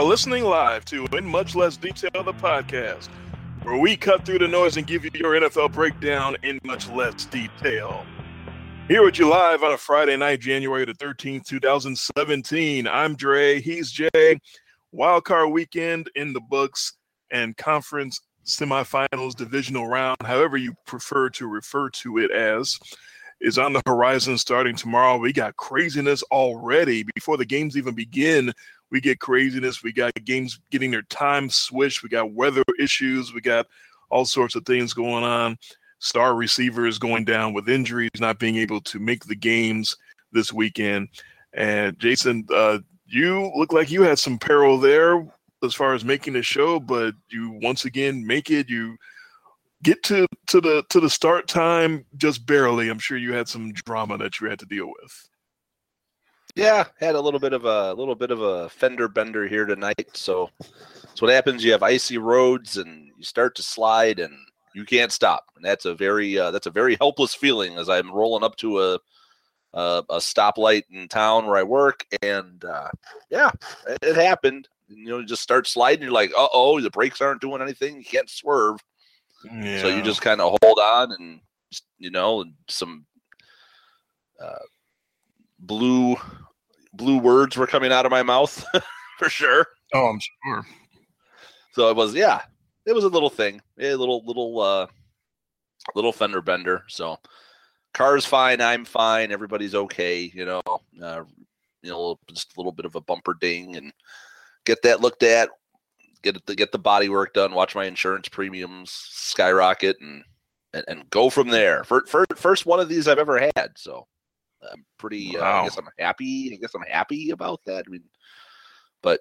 Are listening live to In Much Less Detail, the podcast, where we cut through the noise and give you your NFL breakdown in much less detail. Here with you live on a Friday night, January the 13th, 2017. I'm Dre, he's Jay. Wildcard weekend in the books and conference semifinals divisional round, however you prefer to refer to it as, is on the horizon starting tomorrow. We got craziness already before the games even begin we get craziness. We got games getting their time switched. We got weather issues. We got all sorts of things going on. Star receivers going down with injuries, not being able to make the games this weekend. And Jason, uh, you look like you had some peril there as far as making the show, but you once again make it. You get to to the to the start time just barely. I'm sure you had some drama that you had to deal with. Yeah, had a little bit of a little bit of a fender bender here tonight. So that's what happens. You have icy roads and you start to slide and you can't stop. And that's a very uh, that's a very helpless feeling as I'm rolling up to a a, a stoplight in town where I work. And uh, yeah, it, it happened. You know, you just start sliding. You're like, uh oh, the brakes aren't doing anything. You can't swerve. Yeah. So you just kind of hold on and you know and some uh, blue blue words were coming out of my mouth for sure. Oh, I'm sure. So it was yeah, it was a little thing, a little little uh little fender bender. So car's fine, I'm fine, everybody's okay. You know, uh, you know, just a little bit of a bumper ding and get that looked at. Get it, get the body work done. Watch my insurance premiums skyrocket and and, and go from there. First, first one of these I've ever had. So I'm pretty. Uh, I guess I'm happy. I guess I'm happy about that. I mean, but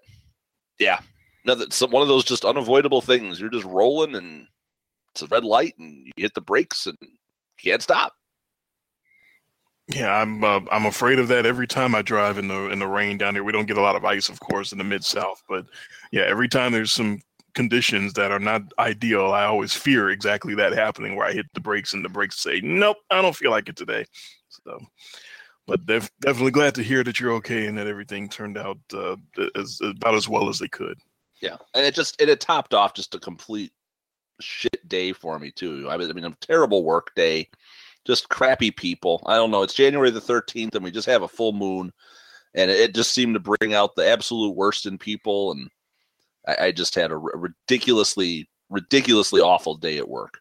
yeah, no, that's one of those just unavoidable things. You're just rolling, and it's a red light, and you hit the brakes, and you can't stop. Yeah, I'm uh, I'm afraid of that every time I drive in the in the rain down here. We don't get a lot of ice, of course, in the mid South, but yeah, every time there's some conditions that are not ideal, I always fear exactly that happening, where I hit the brakes and the brakes say, "Nope, I don't feel like it today." So, but def- definitely glad to hear that you're okay and that everything turned out uh, as about as well as they could. Yeah, and it just it topped off just a complete shit day for me too. I mean, I mean, a terrible work day, just crappy people. I don't know. It's January the thirteenth, and we just have a full moon, and it just seemed to bring out the absolute worst in people. And I, I just had a r- ridiculously, ridiculously awful day at work,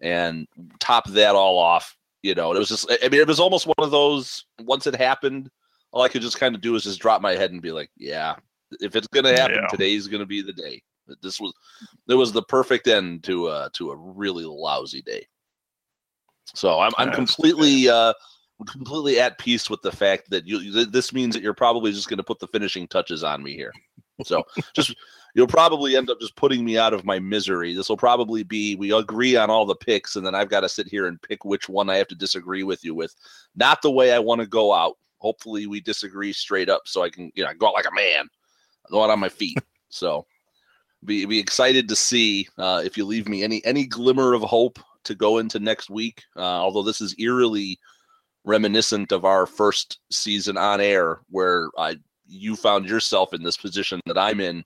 and top that all off. You know, it was just. I mean, it was almost one of those. Once it happened, all I could just kind of do is just drop my head and be like, "Yeah, if it's gonna happen, Yeah. today's gonna be the day." This was, it was the perfect end to uh to a really lousy day. So I'm I'm completely uh completely at peace with the fact that you this means that you're probably just going to put the finishing touches on me here. So just you'll probably end up just putting me out of my misery. This will probably be we agree on all the picks, and then I've got to sit here and pick which one I have to disagree with you with. Not the way I want to go out. Hopefully, we disagree straight up, so I can you know go out like a man, go out on my feet. So be be excited to see uh, if you leave me any any glimmer of hope to go into next week. Uh, although this is eerily reminiscent of our first season on air, where I you found yourself in this position that I'm in,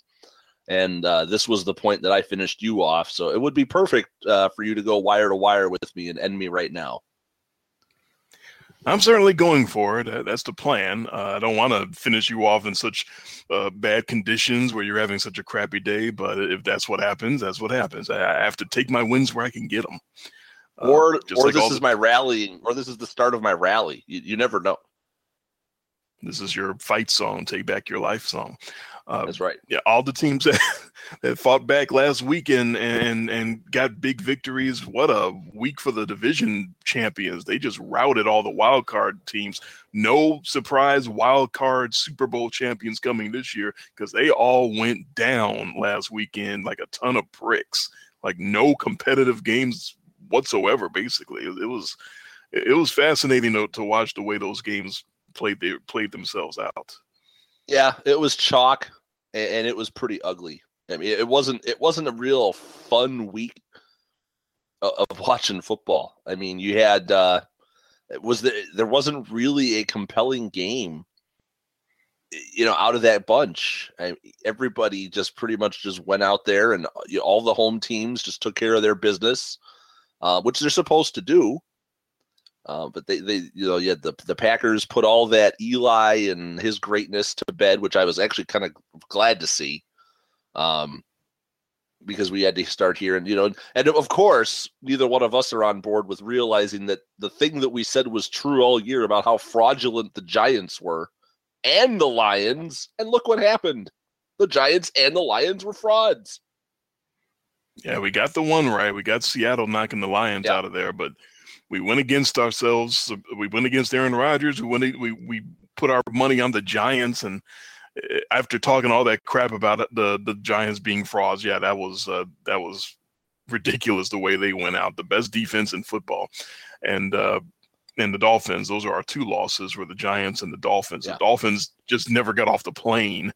and uh, this was the point that I finished you off. So it would be perfect uh, for you to go wire to wire with me and end me right now. I'm certainly going for it. Uh, That's the plan. Uh, I don't want to finish you off in such uh, bad conditions where you're having such a crappy day. But if that's what happens, that's what happens. I, I have to take my wins where I can get them. Uh, or or like this is the, my rallying, or this is the start of my rally. You, you never know. This is your fight song, take back your life song. Uh, That's right. Yeah, all the teams that, that fought back last weekend and and got big victories. What a week for the division champions! They just routed all the wild card teams. No surprise, wild card Super Bowl champions coming this year because they all went down last weekend like a ton of bricks. Like no competitive games whatsoever. Basically, it, it was it was fascinating to, to watch the way those games played they played themselves out. Yeah, it was chalk, and it was pretty ugly. I mean, it wasn't it wasn't a real fun week of watching football. I mean, you had uh, it was the, there wasn't really a compelling game, you know, out of that bunch. I, everybody just pretty much just went out there, and you know, all the home teams just took care of their business, uh, which they're supposed to do. Uh, but they, they, you know, yeah, the the Packers put all that Eli and his greatness to bed, which I was actually kind of glad to see, um, because we had to start here, and you know, and of course, neither one of us are on board with realizing that the thing that we said was true all year about how fraudulent the Giants were, and the Lions, and look what happened: the Giants and the Lions were frauds. Yeah, we got the one right. We got Seattle knocking the Lions yeah. out of there, but we went against ourselves. We went against Aaron Rodgers. We went. We we put our money on the Giants, and eh, after talking all that crap about the the Giants being frauds, yeah, that was uh, that was ridiculous the way they went out. The best defense in football, and uh, and the Dolphins. Those are our two losses. Were the Giants and the Dolphins. Yeah. The Dolphins just never got off the plane.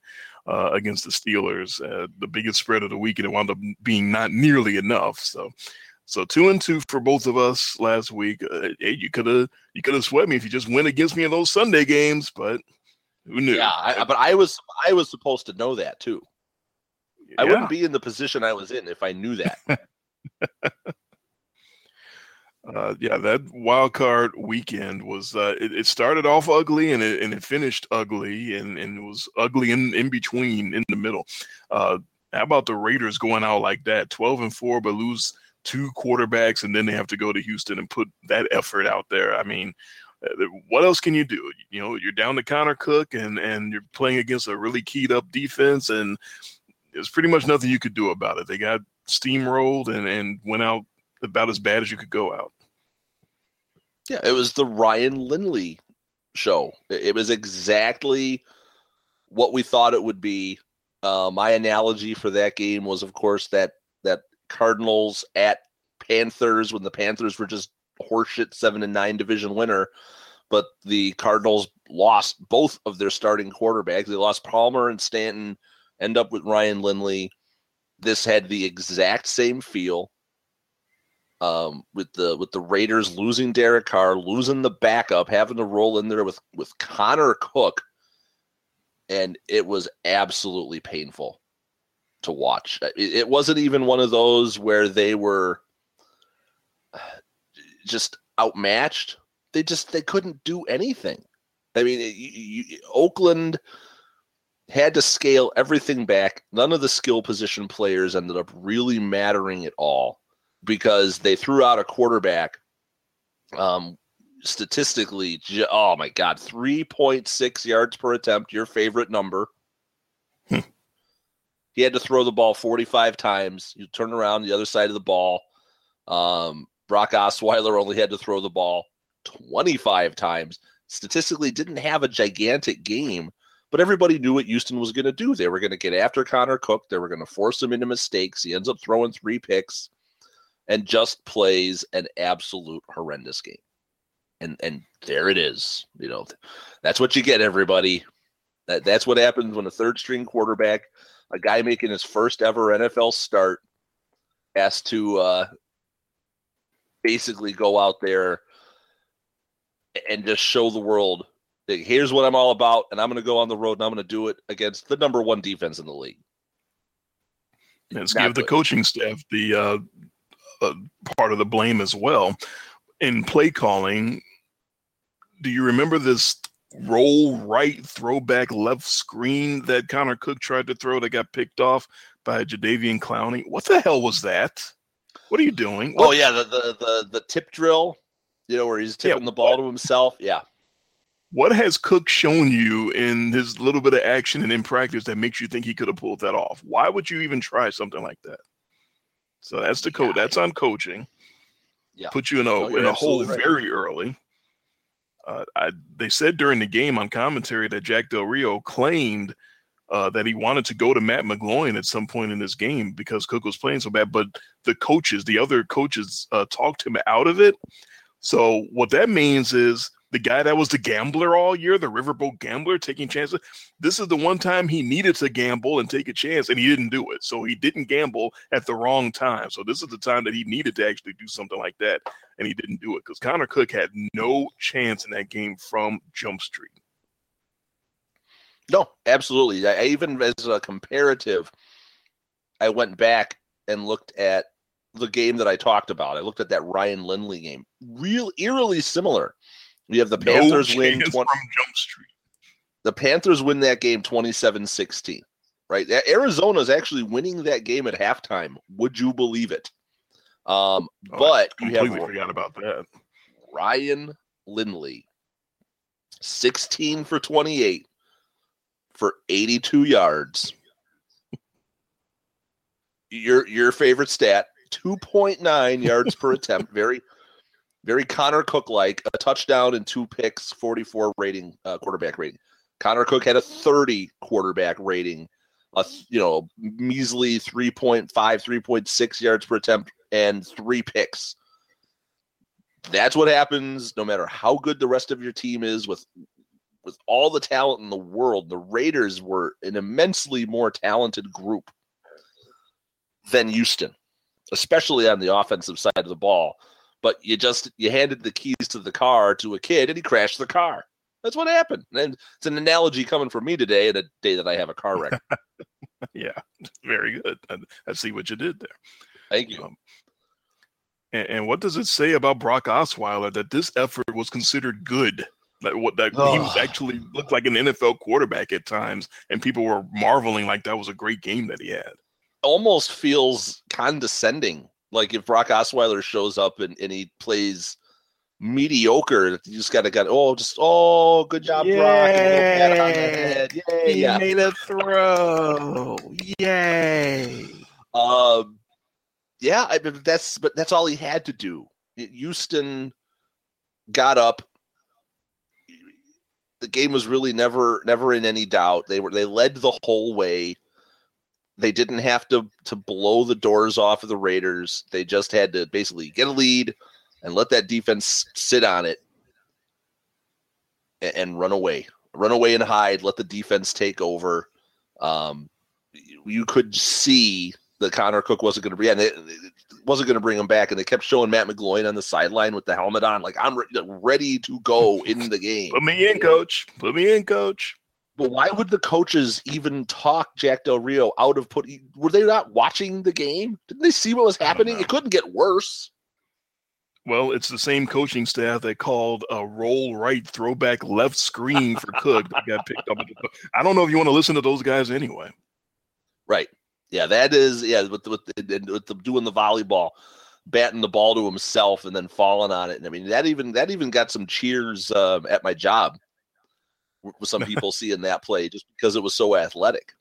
Uh, against the Steelers, uh, the biggest spread of the week, and it wound up being not nearly enough. So, so two and two for both of us last week. Uh, hey, you could have you could have swept me if you just went against me in those Sunday games, but who knew? Yeah, I, but I was I was supposed to know that too. Yeah. I wouldn't be in the position I was in if I knew that. uh, yeah, that wild card weekend was uh, it, it, started off ugly and it and it finished ugly and, and it was ugly in, in between in the middle. Uh, how about the Raiders going out like that, twelve and four, but lose two quarterbacks, and then they have to go to Houston and put that effort out there. I mean, uh, what else can you do? You know, you're down to Connor Cook, and and you're playing against a really keyed up defense, and there's pretty much nothing you could do about it. They got steamrolled and and went out about as bad as you could go out. Yeah, it was the Ryan Lindley show. It was exactly what we thought it would be. Uh, my analogy for that game was, of course, that that Cardinals at Panthers when the Panthers were just horseshit seven and nine division winner. But the Cardinals lost both of their starting quarterbacks. They lost Palmer and Stanton, end up with Ryan Lindley. This had the exact same feel. Um, with the with the Raiders losing Derek Carr, losing the backup, having to roll in there with with Connor Cook, and it was absolutely painful to watch. It, it wasn't even one of those where they were just outmatched. They just they couldn't do anything. I mean, you, you, Oakland had to scale everything back. None of the skill position players ended up really mattering at all because they threw out a quarterback. Um, statistically, oh my god, three point six yards per attempt, your favorite number. He had to throw the ball 45 times. You turn around the other side of the ball. Um, Brock Osweiler only had to throw the ball 25 times. Statistically, didn't have a gigantic game, but everybody knew what Houston was going to do. They were going to get after Connor Cook. They were going to force him into mistakes. He ends up throwing three picks and just plays an absolute horrendous game. And and there it is. You know, that's what you get, everybody. That that's what happens when a third string quarterback a guy making his first ever NFL start has to uh, basically go out there and just show the world that here's what I'm all about, and I'm going to go on the road and I'm going to do it against the number one defense in the league. Let's Not give good. the coaching staff the uh, uh, part of the blame as well. In play calling, do you remember this roll right, throwback left screen that Connor Cook tried to throw that got picked off by Jadeveon Clowney. What the hell was that? What are you doing? Oh yeah, the the the, the tip drill, you know, where he's Yeah, tipping the ball to himself. Yeah. What has Cook shown you in his little bit of action and in practice that makes you think he could have pulled that off? Why would you even try something like that? So that's the. Yeah. That's on coaching. Yeah. Put you in a in a hole right. very early. Uh, I, they said during the game on commentary that Jack Del Rio claimed uh, that he wanted to go to Matt McGloin at some point in this game because Cook was playing so bad, but the coaches, the other coaches, uh, talked him out of it. So what that means is the guy that was the gambler all year, the riverboat gambler, taking chances. This is the one time he needed to gamble and take a chance, and he didn't do it. So he didn't gamble at the wrong time. So this is the time that he needed to actually do something like that, and he didn't do it because Connor Cook had no chance in that game from Jump Street. No, absolutely. I, even as a comparative, I went back and looked at the game that I talked about. I looked at that Ryan Lindley game. Real eerily similar. You have the Panthers no win 20, from Jump Street. the Panthers win that game 27-16. Right? Arizona is actually winning that game at halftime. Would you believe it? Um, Oh, I but you have completely forgot about that. Ryan Lindley, 16 for 28 for 82 yards. Your your favorite stat, 2.9 yards per attempt. Very, very Connor Cook like. A touchdown and two picks, 44 rating, uh, quarterback rating. Connor Cook had a 30 quarterback rating, a you know measly 3.5, 3.6 yards per attempt, and three picks that's what happens no matter how good the rest of your team is with with all the talent in the world the raiders were an immensely more talented group than houston especially on the offensive side of the ball but you just you handed the keys to the car to a kid and he crashed the car that's what happened and it's an analogy coming from me today and a day that i have a car wreck Yeah, very good. I, I see what you did there. thank you Um, And, and what does it say about Brock Osweiler that this effort was considered good? That what that he was actually looked like an NFL quarterback at times, and people were marveling like that was a great game that he had. almost feels condescending. Like if Brock Osweiler shows up and, and he plays mediocre, you just gotta got oh just oh good job, Brock. and a little pat on the head. Yay, yeah. made a throw! Yay! Um, yeah, I, but that's but that's all he had to do. Houston got up. The game was really never never in any doubt. They were they led the whole way. They didn't have to to blow the doors off of the Raiders. They just had to basically get a lead and let that defense sit on it and, and run away. Run away and hide. Let the defense take over. Um, you- could see that Connor Cook wasn't going to be, and it, it wasn't going to bring him back. And they kept showing Matt McGloin on the sideline with the helmet on, like I'm re- ready to go in the game. Put me in, coach. Put me in, coach. But why would the coaches even talk Jack Del Rio out of putting? Were they not watching the game? Didn't they see what was happening? It couldn't get worse. Well, it's the same coaching staff that called a roll right throwback left screen for Cook that got picked up. I don't know if you want to listen to those guys anyway. Right. Yeah, that is yeah. With with with the doing the volleyball, batting the ball to himself and then falling on it. And I mean that even that even got some cheers um, at my job. Some people seeing that play just because it was so athletic.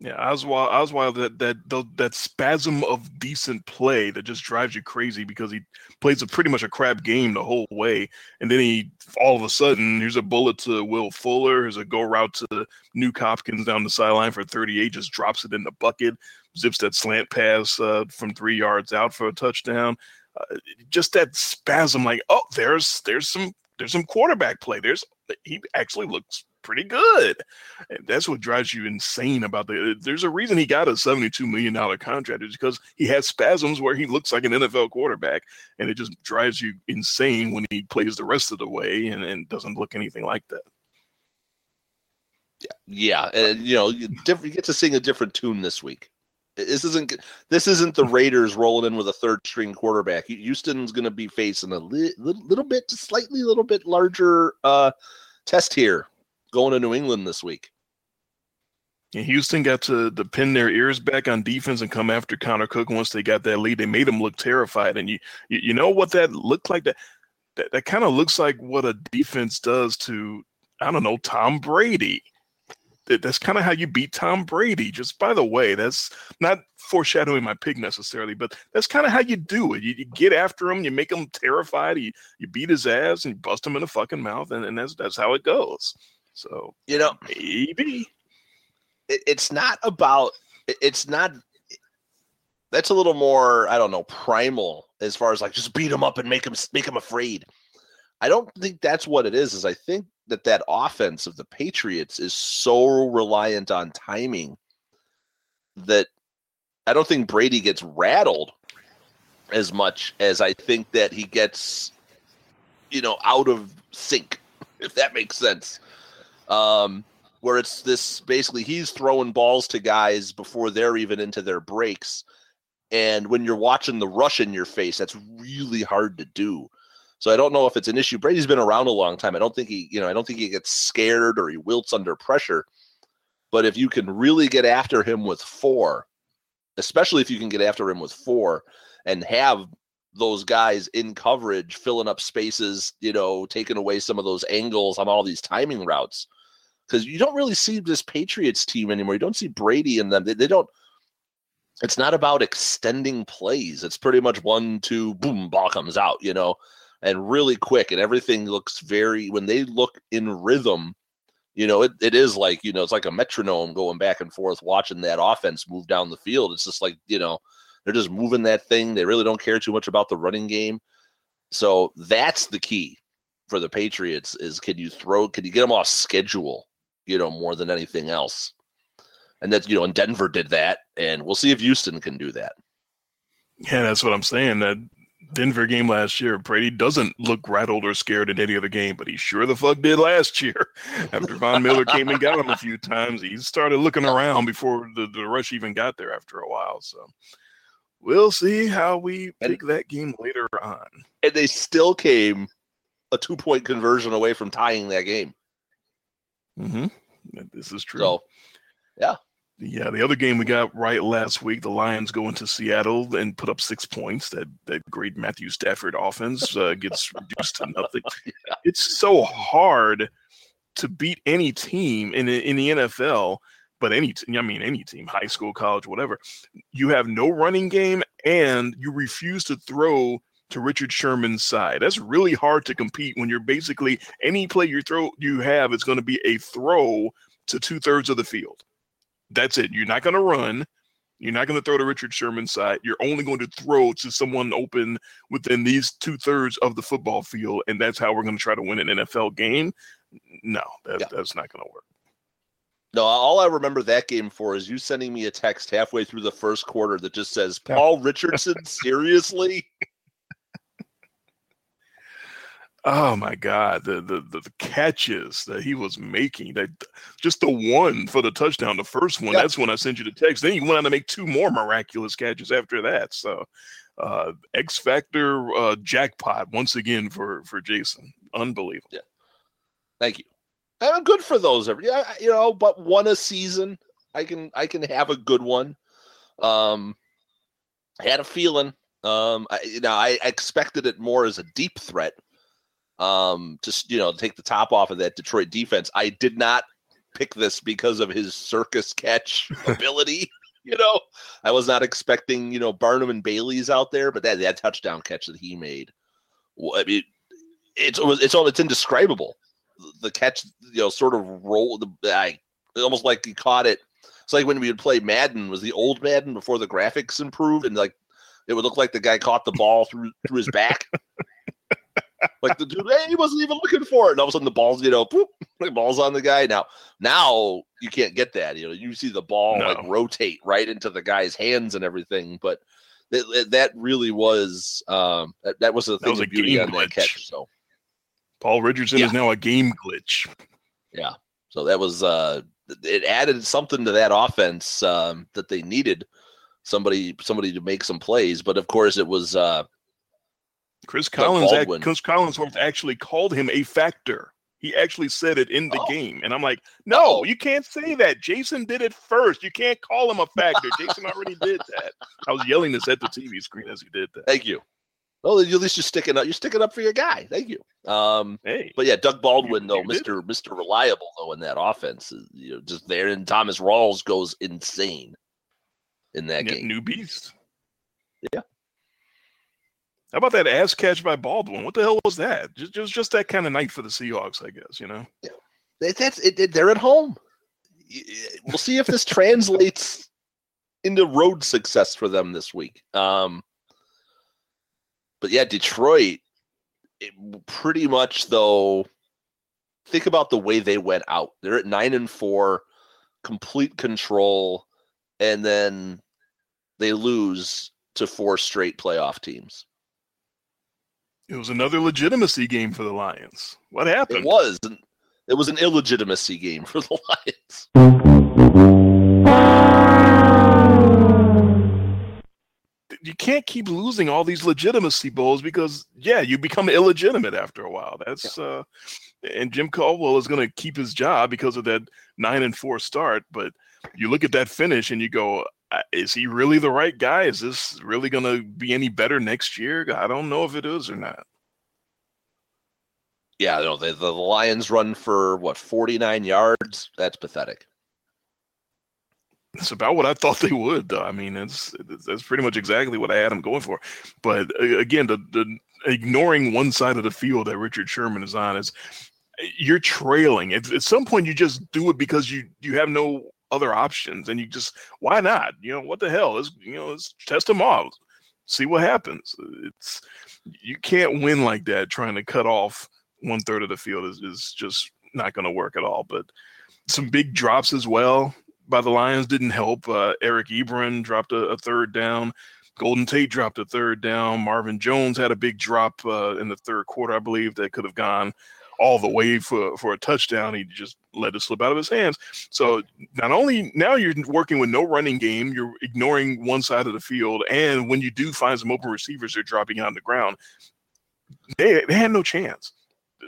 Yeah, Oswald, Oswald, that that tho- that spasm of decent play that just drives you crazy because he plays a pretty much a crap game the whole way, and then he all of a sudden here's a bullet to Will Fuller, here's a go route to Nuk Hopkins down the sideline for 38, just drops it in the bucket, zips that slant pass uh, from three yards out for a touchdown. Uh, just that spasm, like oh, there's there's some there's some quarterback play. There's he actually looks pretty good. And that's what drives you insane about the. There's a reason he got a $72 million contract, is because he has spasms where he looks like an NFL quarterback, and it just drives you insane when he plays the rest of the way and, and doesn't look anything like that. Yeah, Yeah. and you know, you, diff- you get to sing a different tune this week. This isn't this isn't the Raiders rolling in with a third string quarterback. Houston's going to be facing a li- little, bit, slightly little bit larger uh, test here going to New England this week. And Houston got to, to pin their ears back on defense and come after Connor Cook once they got that lead. They made him look terrified. And you you, you know what that looked like? That that, that kind of looks like what a defense does to, I don't know, Tom Brady. That, that's kind of how you beat Tom Brady. Just by the way, that's not foreshadowing my pig necessarily, but that's kind of how you do it. You, you, get after him, you make him terrified, you, you beat his ass, and you bust him in the fucking mouth, and, and that's that's how it goes. So you know, maybe it, it's not about. It's not. That's a little more, I don't know, primal as far as like just beat him up and make him make him afraid. I don't think that's what it is. Is I think that that offense of the Patriots is so reliant on timing that I don't think Brady gets rattled as much as I think that he gets, you know, out of sync, if that makes sense. Um, where it's this basically he's throwing balls to guys before they're even into their breaks. And when you're watching the rush in your face, that's really hard to do. So I don't know if it's an issue. Brady's been around a long time. I don't think he, you know, I don't think he gets scared or he wilts under pressure. But if you can really get after him with four, especially if you can get after him with four and have those guys in coverage filling up spaces, you know, taking away some of those angles on all these timing routes, because you don't really see this Patriots team anymore. You don't see Brady in them. They, they don't. It's not about extending plays. It's pretty much one, two, boom, ball comes out, you know, and really quick, and everything looks very. When they look in rhythm, you know, it, it is like you know, it's like a metronome going back and forth, watching that offense move down the field. It's just like you know, they're just moving that thing. They really don't care too much about the running game. So that's the key for the Patriots is can you throw can you get them off schedule you know, more than anything else. And that, you know, and Denver did that, and we'll see if Houston can do that. Yeah, that's what I'm saying. That Denver game last year, Brady doesn't look rattled or scared in any other game, but he sure the fuck did last year. After Von Miller came and got him a few times, he started looking around before the, the rush even got there after a while. So we'll see how we pick that game later on. And they still came a two point conversion away from tying that game. Mm-hmm. This is true. So, yeah. Yeah, the other game we got right last week, the Lions go into Seattle and put up six points. That that great Matthew Stafford offense uh, gets reduced to nothing. yeah. It's so hard to beat any team in in the NFL, but any I mean any team, high school, college, whatever. You have no running game and you refuse to throw to Richard Sherman's side. That's really hard to compete when you're basically any play you throw you have is going to be a throw to two thirds of the field. That's it. You're not going to run. You're not going to throw to Richard Sherman's side. You're only going to throw to someone open within these two thirds of the football field, and that's how we're going to try to win an NFL game. No, that, yeah. that's not going to work. No, all I remember that game for is you sending me a text halfway through the first quarter that just says, Paul Richardson, seriously? Oh my God, the, the the catches that he was making, that just the one for the touchdown, the first one. Yep. That's when I sent you the text. Then he went on to make two more miraculous catches after that. So, uh, X Factor uh, jackpot once again for for Jason. Unbelievable. Yeah. Thank you. I'm good for those every yeah, you know, but one a season. I can I can have a good one. Um, I had a feeling. Um, I, you know, I expected it more as a deep threat um, just you know take the top off of that Detroit defense. I did not pick this because of his circus catch ability. You know, I was not expecting you know Barnum and Bailey's out there, but that that touchdown catch that he made, I mean, it's it's all it's indescribable. The catch, you know, sort of roll the I almost like he caught it. It's like when we would play Madden, was the old Madden before the graphics improved, and like it would look like the guy caught the ball through through his back like the dude, hey, he wasn't even looking for it. And all of a sudden the ball's, you know, poop, the ball's on the guy. Now, now you can't get that. You know, you see the ball no. like rotate right into the guy's hands and everything. But that, that really was um that, that was the thing of beauty on glitch. that catch. So Paul Richardson yeah. is now a game glitch. Yeah. So that was uh it added something to that offense um that they needed somebody somebody to make some plays. But of course it was uh Chris Collins, Chris Collinsworth actually called him a factor. He actually said it in the oh. game. And I'm like, no, oh. you can't say that. Jason did it first. You can't call him a factor. Jason already did that. I was yelling this at the TV screen as he did that. Thank you. Well, at least you're sticking up. You're sticking up for your guy. Thank you. Um, hey, but yeah, Doug Baldwin though, Mister Mister Reliable though in that offense, you know, just there, and Thomas Rawls goes insane in that game. New beast. Yeah. How about that ass catch by Baldwin? What the hell was that? Just, just, just that kind of night for the Seahawks, I guess. You know. Yeah. That's it, it, They're at home. We'll see if this translates into road success for them this week. Um, but yeah, Detroit, it, pretty much though. Think about the way they went out. They're at nine and four, complete control, and then they lose to four straight playoff teams. It was another legitimacy game for the Lions. What happened? It was. It was an illegitimacy game for the Lions. You can't keep losing all these legitimacy bowls because, yeah, you become illegitimate after a while. That's yeah. uh, and Jim Caldwell is going to keep his job because of that nine and four start. But you look at that finish and you go, is he really the right guy? Is this really going to be any better next year? I don't know if it is or not. Yeah, no, the, the Lions run for what 49 yards. That's pathetic. It's about what I thought they would. Though. I mean, it's, that's pretty much exactly what I had them going for. But again, the, the ignoring one side of the field that Richard Sherman is on is eh, you're trailing. At, at some point, you just do it because you you have no other options, and you just why not? You know what the hell? Let's you know let's test them off, see what happens. It's you can't win like that trying to cut off one third of the field is is just not going to work at all. But some big drops as well by the Lions didn't help. Uh, Eric Ebron dropped a, a, third down. Golden Tate dropped a third down. Marvin Jones had a big drop uh, in the third quarter, I believe, that could have gone all the way for, for a touchdown. He just let it slip out of his hands. So not only now you're working with no running game, you're ignoring one side of the field, and when you do find some open receivers, they're dropping on the ground. They, they had no chance.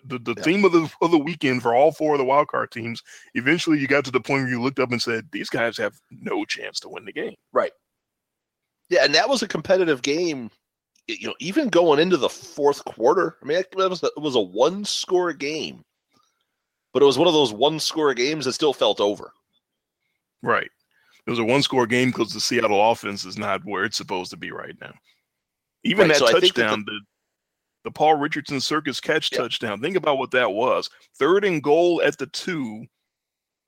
The, the yeah. theme of the of the weekend for all four of the wild card teams. Eventually, you got to the point where you looked up and said, "These guys have no chance to win the game." Right. Yeah, and that was a competitive game you know, even going into the fourth quarter, I mean, it was a, it was a one score game, but it was one of those one score games that still felt over. Right. It was a one score game because the Seattle offense is not where it's supposed to be right now. Even right, that so touchdown, that the, the, the, Paul Richardson circus catch yeah. touchdown, think about what that was. Third and goal at the two,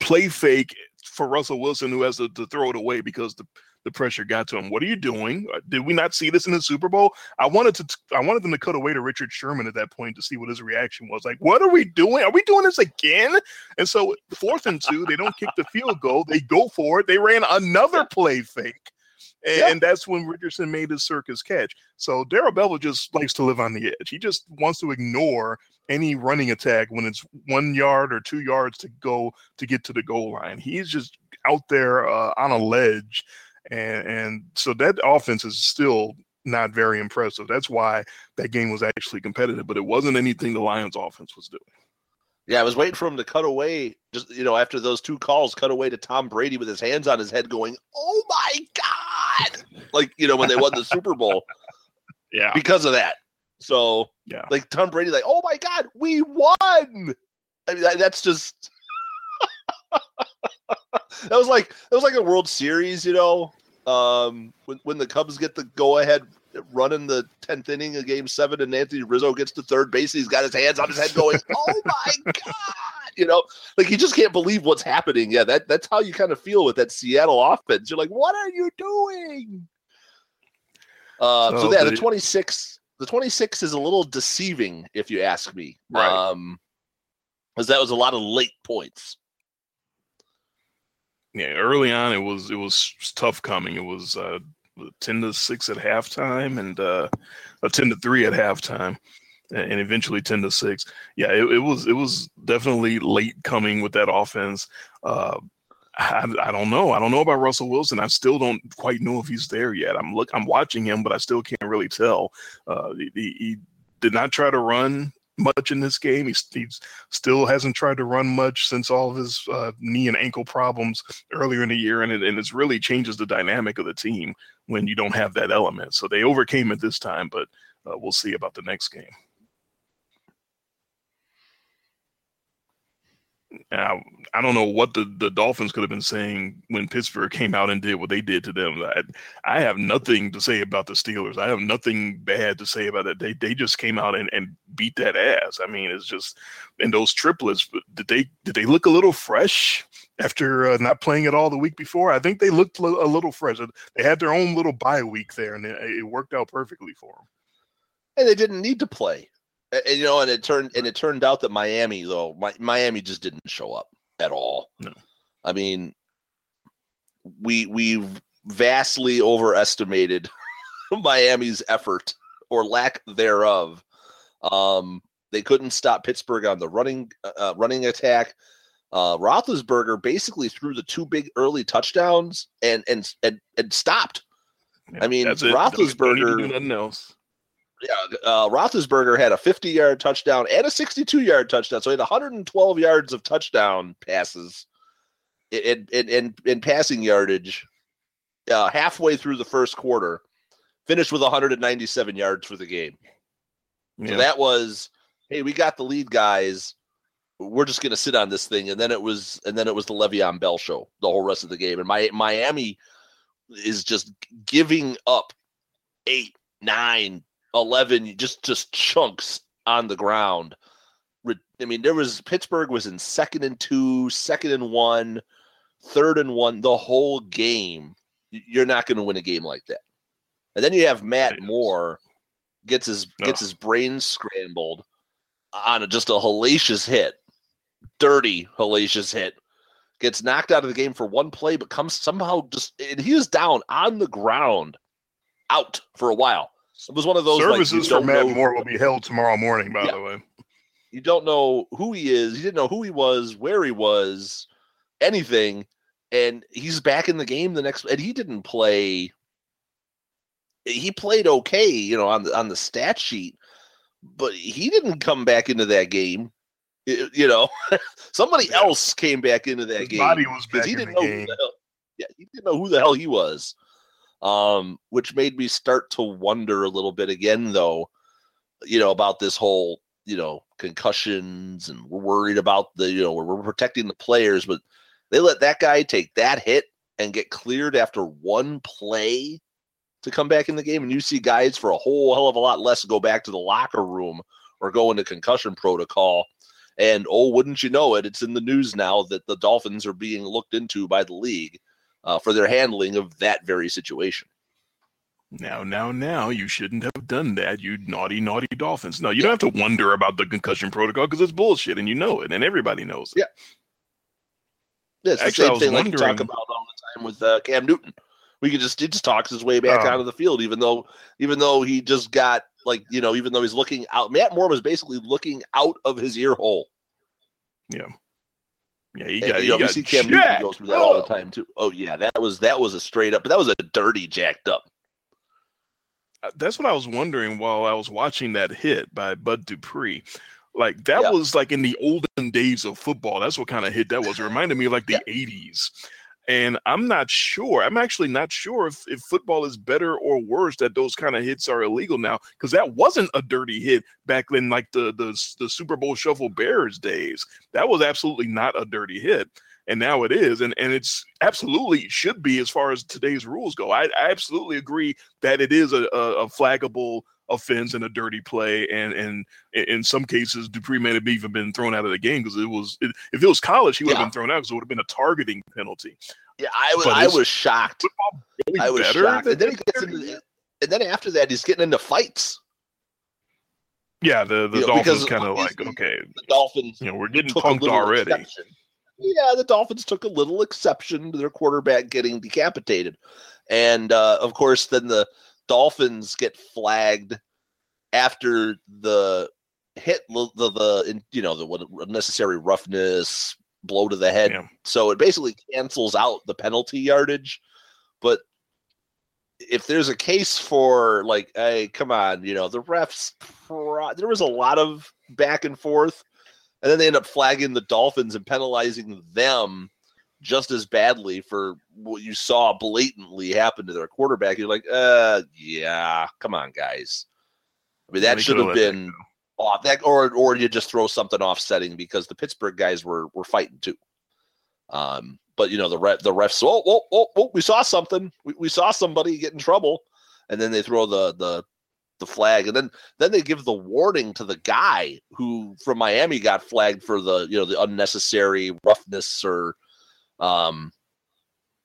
play fake for Russell Wilson, who has to, to throw it away because the the pressure got to him. What are you doing? Uh, did we not see this in the Super Bowl? I wanted to I wanted them to cut away to Richard Sherman at that point to see what his reaction was. Like, what are we doing? Are we doing this again? And so fourth and two, they don't kick the field goal. They go for it. They ran another play fake. And, yeah. and, that's when Richardson made his circus catch. So Darrell Bevell just likes to live on the edge. He just wants to ignore any running attack when it's one yard or two yards to go to get to the goal line. He's just out there uh, on a ledge and and so that offense is still not very impressive. That's why that game was actually competitive, but it wasn't anything the Lions offense was doing. Yeah, I was waiting for him to cut away, just you know, after those two calls, cut away to Tom Brady with his hands on his head, going, "Oh my god!" like you know when they won the Super Bowl. Yeah, because of that. So yeah, like Tom Brady, like, "Oh my god, we won!" I mean, that, that's just that was like that was like a World Series, you know. Um, when when the Cubs get the go ahead run in the tenth inning of Game Seven, and Anthony Rizzo gets to third base, he's got his hands on his head, going, "Oh my god!" You know, like he just can't believe what's happening. Yeah, that that's how you kind of feel with that Seattle offense. You're like, "What are you doing?" Uh, so, so yeah, the, the 26, the 26 is a little deceiving, if you ask me. Right. Um, because that was a lot of late points yeah, early on it was it was tough coming. It was uh, ten to six at halftime and uh, a ten to three at halftime, and eventually ten to six. Yeah, it, it was it was definitely late coming with that offense. Uh, I, I, don't know. I don't know about Russell Wilson. I still don't quite know if he's there yet. I'm look. I'm watching him, but I still can't really tell. Uh, he, he did not try to run much in this game. He's, he's still hasn't tried to run much since all of his uh, knee and ankle problems earlier in the year, and it, and it's really changes the dynamic of the team when you don't have that element. So they overcame it this time, but uh, we'll see about the next game. Now, I don't know what the, the Dolphins could have been saying when Pittsburgh came out and did what they did to them. I, I have nothing to say about the Steelers. I have nothing bad to say about it. They they just came out and, and beat that ass. I mean, it's just and those triplets. Did they did they look a little fresh after uh, not playing it all the week before? I think they looked a little fresh. They had their own little bye week there, and it, it worked out perfectly for them. And they didn't need to play. And, you know, and it turned and it turned out that Miami though, my, Miami just didn't show up at all. No. I mean, we we vastly overestimated Miami's effort or lack thereof. Um, they couldn't stop Pittsburgh on the running uh, uh running attack. Uh, Roethlisberger basically threw the two big early touchdowns and and and, and stopped. Yeah, I mean, Roethlisberger. Nothing else yeah, uh, Roethlisberger had a 50 yard touchdown and a 62 yard touchdown. So he had 112 yards of touchdown passes in, in, in, in passing yardage uh, halfway through the first quarter, finished with 197 yards for the game. Yeah. So that was, hey, we got the lead, guys. We're just going to sit on this thing, and then it was, and then it was the Le'Veon Bell show the whole rest of the game. And my Miami is just giving up eight, nine, 11 just just chunks on the ground. I mean, there was Pittsburgh was in second and two, second and one, third and one the whole game. You're not going to win a game like that. And then you have Matt Moore gets his no. gets his brain scrambled on a, just a hellacious hit, dirty hellacious hit. Gets knocked out of the game for one play, but comes somehow just and he is down on the ground, out for a while. It was one of those services like, for Matt Moore will be held tomorrow morning. By yeah. the way, you don't know who he is. You didn't know who he was, where he was, anything, and he's back in the game the next. And he didn't play. He played okay, you know, on the on the stat sheet, but he didn't come back into that game. You know, somebody yeah. else came back into that His game. Body was back he didn't know game. The hell, yeah, he didn't know who the hell he was um, which made me start to wonder a little bit again, though, you know, about this whole, you know, concussions and we're worried about the, you know, we're protecting the players, but they let that guy take that hit and get cleared after one play to come back in the game. And you see guys for a whole hell of a lot less go back to the locker room or go into concussion protocol. And oh, wouldn't you know it? It's in the news now that the Dolphins are being looked into by the league uh, for their handling of that very situation. Now, now, now, you shouldn't have done that, you naughty, naughty Dolphins. No, you don't have to wonder about the concussion protocol because it's bullshit and you know it and everybody knows it. Yeah. Yeah, it's Actually, the same thing like you talk about all the time with uh, Cam Newton. We could just he just talks his way back oh. out of the field, even though even though he just got like you know even though he's looking out. Matt Moore was basically looking out of his ear hole. Yeah. Yeah, you got. You, we see Cam Newton go through that all the time too. Oh yeah, that was that was a straight up, but that was a dirty jacked up. Uh, that's what I was wondering while I was watching that hit by Bud Dupree. Like that yeah. was like in the olden days of football. That's what kind of hit that was. It reminded me of like the yeah. 80s. And I'm not sure. I'm actually not sure if, if football is better or worse that those kind of hits are illegal now because that wasn't a dirty hit back in like the, the the Super Bowl Shuffle Bears days. That was absolutely not a dirty hit, and now it is, and and it's absolutely should be as far as today's rules go. I, I absolutely agree that it is a, a, a flaggable offense and a dirty play, and and in some cases, Dupree may have even been thrown out of the game because it was it, if it was college, he would have yeah. been thrown out because it would have been a targeting penalty. Yeah, I was I was shocked. Really I was shocked, and then he gets into, and then after that, he's getting into fights. Yeah, the the you Dolphins kind of like okay, the Dolphins. You know, we're getting punked already. Exception. Yeah, the Dolphins took a little exception to their quarterback getting decapitated, and uh, of course, then the Dolphins get flagged after the hit the the, you know the unnecessary roughness blow to the head. Yeah. So it basically cancels out the penalty yardage. But if there's a case for like, hey, come on, you know, the refs, there was a lot of back and forth, and then they end up flagging the Dolphins and penalizing them just as badly for what you saw blatantly happen to their quarterback. You're like, uh, yeah, come on, guys. I mean, that should have been off that, or or you just throw something offsetting because the Pittsburgh guys were were fighting too. Um, but you know the ref, the refs. Oh, oh, oh, oh, we saw something. We, we saw somebody get in trouble, and then they throw the the the flag, and then then they give the warning to the guy who from Miami got flagged for the you know the unnecessary roughness or um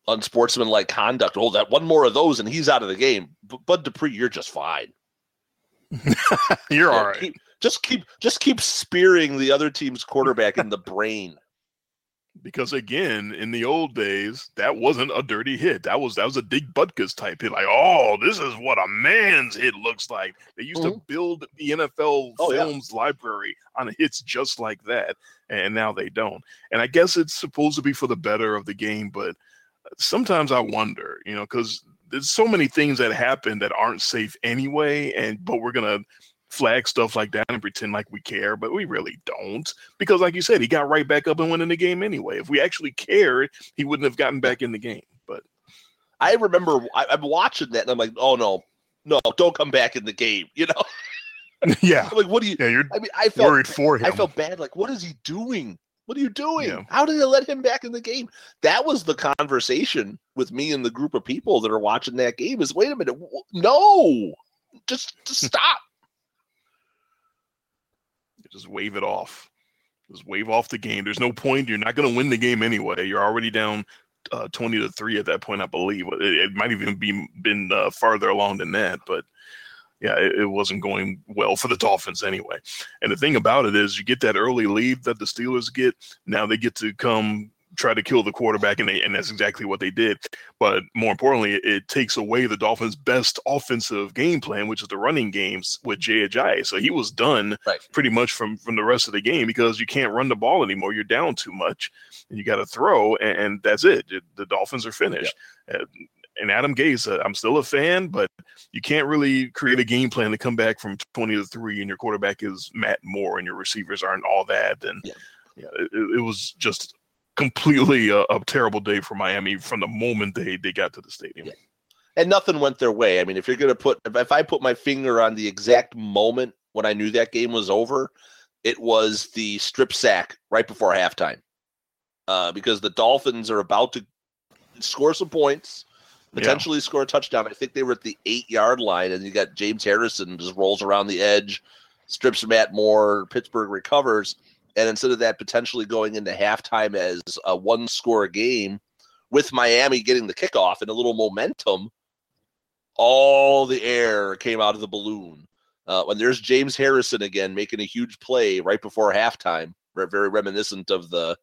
unsportsmanlike conduct. Oh, that one more of those, and he's out of the game. But Bud Dupree, you're just fine. you're yeah, all right. Keep, just keep just keep spearing the other team's quarterback in the brain because again, in the old days, that wasn't a dirty hit. That was that was a Dick Butkus type hit. Like, oh, this is what a man's hit looks like. They used mm-hmm. to build the NFL oh, films yeah. library on hits just like that, and now they don't. And I guess it's supposed to be for the better of the game, but sometimes I wonder, you know, because there's so many things that happen that aren't safe anyway, and but we're gonna flag stuff like that and pretend like we care, but we really don't. Because, like you said, he got right back up and went in the game anyway. If we actually cared, he wouldn't have gotten back in the game. But I remember I, am watching that and I'm like, oh no, no, don't come back in the game. You know? yeah. I'm like, what do you? Yeah, you're. I mean, I felt worried for him. I felt bad. Like, what is he doing? What are you doing? Yeah. How did they let him back in the game? That was the conversation with me and the group of people that are watching that game. Is wait a minute, no, just, just stop. Just wave it off. Just wave off the game. There's no point. You're not going to win the game anyway. You're already down uh, 20 to 3 at that point, I believe. It, it might even be been uh, farther along than that, but yeah, it, it, wasn't going well for the Dolphins anyway. And the thing about it is, you get that early lead that the Steelers get. Now they get to come try to kill the quarterback, and they and that's exactly what they did. But more importantly, it, it takes away the Dolphins' best offensive game plan, which is the running games with Jay Ajayi. So he was done right. pretty much from from the rest of the game because you can't run the ball anymore. You're down too much, and you got to throw, and, and, that's it. The Dolphins are finished. Yeah. Uh, and Adam Gase, uh, I'm still a fan, but you can't really create a game plan to come back from 20 to 3 and your quarterback is Matt Moore and your receivers aren't all that. And yeah, yeah it, it was just completely a, a, terrible day for Miami from the moment they they got to the stadium. Yeah. And nothing went their way. I mean, if you're going to put, if, if I put my finger on the exact moment when I knew that game was over, it was the strip sack right before halftime, uh, because the Dolphins are about to score some points, potentially yeah. score a touchdown. I think they were at the eight yard line, and you got James Harrison just rolls around the edge, strips Matt Moore. Pittsburgh recovers and instead of that potentially going into halftime as a one score game with Miami getting the kickoff and a little momentum, all the air came out of the balloon. Uh, when there's James Harrison again making a huge play right before halftime, very reminiscent of the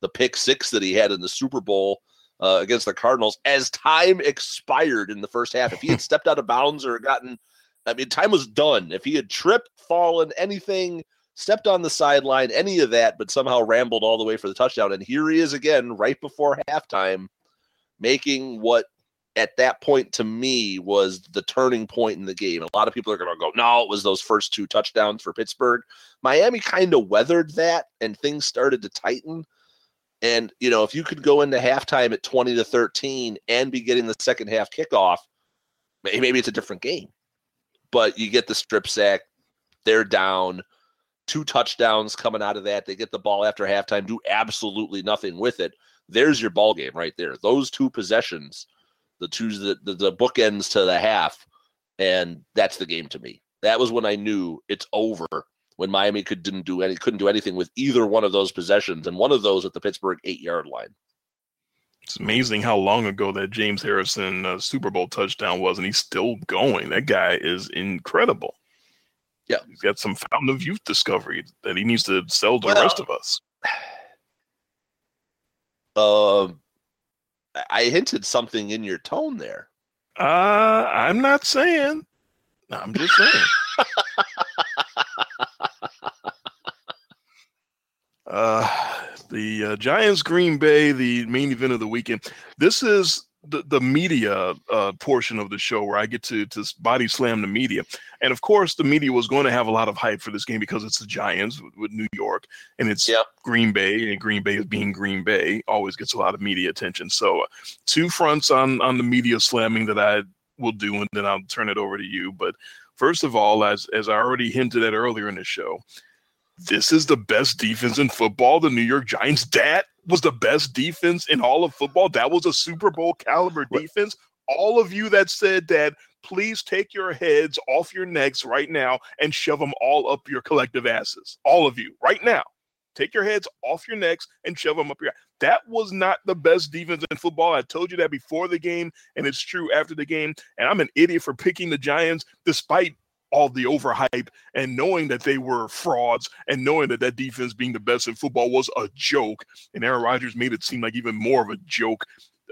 the pick six that he had in the Super Bowl uh, against the Cardinals. As time expired in the first half, if he had stepped out of bounds or gotten, I mean, time was done. If he had tripped, fallen, anything, stepped on the sideline, any of that, but somehow rambled all the way for the touchdown. And here he is again, right before halftime, making what at that point to me was the turning point in the game. A lot of people are going to go, no, it was those first two touchdowns for Pittsburgh. Miami kind of weathered that and things started to tighten. And, you know, if you could go into halftime at 20 to 13 and be getting the second half kickoff, maybe it's a different game. But you get the strip sack, they're down two touchdowns coming out of that. They get the ball after halftime, do absolutely nothing with it. There's your ball game right there. Those two possessions, the two the, the, the bookends to the half, and that's the game to me. That was when I knew it's over. When Miami could didn't do any couldn't do anything with either one of those possessions, and one of those at the Pittsburgh eight yard line. It's amazing how long ago that James Harrison uh, Super Bowl touchdown was, and he's still going. That guy is incredible. Yeah. He's got some fountain of youth discovery that he needs to sell to well, the rest of us. Um, uh, I hinted something in your tone there. Uh, I'm not saying. I'm just saying. uh, the uh, Giants Green Bay, the main event of the weekend. This is the, the media uh, portion of the show where I get to to body slam the media, and of course the media was going to have a lot of hype for this game because it's the Giants with, with New York, and it's Yeah. Green Bay, and Green Bay is being Green Bay always gets a lot of media attention. So uh, two fronts on on the media slamming that I will do, and then I'll turn it over to you. But first of all, as as I already hinted at earlier in the show, this is the best defense in football. The New York Giants. That was the best defense in all of football. That was a Super Bowl caliber defense. All of you that said that, please take your heads off your necks right now and shove them all up your collective asses. All of you, right now. Take your heads off your necks and shove them up your. That was not the best defense in football. I told you that before the game, and it's true after the game. And I'm an idiot for picking the Giants, despite all the overhype and knowing that they were frauds and knowing that that defense being the best in football was a joke. And Aaron Rodgers made it seem like even more of a joke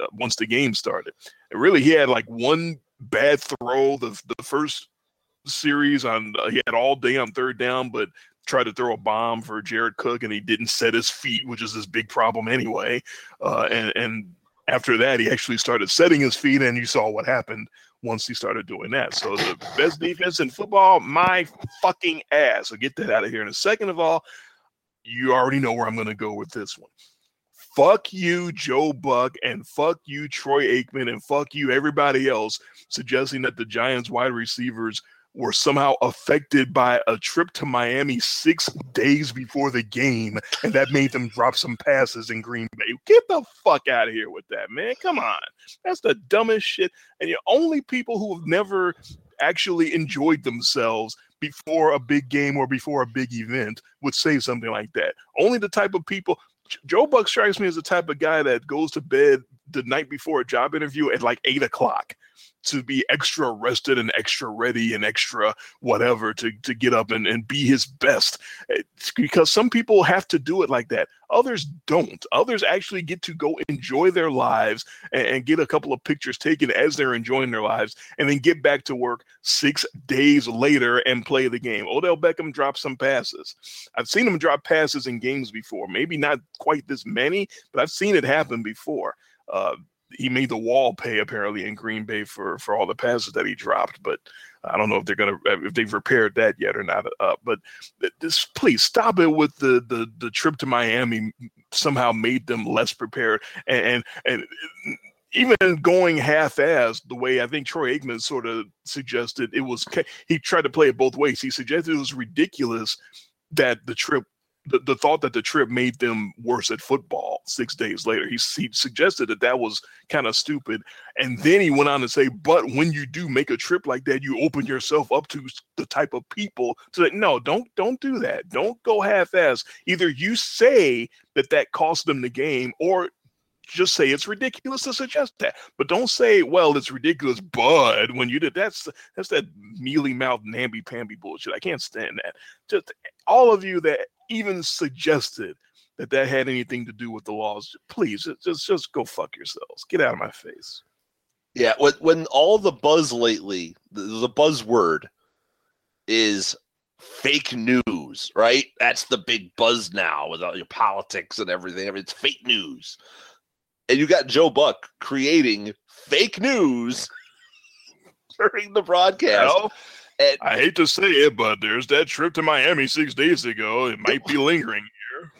uh, once the game started. And really, he had like one bad throw the the first series on uh, he had all day on third down, but tried to throw a bomb for Jared Cook and he didn't set his feet, which is his big problem anyway. Uh, and and after that, he actually started setting his feet, and you saw what happened once he started doing that. So the best defense in football, my fucking ass. So get that out of here. And second of all, you already know where I'm going to go with this one. Fuck you, Joe Buck, and fuck you, Troy Aikman, and fuck you, everybody else suggesting that the Giants wide receivers were somehow affected by a trip to Miami six days before the game, and that made them drop some passes in Green Bay. Get the fuck out of here with that, man. Come on. That's the dumbest shit. And the only people who have never actually enjoyed themselves before a big game or before a big event would say something like that. Only the type of people Joe Buck strikes me as the type of guy that goes to bed the night before a job interview at like eight o'clock to be extra rested and extra ready and extra whatever to, to get up and, and be his best. It's because some people have to do it like that. Others don't. Others actually get to go enjoy their lives and, and get a couple of pictures taken as they're enjoying their lives and then get back to work six days later and play the game. Odell Beckham dropped some passes. I've seen him drop passes in games before. Maybe not quite this many, but I've seen it happen before. Uh, he made the wall pay apparently in Green Bay for for all the passes that he dropped, but I don't know if they're gonna if they've repaired that yet or not. Uh, but this please stop it with the the the trip to Miami somehow made them less prepared and and. and even going half-assed the way I think Troy Aikman sort of suggested it was, he tried to play it both ways. He suggested it was ridiculous that the trip the, the thought that the trip made them worse at football six days later. He, he suggested that that was kind of stupid. And then he went on to say, but when you do make a trip like that, you open yourself up to the type of people to say, no, don't, don't do that. Don't go half ass. Either you say that that cost them the game or just say it's ridiculous to suggest that. But don't say, well, it's ridiculous, but when you did that's that's that mealy mouth namby pamby bullshit. I can't stand that. Just all of you that even suggested that that had anything to do with the laws, please just just go fuck yourselves. Get out of my face. Yeah, when when all the buzz lately, the, the buzzword is fake news, right? That's the big buzz now with all your politics and everything. I mean, It's fake news. And you got Joe Buck creating fake news during the broadcast. And I hate to say it, but there's that trip to Miami six days ago. It might be lingering here.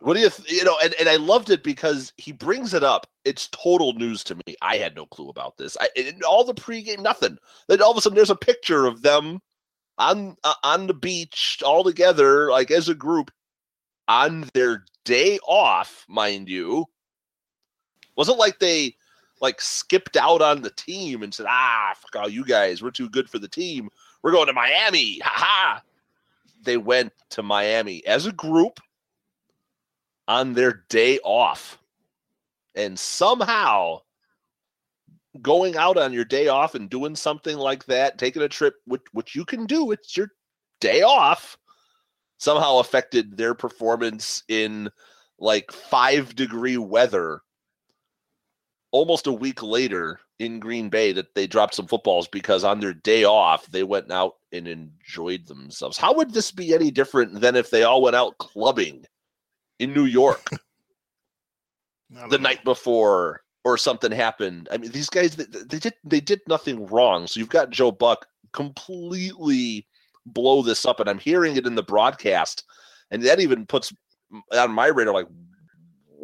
What do you, th- you know, and, and I loved it because he brings it up. It's total news to me. I had no clue about this. I, all the pregame, nothing. Then all of a sudden, there's a picture of them on uh, on the beach all together, like as a group, on their day off, mind you. Wasn't like they like skipped out on the team and said, "Ah, fuck all you guys, we're too good for the team. We're going to Miami." Ha ha. They went to Miami as a group on their day off. And somehow going out on your day off and doing something like that, taking a trip, which, which you can do, it's your day off, somehow affected their performance in like five degree weather almost a week later in Green Bay that they dropped some footballs because on their day off they went out and enjoyed themselves. How would this be any different than if they all went out clubbing in New York the know. night before or something happened. I mean, these guys they, they did they did nothing wrong. So you've got Joe Buck completely blow this up, and I'm hearing it in the broadcast, and that even puts on my radar like,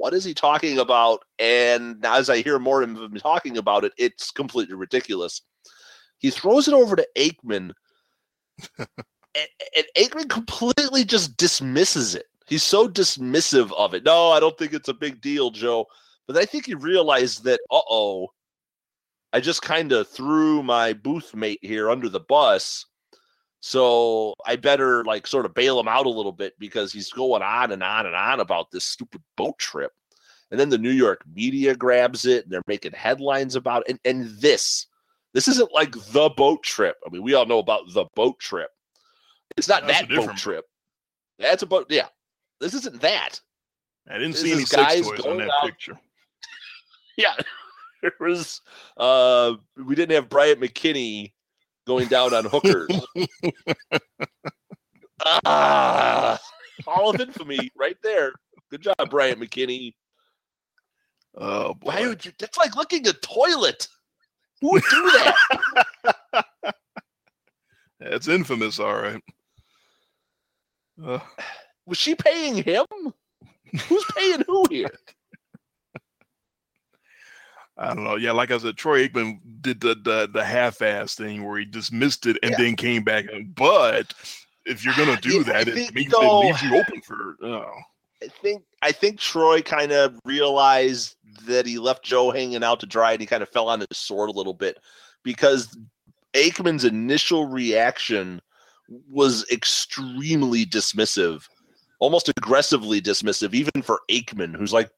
what is he talking about? And as I hear more of him talking about it, it's completely ridiculous. He throws it over to Aikman, and, and Aikman completely just dismisses it. He's so dismissive of it. No, I don't think it's a big deal, Joe. But I think he realized that, uh oh, I just kind of threw my booth mate here under the bus. So I better like sort of bail him out a little bit because he's going on and on and on about this stupid boat trip. And then the New York media grabs it and they're making headlines about it. And, and this, this isn't like the boat trip. I mean, we all know about the boat trip. It's not That's that boat trip. That's a boat. Yeah. This isn't that. I didn't this see any sex toys on that out. picture. yeah. there was uh we didn't have Bryant McKinnie going down on hookers. ah, Hall of Infamy right there. Good job, Bryant McKinnie. Oh, boy. why would you? That's like looking a toilet. Who would do that? That's infamous, all right. Uh, Was she paying him? Who's paying who here? I don't know. Yeah, like I said, Troy Aikman did the the, the half-ass thing where he dismissed it and yeah. then came back. But if you're gonna ah, do that, it means though, it leaves you open for. Oh. I think I think Troy kind of realized that he left Joe hanging out to dry, and he kind of fell on his sword a little bit because Aikman's initial reaction was extremely dismissive, almost aggressively dismissive, even for Aikman, who's like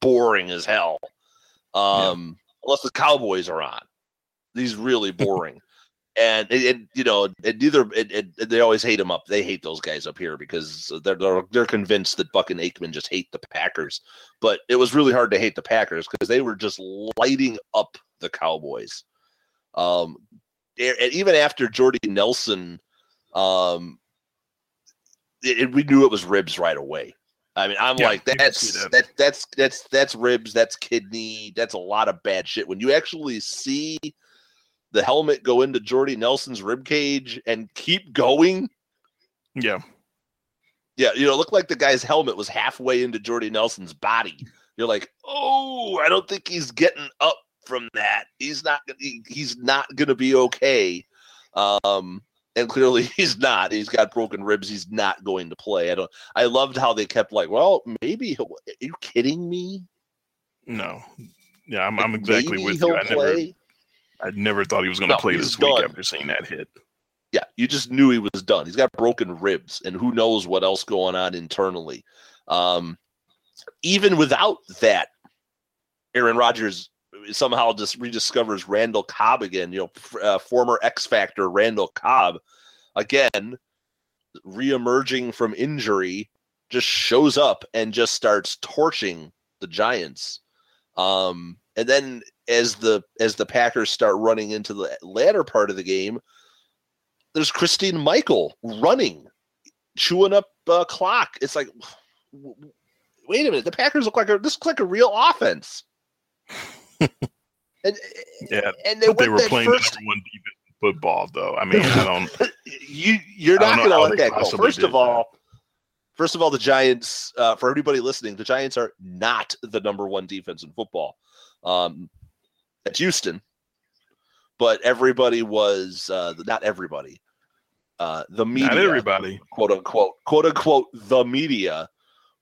boring as hell. Um, yeah. unless the Cowboys are on. He's really boring. and it, it, you know, it neither it, it, they always hate him up. They hate those guys up here because they're, they're they're convinced that Buck and Aikman just hate the Packers. But it was really hard to hate the Packers because they were just lighting up the Cowboys. Um, and even after Jordy Nelson, um, it, we knew it was ribs right away. I mean, I'm yeah, like that's that. that that's that's that's ribs, that's kidney, that's a lot of bad shit. When you actually see the helmet go into Jordy Nelson's rib cage and keep going, yeah, yeah, you know, look like the guy's helmet was halfway into Jordy Nelson's body. You're like, oh, I don't think he's getting up from that. He's not. He, he's not going to be okay. Um, and clearly he's not. He's got broken ribs. He's not going to play. I don't. I loved how they kept like, well, maybe. Are you kidding me? No. Yeah, I'm. I'm exactly with you. I never. I never thought he was going to no, play this week after seeing that hit. Yeah, you just knew he was done. He's got broken ribs, and who knows what else going on internally. Um, even without that, Aaron Rodgers somehow just rediscovers Randall Cobb again. You know, uh, former X Factor Randall Cobb again, reemerging from injury, just shows up and just starts torching the Giants. Um, and then as the as the Packers start running into the latter part of the game, there's Christine Michael running, chewing up uh, clock. It's like, wait a minute, the Packers look like a, this looks like a real offense. and yeah, and they, they were playing first... number one defense football, though. I mean, I don't. you you're not going to let that go. First of all, that. first of all, the Giants. Uh, for everybody listening, the Giants are not the number one defense in football. Um, at Houston, but everybody was uh, not everybody. Uh, the media, not everybody, quote unquote, quote unquote, the media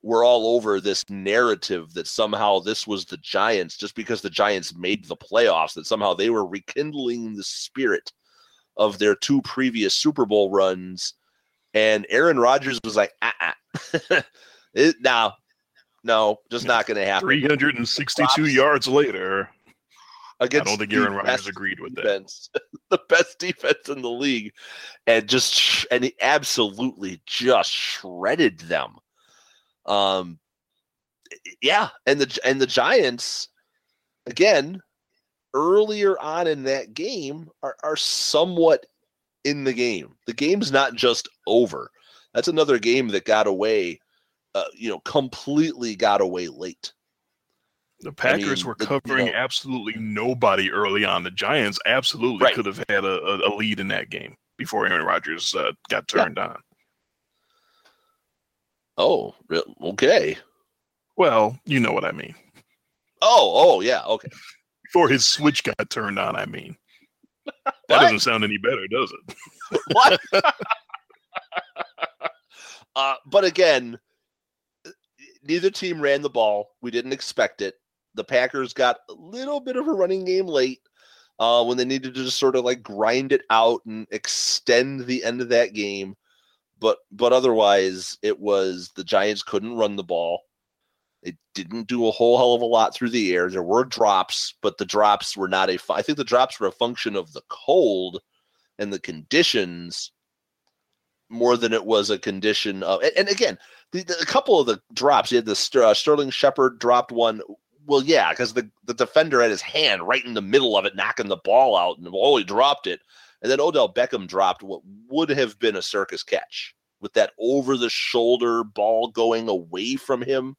we're all over this narrative that somehow this was the Giants just because the Giants made the playoffs, that somehow they were rekindling the spirit of their two previous Super Bowl runs. And Aaron Rodgers was like, uh-uh. it, no, no, just not going to happen. 362 yards later. Against I don't think Aaron Rodgers agreed with defense, that. the best defense in the league, and just and he absolutely just shredded them. Um, yeah, and the and the Giants again earlier on in that game are, are somewhat in the game. The game's not just over. That's another game that got away, uh, you know, completely got away late. The Packers mean, were the- you covering know- absolutely nobody early on. The Giants absolutely Right. could have had a, a, lead in that game before Aaron Rodgers uh, got turned on. Oh, okay. Well, you know what I mean. Oh, oh yeah, okay. Before his switch got turned on, I mean. That doesn't sound any better, does it? what? uh, but again, neither team ran the ball. We didn't expect it. The Packers got a little bit of a running game late uh, when they needed to just sort of like grind it out and extend the end of that game. But but otherwise, it was the Giants couldn't run the ball. It didn't do a whole hell of a lot through the air. There were drops, but the drops were not a. I think the drops were a function of the cold and the conditions more than it was a condition of. And, and again, the, the, a couple of the drops. You had the uh, Sterling Shepard dropped one. Well, yeah, because the, the defender had his hand right in the middle of it, knocking the ball out, and oh, he dropped it. And then Odell Beckham dropped what would have been a circus catch with that over the shoulder ball going away from him.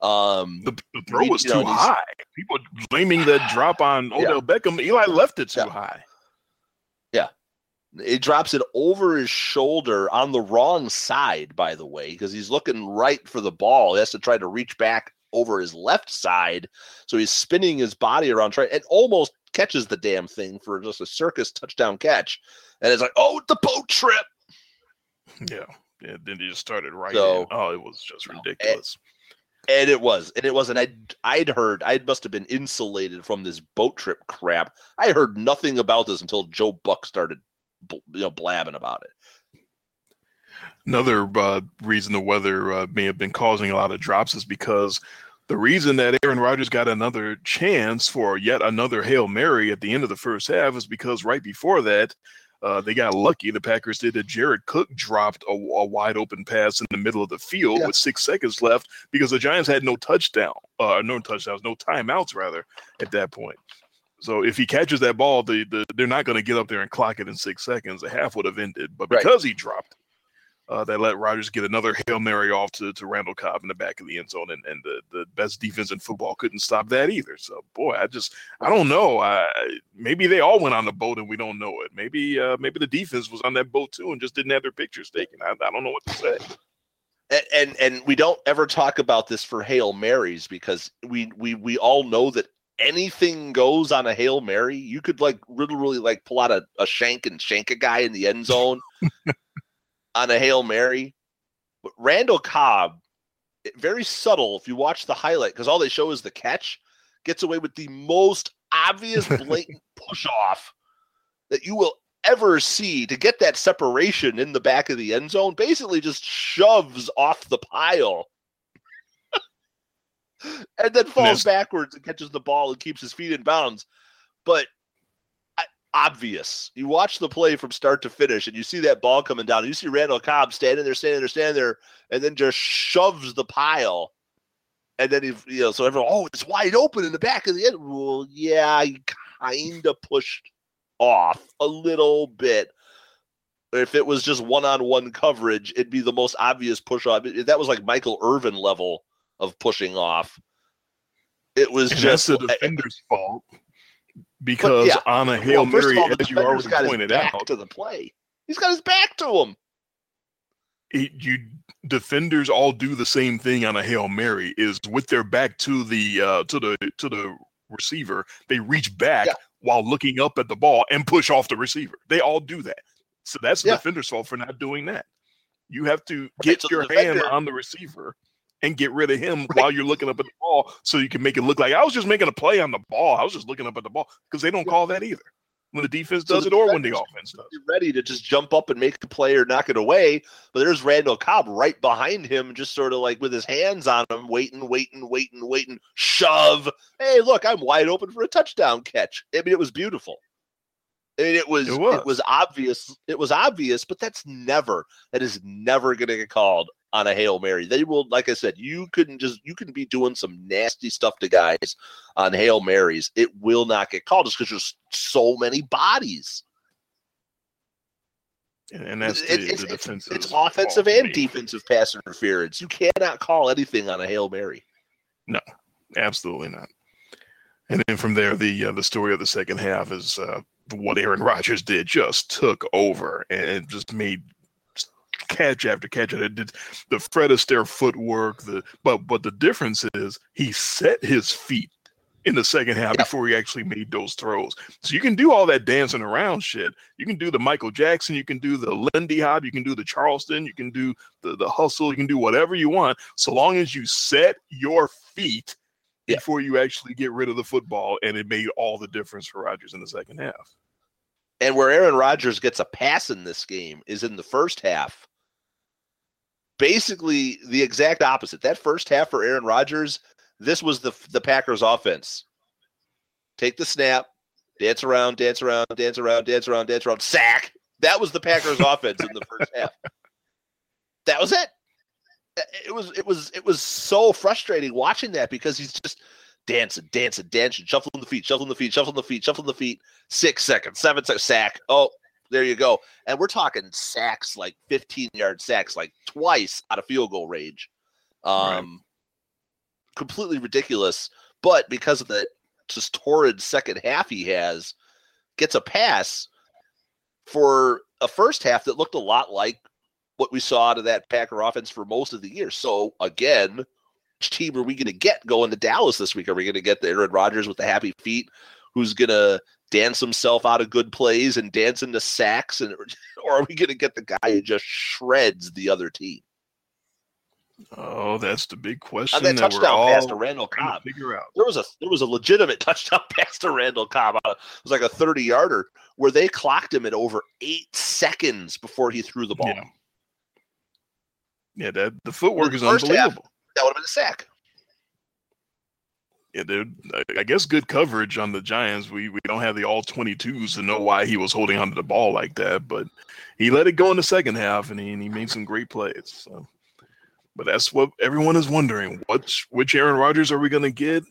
Um, The, the throw was you know, too high. People blaming that drop on Yeah. Odell Beckham. Eli left it too Yeah. high. Yeah. It drops it over his shoulder on the wrong side, by the way, because he's looking right for the ball. He has to try to reach back over his left side. So he's spinning his body around, trying and almost catches the damn thing for just a circus touchdown catch. And it's like, oh, the boat trip. Yeah. Yeah, then he just started right. So- in. Oh, it was just ridiculous. And it was, and it was, and I'd, I'd heard, I must have been insulated from this boat trip crap. I heard nothing about this until Joe Buck started, you know, blabbing about it. Another uh, reason the weather uh, may have been causing a lot of drops is because the reason that Aaron Rodgers got another chance for yet another Hail Mary at the end of the first half is because right before that, uh, they got lucky. The Packers did that. Jared Cook dropped a, a wide open pass in the middle of the field Yeah. with six seconds left because the Giants had no touchdown, uh, no touchdowns, no timeouts rather at that point. So if he catches that ball, the, the they're not going to get up there and clock it in six seconds. The half would have ended, but Right. because he dropped, uh, that let Rodgers get another hail mary off to, to Randall Cobb in the back of the end zone, and, and the, the best defense in football couldn't stop that either. So boy, I just I don't know. I, maybe they all went on the boat and we don't know it. Maybe uh, maybe the defense was on that boat too and just didn't have their pictures taken. I, I don't know what to say. and, and and we don't ever talk about this for hail marys because we we we all know that anything goes on a hail mary you could like really like pull out a, a shank and shank a guy in the end zone on a hail mary. But randall cobb very subtle if you watch the highlight because all they show is the catch gets away with the most obvious blatant push off that you will ever see to get that separation in the back of the end zone. Basically just shoves off the pile. And then falls backwards and catches the ball and keeps his feet in bounds. But obvious you watch the play from start to finish and you see that ball coming down and you see randall cobb standing there standing there standing there and then just shoves the pile and then he you know so everyone oh it's wide open in the back of the end well yeah he kind of pushed off a little bit. If it was just one-on-one coverage, it'd be the most obvious push off. That was like Michael Irvin level of pushing off. It was And just the defender's fault because yeah. on a hail well, mary, all, as you already got his pointed back out, to the play. He's got his back to him. it, you defenders all do the same thing on a hail mary is with their back to the uh, to the to the receiver they reach back Yeah. while looking up at the ball and push off the receiver they all do that so that's the Yeah. defender's fault for not doing that you have to get so your hand on the receiver and get rid of him while you're looking up at the ball so you can make it look like i was just making a play on the ball i was just looking up at the ball because they don't call that either when the defense So does the it or when the offense does You're ready to just jump up and make a play or knock it away. But there's Randall Cobb right behind him, just sort of like with his hands on him, waiting, waiting, waiting, waiting, shove. Hey, look, I'm wide open for a touchdown catch. I mean, it was beautiful. I mean, it was, It it was. was obvious. It was obvious, but that's never that is never going to get called on a hail mary. They will, like I said, you couldn't just you can be doing some nasty stuff to guys on hail marys. It will not get called just because there's so many bodies. and, and that's It- the, it's, the it's, defensive it's offensive and defensive pass interference. You cannot call anything on a hail mary. No, absolutely not. And then from there, the uh, the story of the second half is uh, what Aaron Rodgers did. Just took over and just made catch after catch. It did the Fred Astaire footwork. The but but the difference is he set his feet in the second half yep. before he actually made those throws. So you can do all that dancing around shit. You can do the Michael Jackson, you can do the Lindy Hop, you can do the Charleston, you can do the, the hustle, you can do whatever you want, so long as you set your feet yep. before you actually get rid of the football. And it made all the difference for Rodgers in the second half. And where Aaron Rodgers gets a pass in this game is in the first half. Basically, the exact opposite. That first half for Aaron Rodgers, this was the the Packers offense. Take the snap, dance around, dance around, dance around, dance around, dance around, sack. That was the Packers offense in the first half. That was it. It was it was it was so frustrating watching that because he's just dancing, dancing, dancing, shuffling the feet, shuffling the feet, shuffling the feet, shuffling the feet. Six seconds, seven seconds, sack. Oh, there you go. And we're talking sacks, like 15 yard sacks, like twice out of field goal range. Um, right completely ridiculous. But because of the just torrid second half he has, gets a pass for a first half that looked a lot like what we saw out of that Packer offense for most of the year. So again, which team are we going to get going to Dallas this week? Are we going to get the Aaron Rodgers with the happy feet, who's going to dance himself out of good plays and dance into sacks, and or are we going to get the guy who just shreds the other team? Oh, that's the big question. that, that touchdown pass to Randall Cobb. To figure out. There was a there was a legitimate touchdown pass to Randall Cobb. It was like a thirty yarder where they clocked him at over eight seconds before he threw the ball. Yeah, yeah that the footwork is unbelievable. Half, that would have been a sack. Yeah, dude. I guess good coverage on the Giants. We we don't have the all twenty twos to know why he was holding onto the ball like that, but he let it go in the second half and he, and he made some great plays. So. But that's what everyone is wondering: which which Aaron Rodgers are we going to get,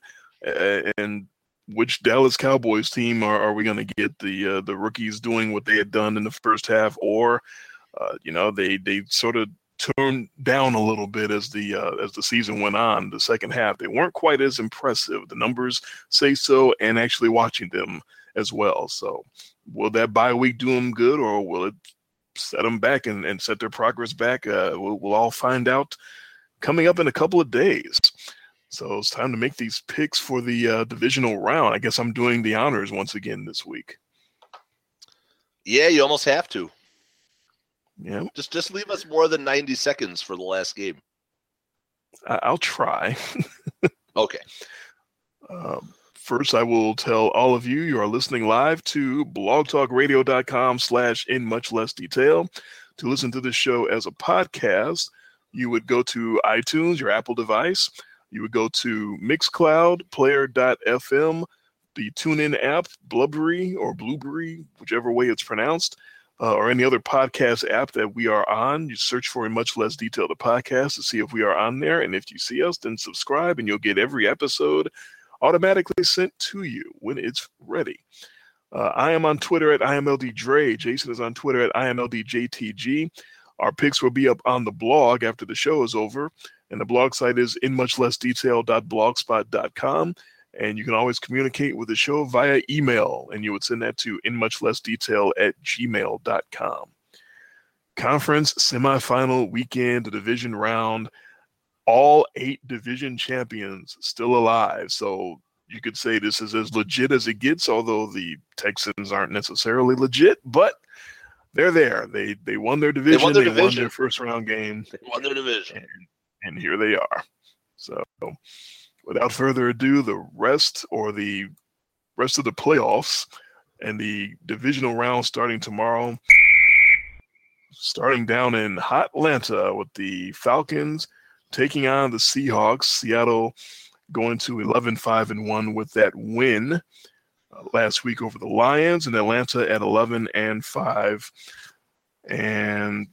and which Dallas Cowboys team are, are we going to get? The uh, the rookies doing what they had done in the first half, or uh, you know they they sort of turned down a little bit as the uh, as the season went on. The second half they weren't quite as impressive. The numbers say so, and actually watching them as well. So will that bye week do them good, or will it set them back and, and set their progress back. Uh, we'll, we'll all find out coming up in a couple of days. So it's time to make these picks for the uh, divisional round. I guess I'm doing the honors once again this week. Yeah, you almost have to. Yeah. Just just leave us more than 90 seconds for the last game. I- will try. okay. Um, First, I will tell all of you you are listening live to blogtalkradio.com slash in much less detail. To listen to this show as a podcast, you would go to iTunes, your Apple device. You would go to Mixcloud, player.fm, the TuneIn app, Blubbery or Blueberry, whichever way it's pronounced, uh, or any other podcast app that we are on. You search for a much less detailed the podcast to see if we are on there. And if you see us, then subscribe and you'll get every episode automatically sent to you when it's ready. Uh, I am on Twitter at IMLDDre. Jason is on Twitter at IMLDJTG. Our picks will be up on the blog after the show is over. And the blog site is in much less detail.blogspot.com. And you can always communicate with the show via email, and you would send that to in much less detail at gmail.com. Conference semifinal weekend, the division round all eight division champions still alive. So you could say this is as legit as it gets, although the Texans aren't necessarily legit, but they're there. They they won their division. They won their, they division. Won their first round game. They won their division. And, and here they are. So without further ado, the rest or the rest of the playoffs and the divisional round starting tomorrow. Starting down in Hot Atlanta with the Falcons taking on the Seahawks. Seattle going to 11 5 and 1 with that win uh, last week over the Lions, and Atlanta at 11 and 5. And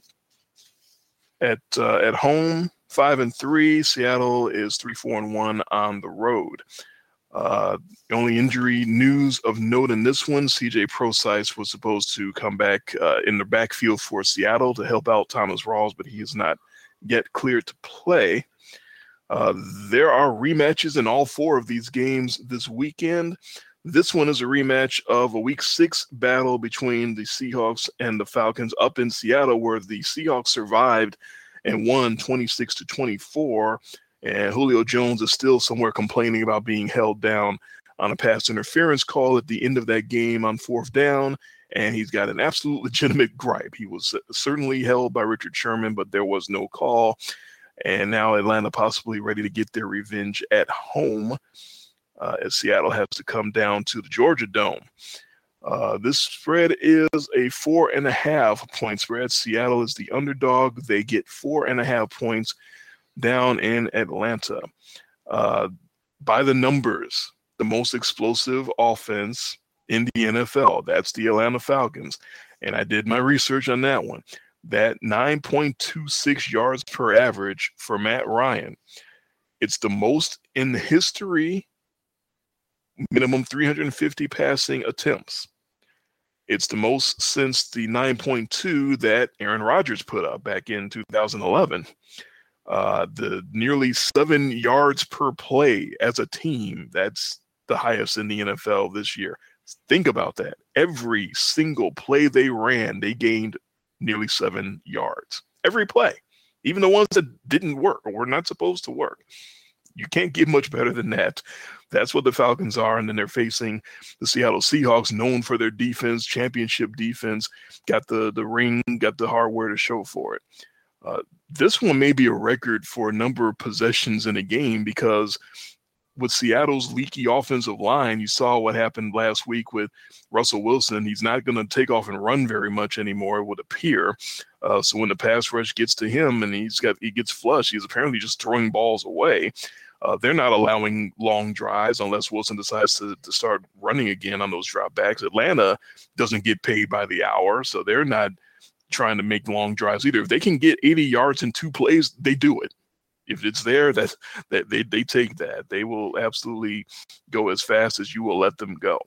at uh, at home, 5 and 3. Seattle is 3 4 and 1 on the road. Uh, only injury news of note in this one, CJ Prosise was supposed to come back uh, in the backfield for Seattle to help out Thomas Rawls, but he is not yet cleared to play. Uh, there are rematches in all four of these games this weekend. This one is a rematch of a week six battle between the Seahawks and the Falcons up in Seattle, where the Seahawks survived and won 26 to 24. And Julio Jones is still somewhere complaining about being held down on a pass interference call at the end of that game on fourth down. And he's got an absolute legitimate gripe. He was certainly held by Richard Sherman, but there was no call. And now Atlanta possibly ready to get their revenge at home uh, as Seattle has to come down to the Georgia Dome. Uh, this spread is a four and a half point spread. Seattle is the underdog. They get four and a half points down in Atlanta. Uh, by the numbers, the most explosive offense in the NFL. That's the Atlanta Falcons. And I did my research on that one. That 9.26 yards per average for Matt Ryan. It's the most in history, minimum 350 passing attempts. It's the most since the 9.2 that Aaron Rodgers put up back in 2011. Uh, the nearly seven yards per play as a team, that's the highest in the NFL this year. Think about that. Every single play they ran, they gained nearly seven yards. Every play, even the ones that didn't work or were not supposed to work. You can't get much better than that. That's what the Falcons are. And then they're facing the Seattle Seahawks, known for their defense, championship defense, got the, the ring, got the hardware to show for it. Uh, this one may be a record for a number of possessions in a game because with Seattle's leaky offensive line, you saw what happened last week with Russell Wilson. He's not going to take off and run very much anymore, it would appear. Uh, so when the pass rush gets to him and he's got he gets flushed, he's apparently just throwing balls away. Uh, they're not allowing long drives unless Wilson decides to, to start running again on those dropbacks. Atlanta doesn't get paid by the hour, so they're not trying to make long drives either. If they can get 80 yards in two plays, they do it. If it's there, that that they, they take that. They will absolutely go as fast as you will let them go.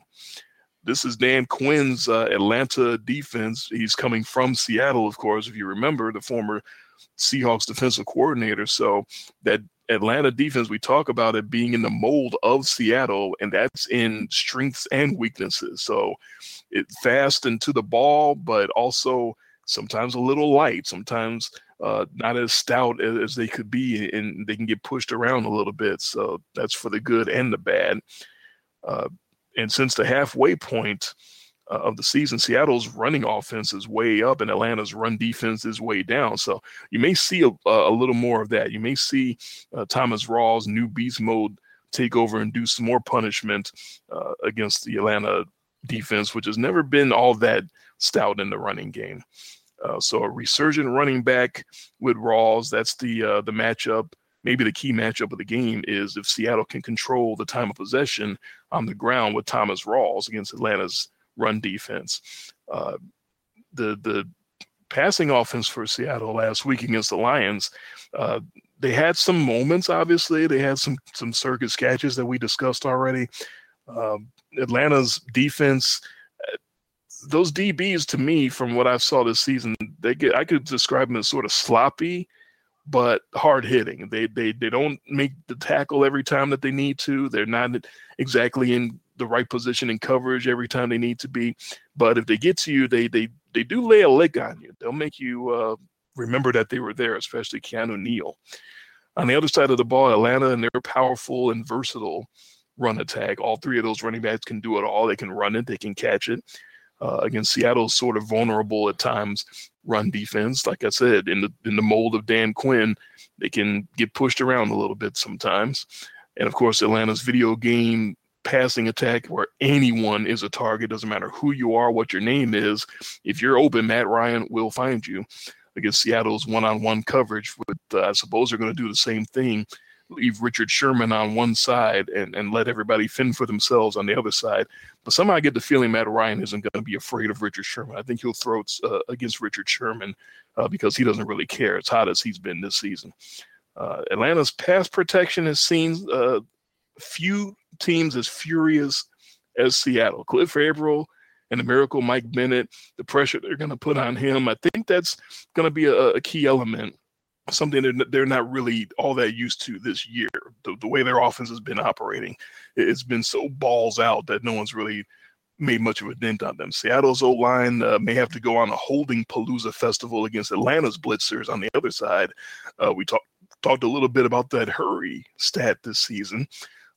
This is Dan Quinn's uh, Atlanta defense. He's coming from Seattle, of course, if you remember, the former Seahawks defensive coordinator. So that Atlanta defense, we talk about it being in the mold of Seattle, and that's in strengths and weaknesses. So it fast and to the ball, but also sometimes a little light, sometimes uh, not as stout as, they could be, and they can get pushed around a little bit. So that's for the good and the bad. Uh, and since the halfway point, uh, of the season, Seattle's running offense is way up and Atlanta's run defense is way down. So you may see a, a little more of that. You may see uh, Thomas Rawls' new beast mode take over and do some more punishment uh, against the Atlanta defense, which has never been all that stout in the running game. Uh, so a resurgent running back with Rawls, that's the uh, the matchup. Maybe the key matchup of the game is if Seattle can control the time of possession on the ground with Thomas Rawls against Atlanta's run defense. Uh, the the passing offense for Seattle last week against the Lions, uh, they had some moments. Obviously, they had some some circus catches that we discussed already. Um, Atlanta's defense, those DBs to me, from what I saw this season, they get I could describe them as sort of sloppy, but hard hitting. They they they don't make the tackle every time that they need to. They're not exactly in the right position and coverage every time they need to be. But if they get to you, they they they do lay a lick on you. They'll make you uh, remember that they were there, especially Keanu Neal. On the other side of the ball, Atlanta and their powerful and versatile run attack. All three of those running backs can do it all. They can run it, they can catch it. Uh, against Seattle's sort of vulnerable at times run defense. Like I said, in the in the mold of Dan Quinn, they can get pushed around a little bit sometimes. And of course, Atlanta's video game passing attack where anyone is a target. Doesn't matter who you are, what your name is. If you're open, Matt Ryan will find you. Against Seattle's one-on-one coverage, with uh, I suppose they're going to do the same thing. Leave Richard Sherman on one side and, and let everybody fend for themselves on the other side. But somehow I get the feeling Matt Ryan isn't going to be afraid of Richard Sherman. I think he'll throw it uh, against Richard Sherman uh, because he doesn't really care. It's hot as he's been this season. Uh, Atlanta's pass protection has seen uh, few teams as furious as Seattle. Cliff Avril and the miracle Mike Bennett, the pressure they're going to put on him, I think that's going to be a, a, key element something they're not really all that used to this year. The, the way their offense has been operating, it's been so balls out that no one's really made much of a dent on them. Seattle's O line uh, may have to go on a holding palooza festival against Atlanta's blitzers on the other side. Uh, we talked talked a little bit about that hurry stat this season.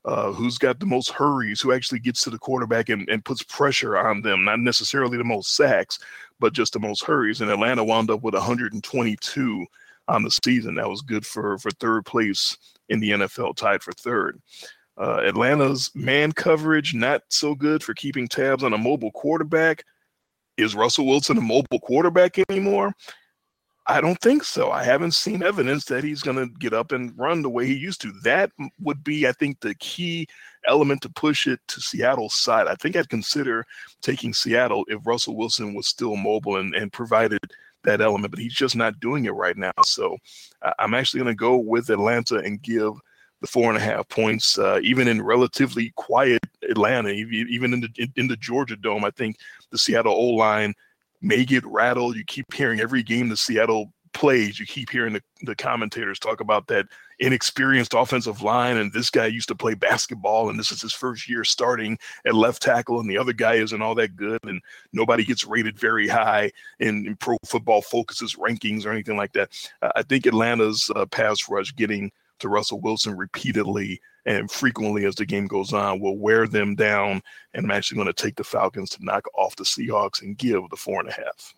Uh, who's got the most hurries, who actually gets to the quarterback and, and puts pressure on them, not necessarily the most sacks, but just the most hurries. And Atlanta wound up with 122 on the season. That was good for for third place in the NFL, tied for third. Uh, Atlanta's man coverage not so good for keeping tabs on a mobile quarterback. Is Russell Wilson a mobile quarterback anymore? I don't think so. I haven't seen evidence that he's going to get up and run the way he used to. That would be, I think, the key element to push it to Seattle's side. I think I'd consider taking Seattle if Russell Wilson was still mobile and, and provided that element, but he's just not doing it right now. So I'm actually going to go with Atlanta and give the four and a half points, uh, even in relatively quiet Atlanta, even in the in the Georgia Dome. I think the Seattle O line may get rattled. You keep hearing every game the Seattle plays, you keep hearing the, the commentators talk about that inexperienced offensive line, and this guy used to play basketball, and this is his first year starting at left tackle, and the other guy isn't all that good, and nobody gets rated very high in, in Pro Football Focus's rankings or anything like that. Uh, I think Atlanta's uh, pass rush getting to Russell Wilson repeatedly and frequently as the game goes on will wear them down. And I'm actually going to take the Falcons to knock off the Seahawks and give the four and a half.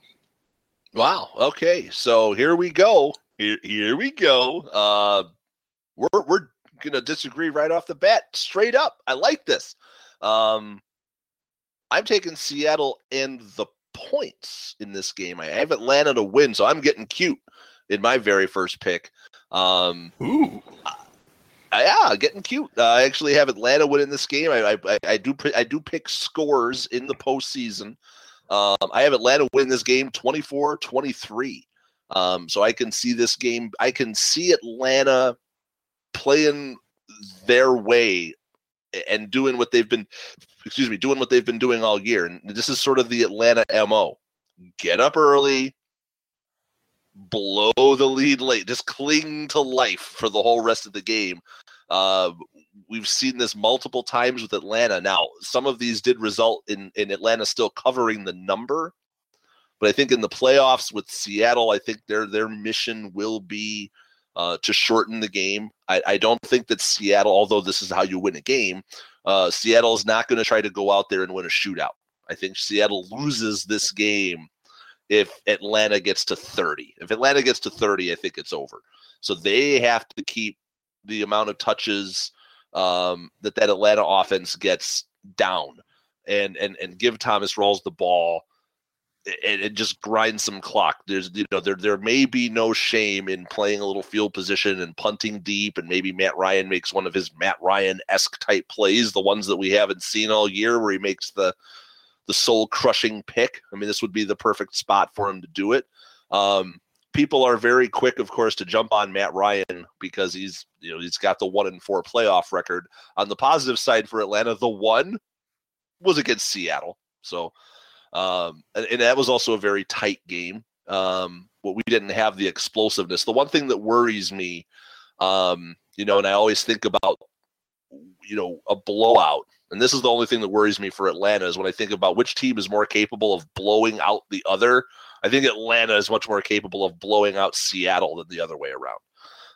Wow. Okay. So here we go. Here, here we go. Uh, we're we're gonna disagree right off the bat, straight up. I like this. Um, I'm taking Seattle and the points in this game. I have Atlanta to win, so I'm getting cute in my very first pick. Um, Ooh. Uh, yeah, getting cute. Uh, I actually have Atlanta winning this game. I, I, I do I do pick scores in the postseason. Um, I have Atlanta win this game 24-23. Um, so I can see this game. I can see Atlanta playing their way and doing what they've been excuse me doing what they've been doing all year and this is sort of the atlanta mo get up early blow the lead late, just cling to life for the whole rest of the game. Uh, we've seen this multiple times with Atlanta. Now, some of these did result in in Atlanta still covering the number, but I think in the playoffs with Seattle, I think their their mission will be uh, to shorten the game. I, I, don't think that Seattle, although this is how you win a game, uh, Seattle is not going to try to go out there and win a shootout. I think Seattle loses this game if Atlanta gets to 30. If Atlanta gets to 30, I think it's over. So they have to keep the amount of touches um, that that Atlanta offense gets down and and and give Thomas Rawls the ball and, just grind some clock. There's you know there there may be no shame in playing a little field position and punting deep, and maybe Matt Ryan makes one of his Matt Ryan esque type plays, the ones that we haven't seen all year, where he makes the the soul crushing pick. I mean, this would be the perfect spot for him to do it. Um, people are very quick, of course, to jump on Matt Ryan because he's you know he's got the one and four playoff record. On the positive side for Atlanta, the one was against Seattle, so um, and, and that was also a very tight game. Um, but we didn't have the explosiveness. The one thing that worries me, um, you know, and I always think about you know a blowout and this is the only thing that worries me for Atlanta is when I think about which team is more capable of blowing out the other. I think Atlanta is much more capable of blowing out Seattle than the other way around.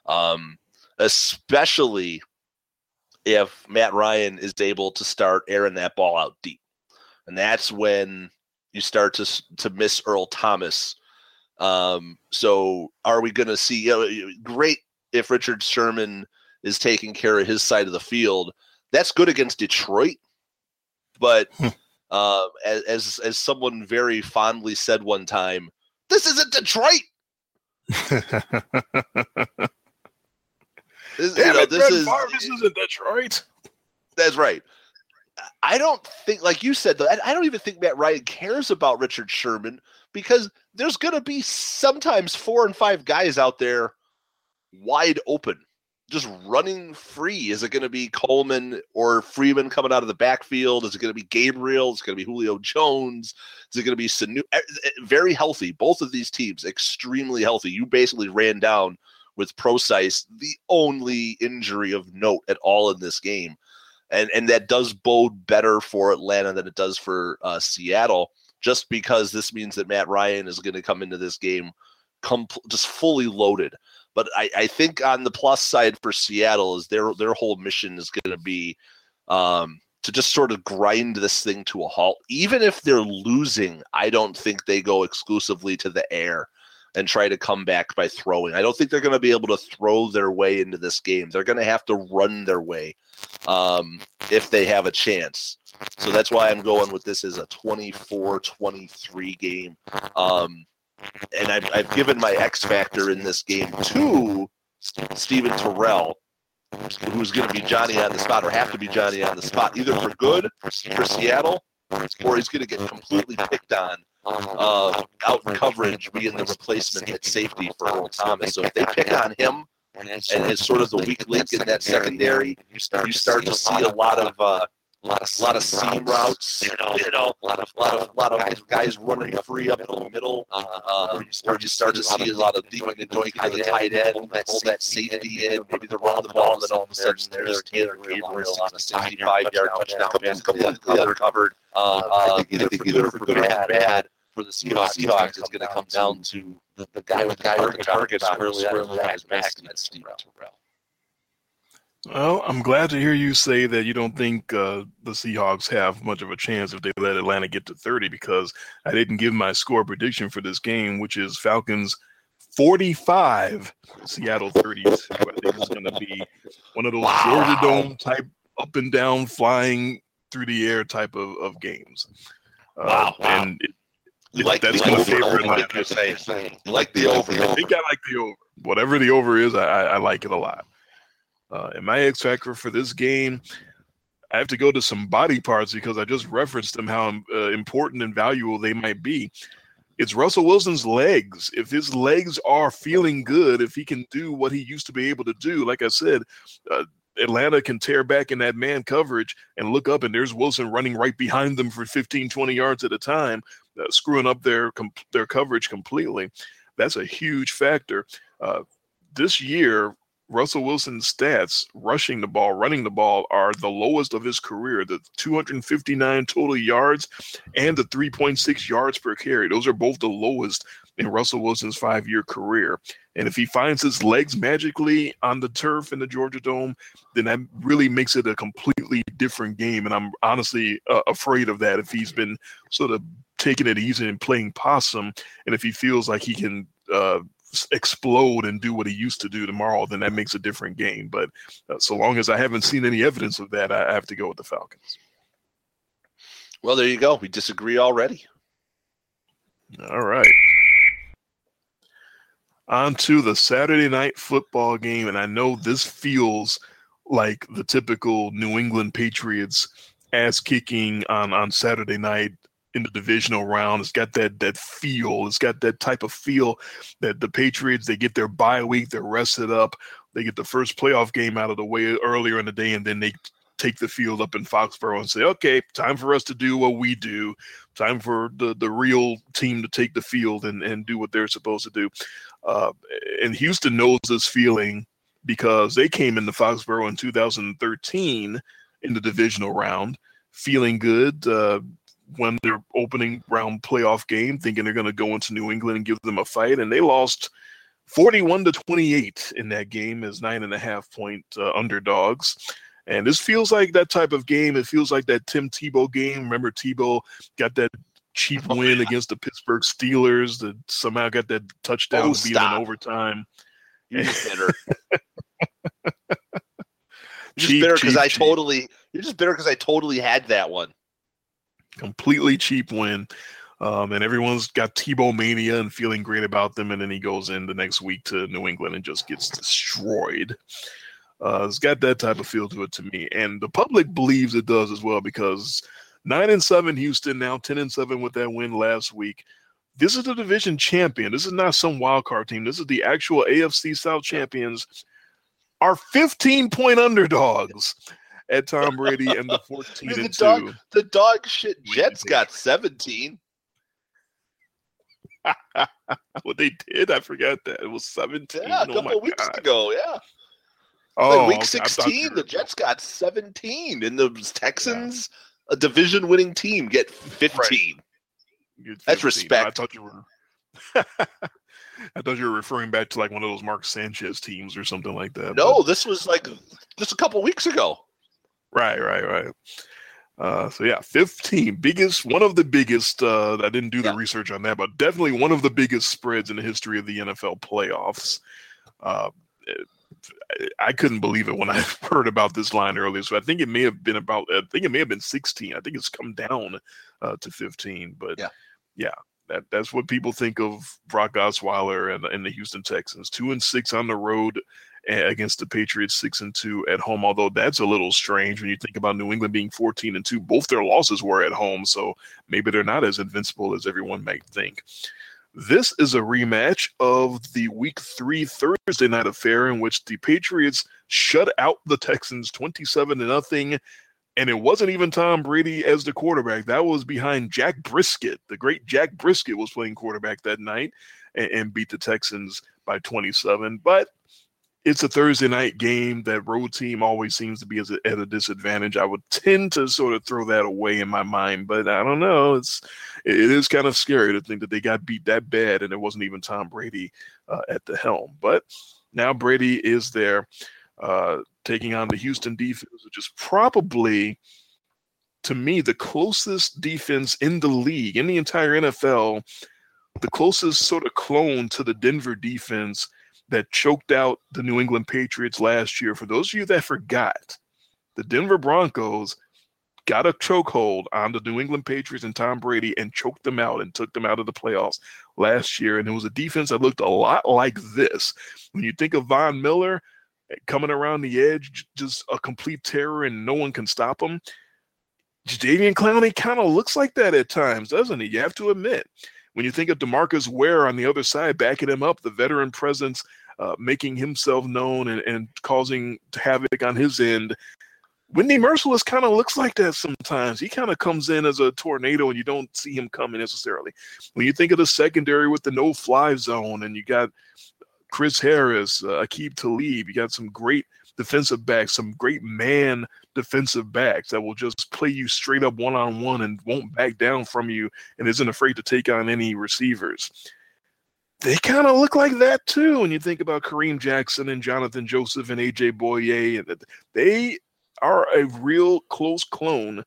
Um, especially if Matt Ryan is able to start airing that ball out deep. And that's when you start to to miss Earl Thomas. Um, so are we going to see you know, great if Richard Sherman is taking care of his side of the field? That's good against Detroit, but uh, as as someone very fondly said one time, this isn't Detroit. this, Damn you know, it, this is this isn't Detroit. That's right. I don't think, like you said, though, I don't even think Matt Ryan cares about Richard Sherman because there's going to be sometimes four and five guys out there wide open just running free? Is it going to be Coleman or Freeman coming out of the backfield? Is it going to be Gabriel? Is it going to be Julio Jones? Is it going to be Sanu? Eh, eh, very healthy. Both of these teams extremely healthy. You basically ran down with Prosise, the only injury of note at all in this game. And, and that does bode better for Atlanta than it does for uh, Seattle, just because this means that Matt Ryan is going to come into this game com- just fully loaded. But I, I think on the plus side for Seattle is their their whole mission is going to be um, to just sort of grind this thing to a halt. Even if they're losing, I don't think they go exclusively to the air and try to come back by throwing. I don't think they're going to be able to throw their way into this game. They're going to have to run their way um, if they have a chance. So that's why I'm going with this as a 24 23 game. Um, and I've, I've given my X factor in this game to Steven Terrell, who's going to be Johnny on the spot or have to be Johnny on the spot, either for good for Seattle or he's going to get completely picked on uh, out coverage, being the replacement at safety for Earl Thomas. So if they pick on him and as sort of the weak link in that secondary, you start to see a lot of uh, a lot of lot of seam routes, you know, you know, a lot of lot of lot of guys, guys running free up in the middle, uh, uh, where, you start, you start to see a lot of deep and doing kind of tight end, hold that, hold that safety in, maybe they're running the ball, and then all of a sudden there's Taylor Gabriel on a 65 yard touchdown pass, couple of. Uh, uh, I think either for good or bad for the Seahawks, Seahawks it's going to come down to the, the guy with the the target squarely out of the guy's back, and that's Steve Terrell. Well, I'm glad to hear you say that you don't think uh, the Seahawks have much of a chance if they let Atlanta get to 30 because I didn't give my score prediction for this game, which is Falcons 45, Seattle 30. I think it's going to be one of those wow. Georgia Dome type up and down flying through the air type of, of games. Uh, wow. And it, you like that's over, favorite. like you're. You like the over. I think I like the over. Whatever the over is, I, I like it a lot. Uh, and my X factor for this game, I have to go to some body parts because I just referenced them how uh, important and valuable they might be. It's Russell Wilson's legs. If his legs are feeling good, if he can do what he used to be able to do, like I said, uh, Atlanta can tear back in that man coverage and look up, and there's Wilson running right behind them for 15, 20 yards at a time, uh, screwing up their their coverage completely. That's a huge factor. Uh, this year, Russell Wilson's stats, rushing the ball, running the ball, are the lowest of his career. The 259 total yards and the 3.6 yards per carry. Those are both the lowest in Russell Wilson's five year career. And if he finds his legs magically on the turf in the Georgia Dome, then that really makes it a completely different game. And I'm honestly uh, afraid of that if he's been sort of taking it easy and playing possum. And if he feels like he can uh, explode and do what he used to do tomorrow, then that makes a different game. But uh, so long as I haven't seen any evidence of that, I have to go with the Falcons. Well, there you go. We disagree already. All right. On to the Saturday night football game. And I know this feels like the typical New England Patriots ass kicking on, on Saturday night in the divisional round. It's got that that feel. It's got that type of feel that the Patriots they get their bye week, they're rested up, they get the first playoff game out of the way earlier in the day, and then they take the field up in Foxborough and say, "Okay, time for us to do what we do. Time for the the real team to take the field and and do what they're supposed to do." Uh, and Houston knows this feeling because they came into Foxborough in 2013 in the divisional round, feeling good. Uh, won their opening round playoff game, thinking they're going to go into New England and give them a fight, and they lost 41 to 28 in that game as nine and a half point uh, underdogs. And this feels like that type of game. It feels like that Tim Tebow game. Remember, Tebow got that cheap oh, win against the Pittsburgh Steelers that somehow got that touchdown oh, beat in overtime. You're just bitter. you're just bitter because I cheap. totally. You're just bitter because I totally had that one completely cheap win. Um, and everyone's got Tebow mania and feeling great about them. And then he goes in the next week to New England and just gets destroyed. Uh, it's got that type of feel to it to me. And the public believes it does as well because nine and seven Houston now, 10 and seven with that win last week. This is the division champion. This is not some wild card team. This is the actual AFC South champions. Are 15 point underdogs at Tom Brady and the 14 I mean, the dog, The dog shit Jets got 17. what they did, I forgot that it was seventeen. Yeah, a Oh couple my weeks God. ago. Yeah. Oh, like week okay, I thought 16, the Jets got 17, and the Texans, a division winning team, get 15. You're That's 15. I respect. thought you were. I thought you were referring back to like one of those Mark Sanchez teams or something like that. No, this was like just a couple weeks ago. Right, right, right. Uh, so yeah, 15 biggest, one of the biggest. Uh, I didn't do the Yeah. research on that, but definitely one of the biggest spreads in the history of the NFL playoffs. Uh, it- I couldn't believe it when I heard about this line earlier. So I think it may have been about. I think it may have been 16. I think it's come down uh, to 15. But Yeah. yeah, that that's what people think of Brock Osweiler and, and the Houston Texans. Two and six on the road against the Patriots, six and two at home. Although that's a little strange when you think about New England being 14 and two. Both their losses were at home, so maybe they're not as invincible as everyone might think. This is a rematch of the Week Three Thursday night affair in which the Patriots shut out the Texans 27 to nothing. And it wasn't even Tom Brady as the quarterback. That was behind Jack Brissett. The great Jack Brissett was playing quarterback that night and, and beat the Texans by 27. But it's a Thursday night game. That road team always seems to be at a disadvantage. I would tend to sort of throw that away in my mind, but I don't know. It's it it is kind of scary to think that they got beat that bad and it wasn't even Tom Brady uh, at the helm. But now Brady is there, uh, taking on the Houston defense, which is probably, to me, the closest defense in the league, in the entire NFL, the closest sort of clone to the Denver defense that choked out the New England Patriots last year. For those of you that forgot, the Denver Broncos got a chokehold on the New England Patriots and Tom Brady and choked them out and took them out of the playoffs last year. And it was a defense that looked a lot like this. When you think of Von Miller eh, coming around the edge, just a complete terror and no one can stop him. Jadeveon Clowney kind of looks like that at times, doesn't he? You have to admit. When you think of DeMarcus Ware on the other side, backing him up, the veteran presence, uh, making himself known and, and causing havoc on his end. Whitney Mercilus kind of looks like that sometimes. He kind of comes in as a tornado and you don't see him coming necessarily. When you think of the secondary with the no fly zone and you got Chris Harris, uh, Aqib Talib, you got some great defensive backs, some great man defensive backs that will just play you straight up one on one and won't back down from you and isn't afraid to take on any receivers. They kind of look like that too when you think about Kareem Jackson and Jonathan Joseph and AJ Bouye. They are a real close clone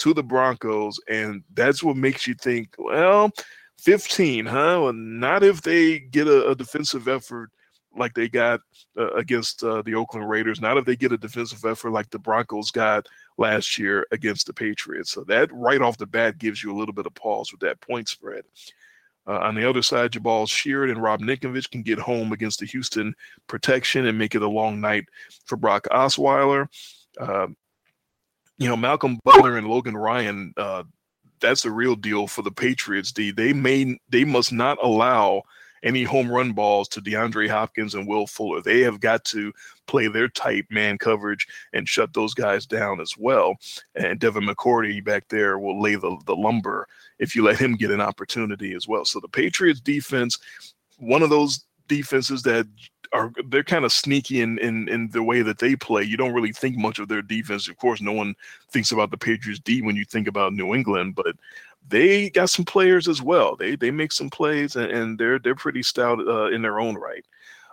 to the Broncos, and that's what makes you think, well, 15, huh? Well, not if they get a, a defensive effort like they got uh, against uh, the Oakland Raiders. Not if they get a defensive effort like the Broncos got last year against the Patriots. So that right off the bat gives you a little bit of pause with that point spread. Uh, on the other side, Jabaal Sheard and Rob Ninkovich can get home against the Houston protection and make it a long night for Brock Osweiler. Uh, you know, Malcolm Butler and Logan Ryan, uh, that's a real deal for the Patriots. D. They may they must not allow any home run balls to DeAndre Hopkins and Will Fuller. They have got to play their tight man coverage and shut those guys down as well. And Devin McCourty back there will lay the, the lumber if you let him get an opportunity as well. So the Patriots defense, one of those defenses that are they're kind of sneaky in, in in the way that they play. You don't really think much of their defense. Of course, no one thinks about the Patriots D when you think about New England, but they got some players as well. They they make some plays and, and they're they're pretty stout uh, in their own right.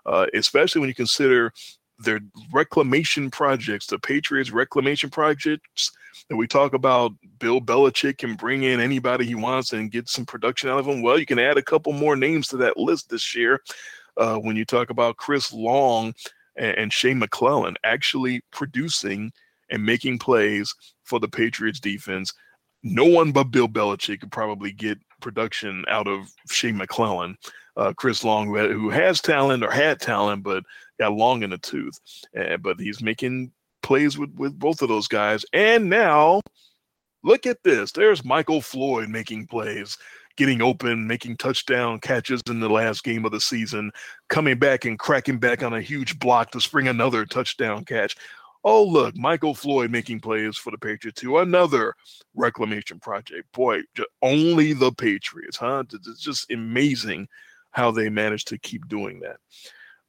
Uh, especially when you consider their reclamation projects, the Patriots reclamation projects that we talk about. Bill Belichick can bring in anybody he wants and get some production out of them. Well, you can add a couple more names to that list this year. Uh, when you talk about Chris Long and, and Shea McClellin actually producing and making plays for the Patriots defense, no one but Bill Belichick could probably get production out of Shea McClellin. Uh, Chris Long, who, who has talent or had talent, but got long in the tooth. Uh, but he's making plays with, with both of those guys. And now, look at this. There's Michael Floyd making plays, getting open, making touchdown catches in the last game of the season, coming back and cracking back on a huge block to spring another touchdown catch. Oh, look, Michael Floyd making plays for the Patriots too. Another reclamation project. Boy, only the Patriots, huh? It's just amazing how they managed to keep doing that.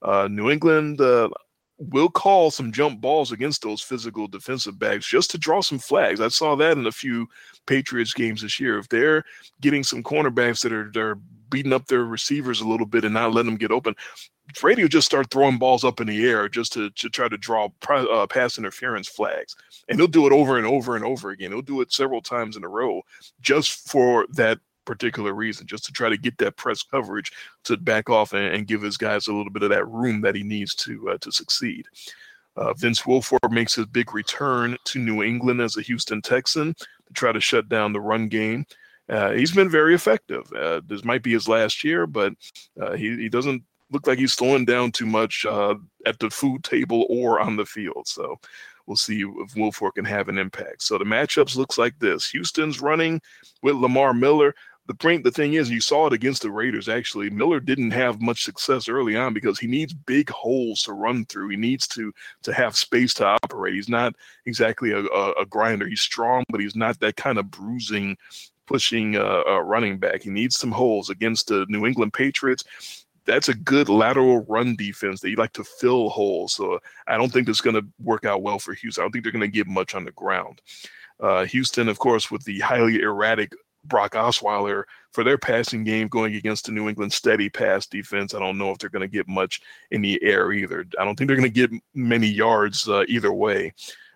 Uh, New England uh, will call some jump balls against those physical defensive backs just to draw some flags. I saw that in a few Patriots games this year. If they're getting some cornerbacks that are they're beating up their receivers a little bit and not letting them get open, Brady will just start throwing balls up in the air just to, to try to draw uh, pass interference flags. And he'll do it over and over and over again. He'll do it several times in a row just for that particular reason, just to try to get that press coverage to back off and, and give his guys a little bit of that room that he needs to uh, to succeed. Uh, Vince Wilfork makes his big return to New England as a Houston Texan to try to shut down the run game. Uh, he's been very effective. Uh, this might be his last year, but uh, he, he doesn't look like he's slowing down too much uh, at the food table or on the field. So we'll see if Wilfork can have an impact. So the matchups looks like this: Houston's running with Lamar Miller the point the thing is you saw it against the raiders actually. Miller didn't have much success early on because he needs big holes to run through. He needs to to have space to operate. He's not exactly a, a, a grinder. He's strong but he's not that kind of bruising pushing uh, uh, running back. He needs some holes against the new england patriots. That's a good lateral run defense that you like to fill holes. So i don't think it's going to work out well for houston. I don't think they're going to get much on the ground. Uh, Houston, of course, with the highly erratic Brock Osweiler for their passing game going against the New England steady pass defense. I don't know if they're going to get much in the air either. I don't think they're going to get many yards uh, either way.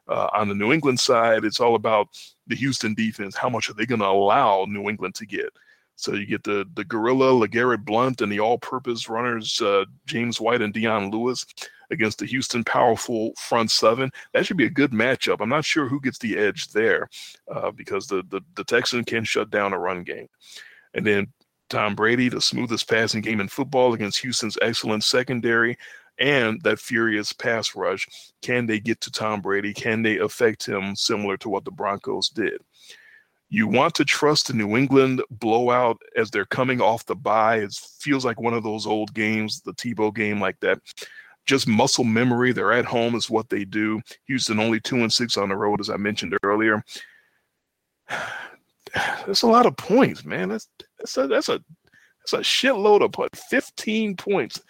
Uh, on the New England side, it's all about the Houston defense. How much are they going to allow New England to get? So you get the the gorilla LeGarrette Blount, and the all-purpose runners uh, James White and Dion Lewis against the Houston powerful front seven. That should be a good matchup. I'm not sure who gets the edge there uh, because the, the the Texan can shut down a run game, and then Tom Brady, the smoothest passing game in football against Houston's excellent secondary and that furious pass rush. Can they get to Tom Brady? Can they affect him similar to what the Broncos did? You want to trust the New England blowout as they're coming off the bye. It feels like one of those old games, the Tebow game, like that. Just muscle memory. They're at home is what they do. Houston only two and six on the road, as I mentioned earlier. That's a lot of points, man. That's that's a that's a that's a shitload of put 15 points.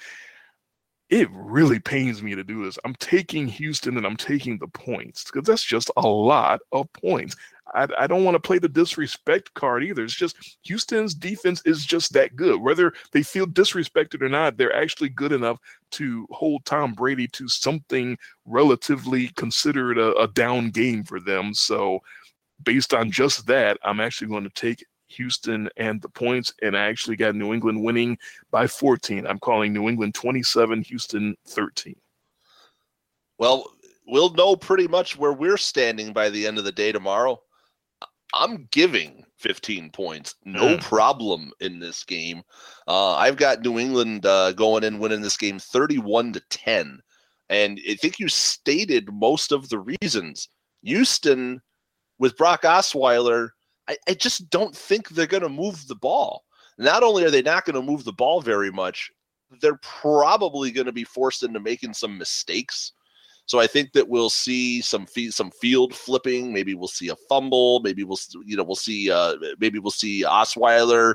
It really pains me to do this. I'm taking Houston and I'm taking the points because that's just a lot of points. I, I don't want to play the disrespect card either. It's just Houston's defense is just that good. Whether they feel disrespected or not, they're actually good enough to hold Tom Brady to something relatively considered a, a down game for them. So, based on just that, I'm actually going to take Houston and the points, and I actually got New England winning by 14. I'm calling New England 27, Houston 13. Well, we'll know pretty much where we're standing by the end of the day tomorrow. I'm giving 15 points, no mm. problem in this game. Uh, I've got New England uh, going in winning this game 31 to 10, and I think you stated most of the reasons. Houston with Brock Osweiler, I, I just don't think they're going to move the ball. Not only are they not going to move the ball very much, they're probably going to be forced into making some mistakes. So I think that we'll see some some field flipping. Maybe we'll see a fumble. Maybe we'll you know we'll see uh, maybe we'll see Osweiler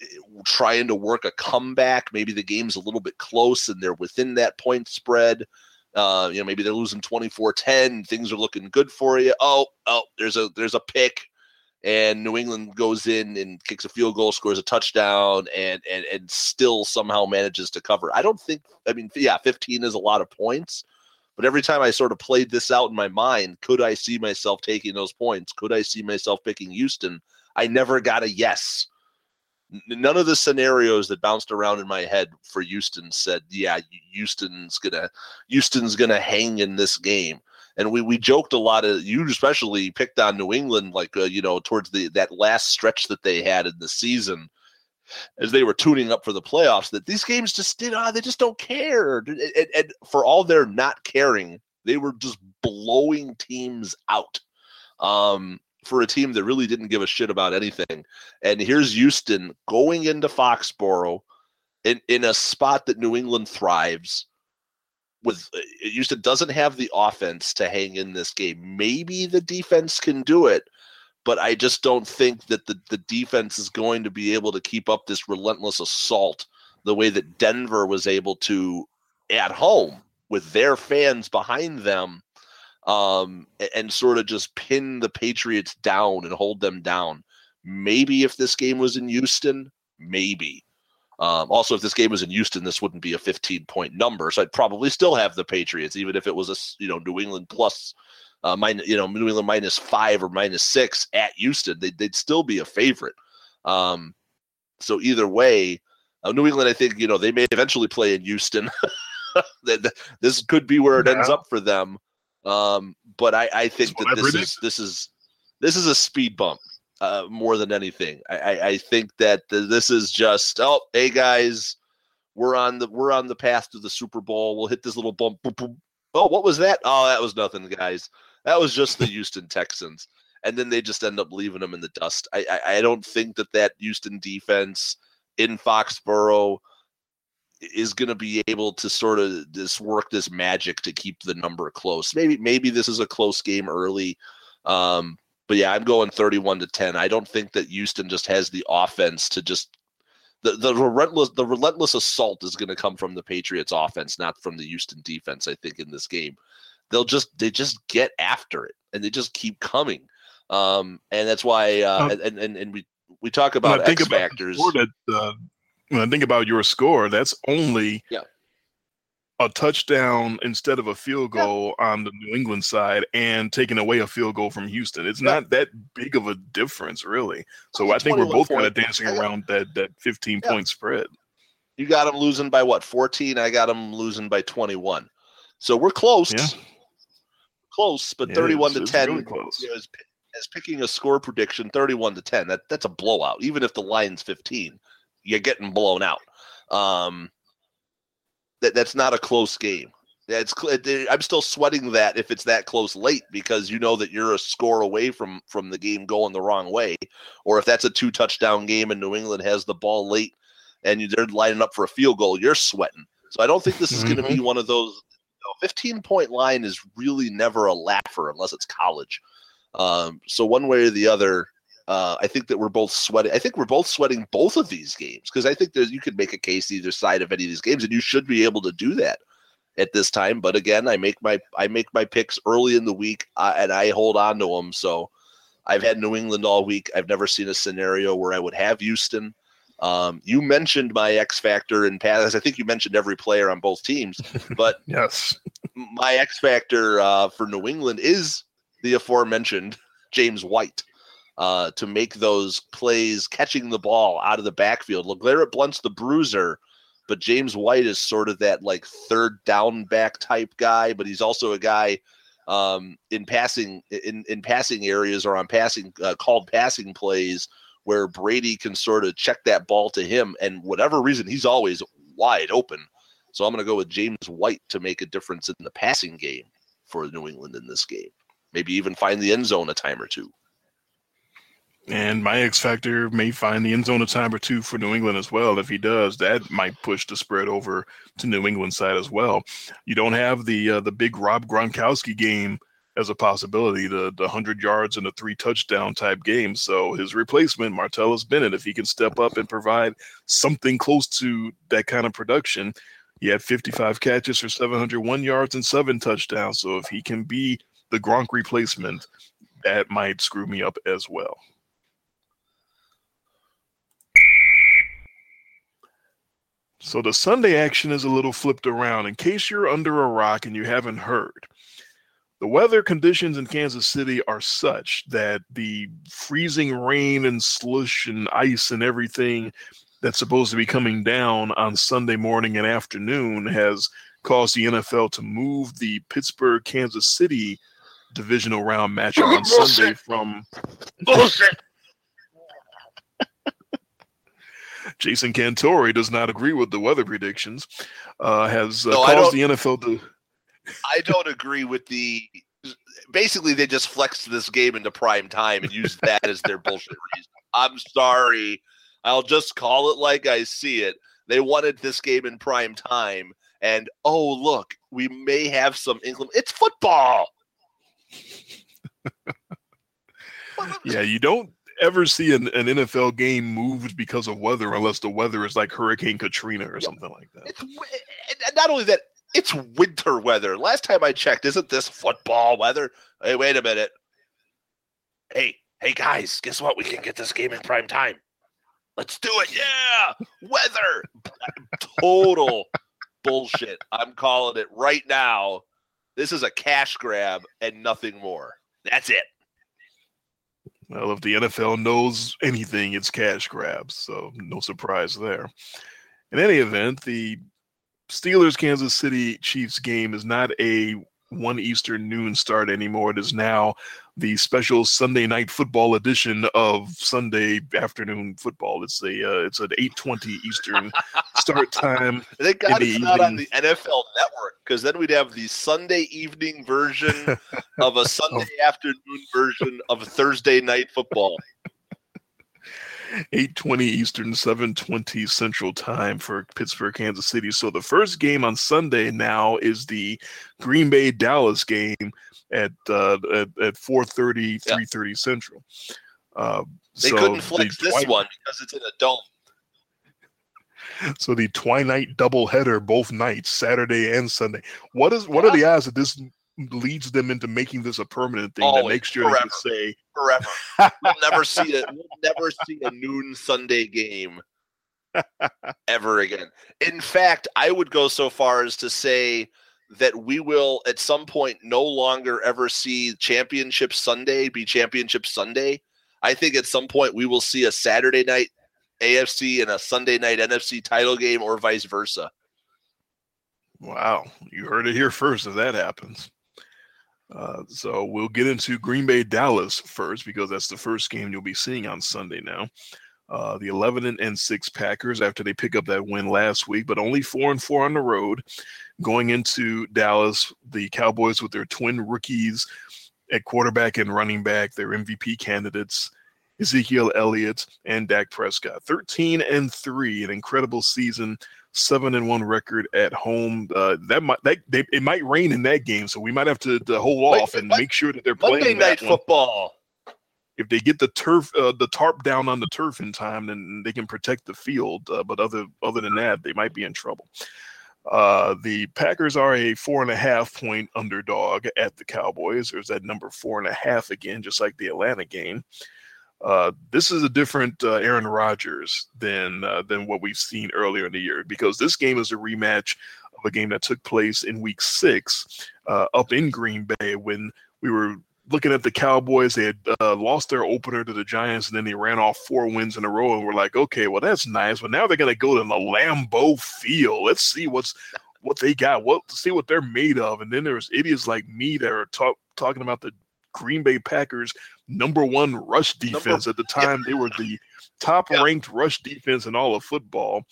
eh, trying to work a comeback. Maybe the game's a little bit close and they're within that point spread. Uh, you know, maybe they're losing 24-10. Things are looking good for you. Oh, oh, there's a there's a pick, and New England goes in and kicks a field goal, scores a touchdown, and and and still somehow manages to cover. I don't think. I mean, yeah, 15 is a lot of points, but every time I sort of played this out in my mind, could I see myself taking those points? Could I see myself picking Houston? I never got a yes. None of the scenarios that bounced around in my head for Houston said, "Yeah, Houston's gonna Houston's gonna hang in this game." And we we joked a lot of you especially picked on New England like uh, you know towards the that last stretch that they had in the season as they were tuning up for the playoffs that these games just did uh, they just don't care and, and, and, for all their not caring they were just blowing teams out um, for a team that really didn't give a shit about anything and here's houston going into foxborough in, in a spot that new england thrives with uh, Houston doesn't have the offense to hang in this game. Maybe the defense can do it, but I just don't think that the, the defense is going to be able to keep up this relentless assault the way that Denver was able to at home with their fans behind them um, and sort of just pin the Patriots down and hold them down. Maybe if this game was in Houston, maybe. Um, also, if this game was in Houston, this wouldn't be a 15 point number, so I'd probably still have the Patriots, even if it was a you know New England plus, uh, minus, you know New England minus five or minus six at Houston, they'd, they'd still be a favorite. Um, so either way, uh, New England, I think you know they may eventually play in Houston. this could be where it yeah. ends up for them. Um, but I, I think That's that this is this is this is a speed bump uh, more than anything. I, I, I think that this is just oh hey guys, we're on the we're on the path to the Super Bowl. We'll hit this little bump. Oh, what was that? Oh, that was nothing, guys. That was just the Houston Texans, and then they just end up leaving them in the dust. I, I, I don't think that that Houston defense in Foxborough is going to be able to sort of this work this magic to keep the number close. Maybe maybe this is a close game early. Um, but yeah, I'm going 31 to 10. I don't think that Houston just has the offense to just the, the relentless the relentless assault is going to come from the Patriots offense, not from the Houston defense, I think in this game. They'll just they just get after it and they just keep coming. Um, and that's why uh, um, and, and and we we talk about X factors. That, uh, when I think about your score, that's only yeah. a touchdown instead of a field goal yeah. on the New England side and taking away a field goal from Houston. It's yeah. not that big of a difference, really. So I think we're both kind of dancing around that that 15 point spread. You got them losing by what 14? I got them losing by 21. So we're close. Close, but 31 to 10 really close. You know, is, is picking a score prediction 31 to 10. That that's a blowout, even if the line's 15 you're getting blown out. Um, that that's not a close game. It's I'm still sweating that if it's that close late because you know that you're a score away from from the game going the wrong way, or if that's a two touchdown game and New England has the ball late and they're lining up for a field goal, you're sweating. So I don't think this is mm-hmm. going to be one of those. You know, 15 point line is really never a laugher unless it's college. Um, so one way or the other, uh, I think that we're both sweating. I think we're both sweating both of these games because I think there's you could make a case either side of any of these games, and you should be able to do that at this time. But again, I make my I make my picks early in the week, uh, and I hold on to them. So I've had New England all week. I've never seen a scenario where I would have Houston. Um, you mentioned my X factor in past. I think you mentioned every player on both teams, but yes, my X factor uh, for New England is the aforementioned James White uh, to make those plays catching the ball out of the backfield. LeGarrette Blount's the bruiser, but James White is sort of that like third down back type guy, but he's also a guy um, in passing in, in passing areas or on passing uh, called passing plays where Brady can sort of check that ball to him and whatever reason he's always wide open. So I'm going to go with James White to make a difference in the passing game for New England in this game. Maybe even find the end zone a time or two. And my X factor may find the end zone a time or two for New England as well. If he does, that might push the spread over to New England side as well. You don't have the uh, the big Rob Gronkowski game as a possibility, the the hundred yards and the three touchdown type game. So his replacement, Martellus Bennett, if he can step up and provide something close to that kind of production, he had 55 catches for 701 yards and seven touchdowns. So if he can be the Gronk replacement, that might screw me up as well. So the Sunday action is a little flipped around in case you're under a rock and you haven't heard. The weather conditions in Kansas City are such that the freezing rain and slush and ice and everything that's supposed to be coming down on Sunday morning and afternoon has caused the NFL to move the Pittsburgh Kansas City divisional round matchup on Sunday from Bullshit. Jason Cantore does not agree with the weather predictions. Uh, has uh, no, caused the NFL to. I don't agree with the. Basically, they just flexed this game into prime time and used that as their bullshit reason. I'm sorry. I'll just call it like I see it. They wanted this game in prime time, and oh look, we may have some inclement. It's football. yeah, you don't ever see an, an, NFL game moved because of weather unless the weather is like Hurricane Katrina or something like that. It's not only that, it's winter weather. Last time I checked, isn't this football weather? Hey, wait a minute. Hey, hey guys, guess what? We can get this game in prime time. Let's do it. Yeah. Weather. Total bullshit. I'm calling it right now. This is a cash grab and nothing more. That's it. Well, if the NFL knows anything, it's cash grabs. So no surprise there. In any event, the Steelers Kansas City Chiefs game is not a one Eastern noon start anymore. It is now the special Sunday night football edition of Sunday afternoon football. It's a uh, it's an eight twenty Eastern start time. Thank God it's not on the NFL Network because then we'd have the Sunday evening version of a Sunday afternoon version of Thursday night football. 8:20 Eastern, 7:20 Central Time for Pittsburgh, Kansas City. So the first game on Sunday now is the Green Bay Dallas game at uh, at, at 4:30, 3:30 yeah. Central. Uh, they so couldn't flex this twi- one because it's in a dome. So the twilight doubleheader both nights, Saturday and Sunday. What is what yeah. are the odds that this leads them into making this a permanent thing Always, that makes sure forever, they say forever. we'll never see it. We'll never see a noon Sunday game ever again. In fact, I would go so far as to say that we will at some point no longer ever see championship Sunday be championship Sunday. I think at some point we will see a Saturday night AFC and a Sunday night NFC title game or vice versa. Wow, you heard it here first if that happens. Uh, so we'll get into Green Bay Dallas first because that's the first game you'll be seeing on Sunday now. Uh, the 11 and 6 Packers after they pick up that win last week, but only 4 and 4 on the road. Going into Dallas, the Cowboys with their twin rookies at quarterback and running back, their MVP candidates, Ezekiel Elliott and Dak Prescott. 13 and 3, an incredible season seven and one record at home. Uh, that might that they, it might rain in that game, so we might have to, to hold off and make sure that they're playing Monday night football. If they get the turf, uh, the tarp down on the turf in time, then they can protect the field. Uh, but other other than that, they might be in trouble. Uh, the Packers are a four and a half point underdog at the Cowboys. There's that number four and a half again, just like the Atlanta game. Uh, this is a different uh, Aaron Rodgers than uh, than what we've seen earlier in the year because this game is a rematch of a game that took place in Week Six uh, up in Green Bay when we were looking at the Cowboys. They had uh, lost their opener to the Giants and then they ran off four wins in a row and we're like, okay, well that's nice, but now they're gonna go to the Lambeau Field. Let's see what's what they got, what see what they're made of. And then there's idiots like me that are talk, talking about the Green Bay Packers number one rush defense. Number, At the time, yeah. they were the top ranked rush defense in all of football.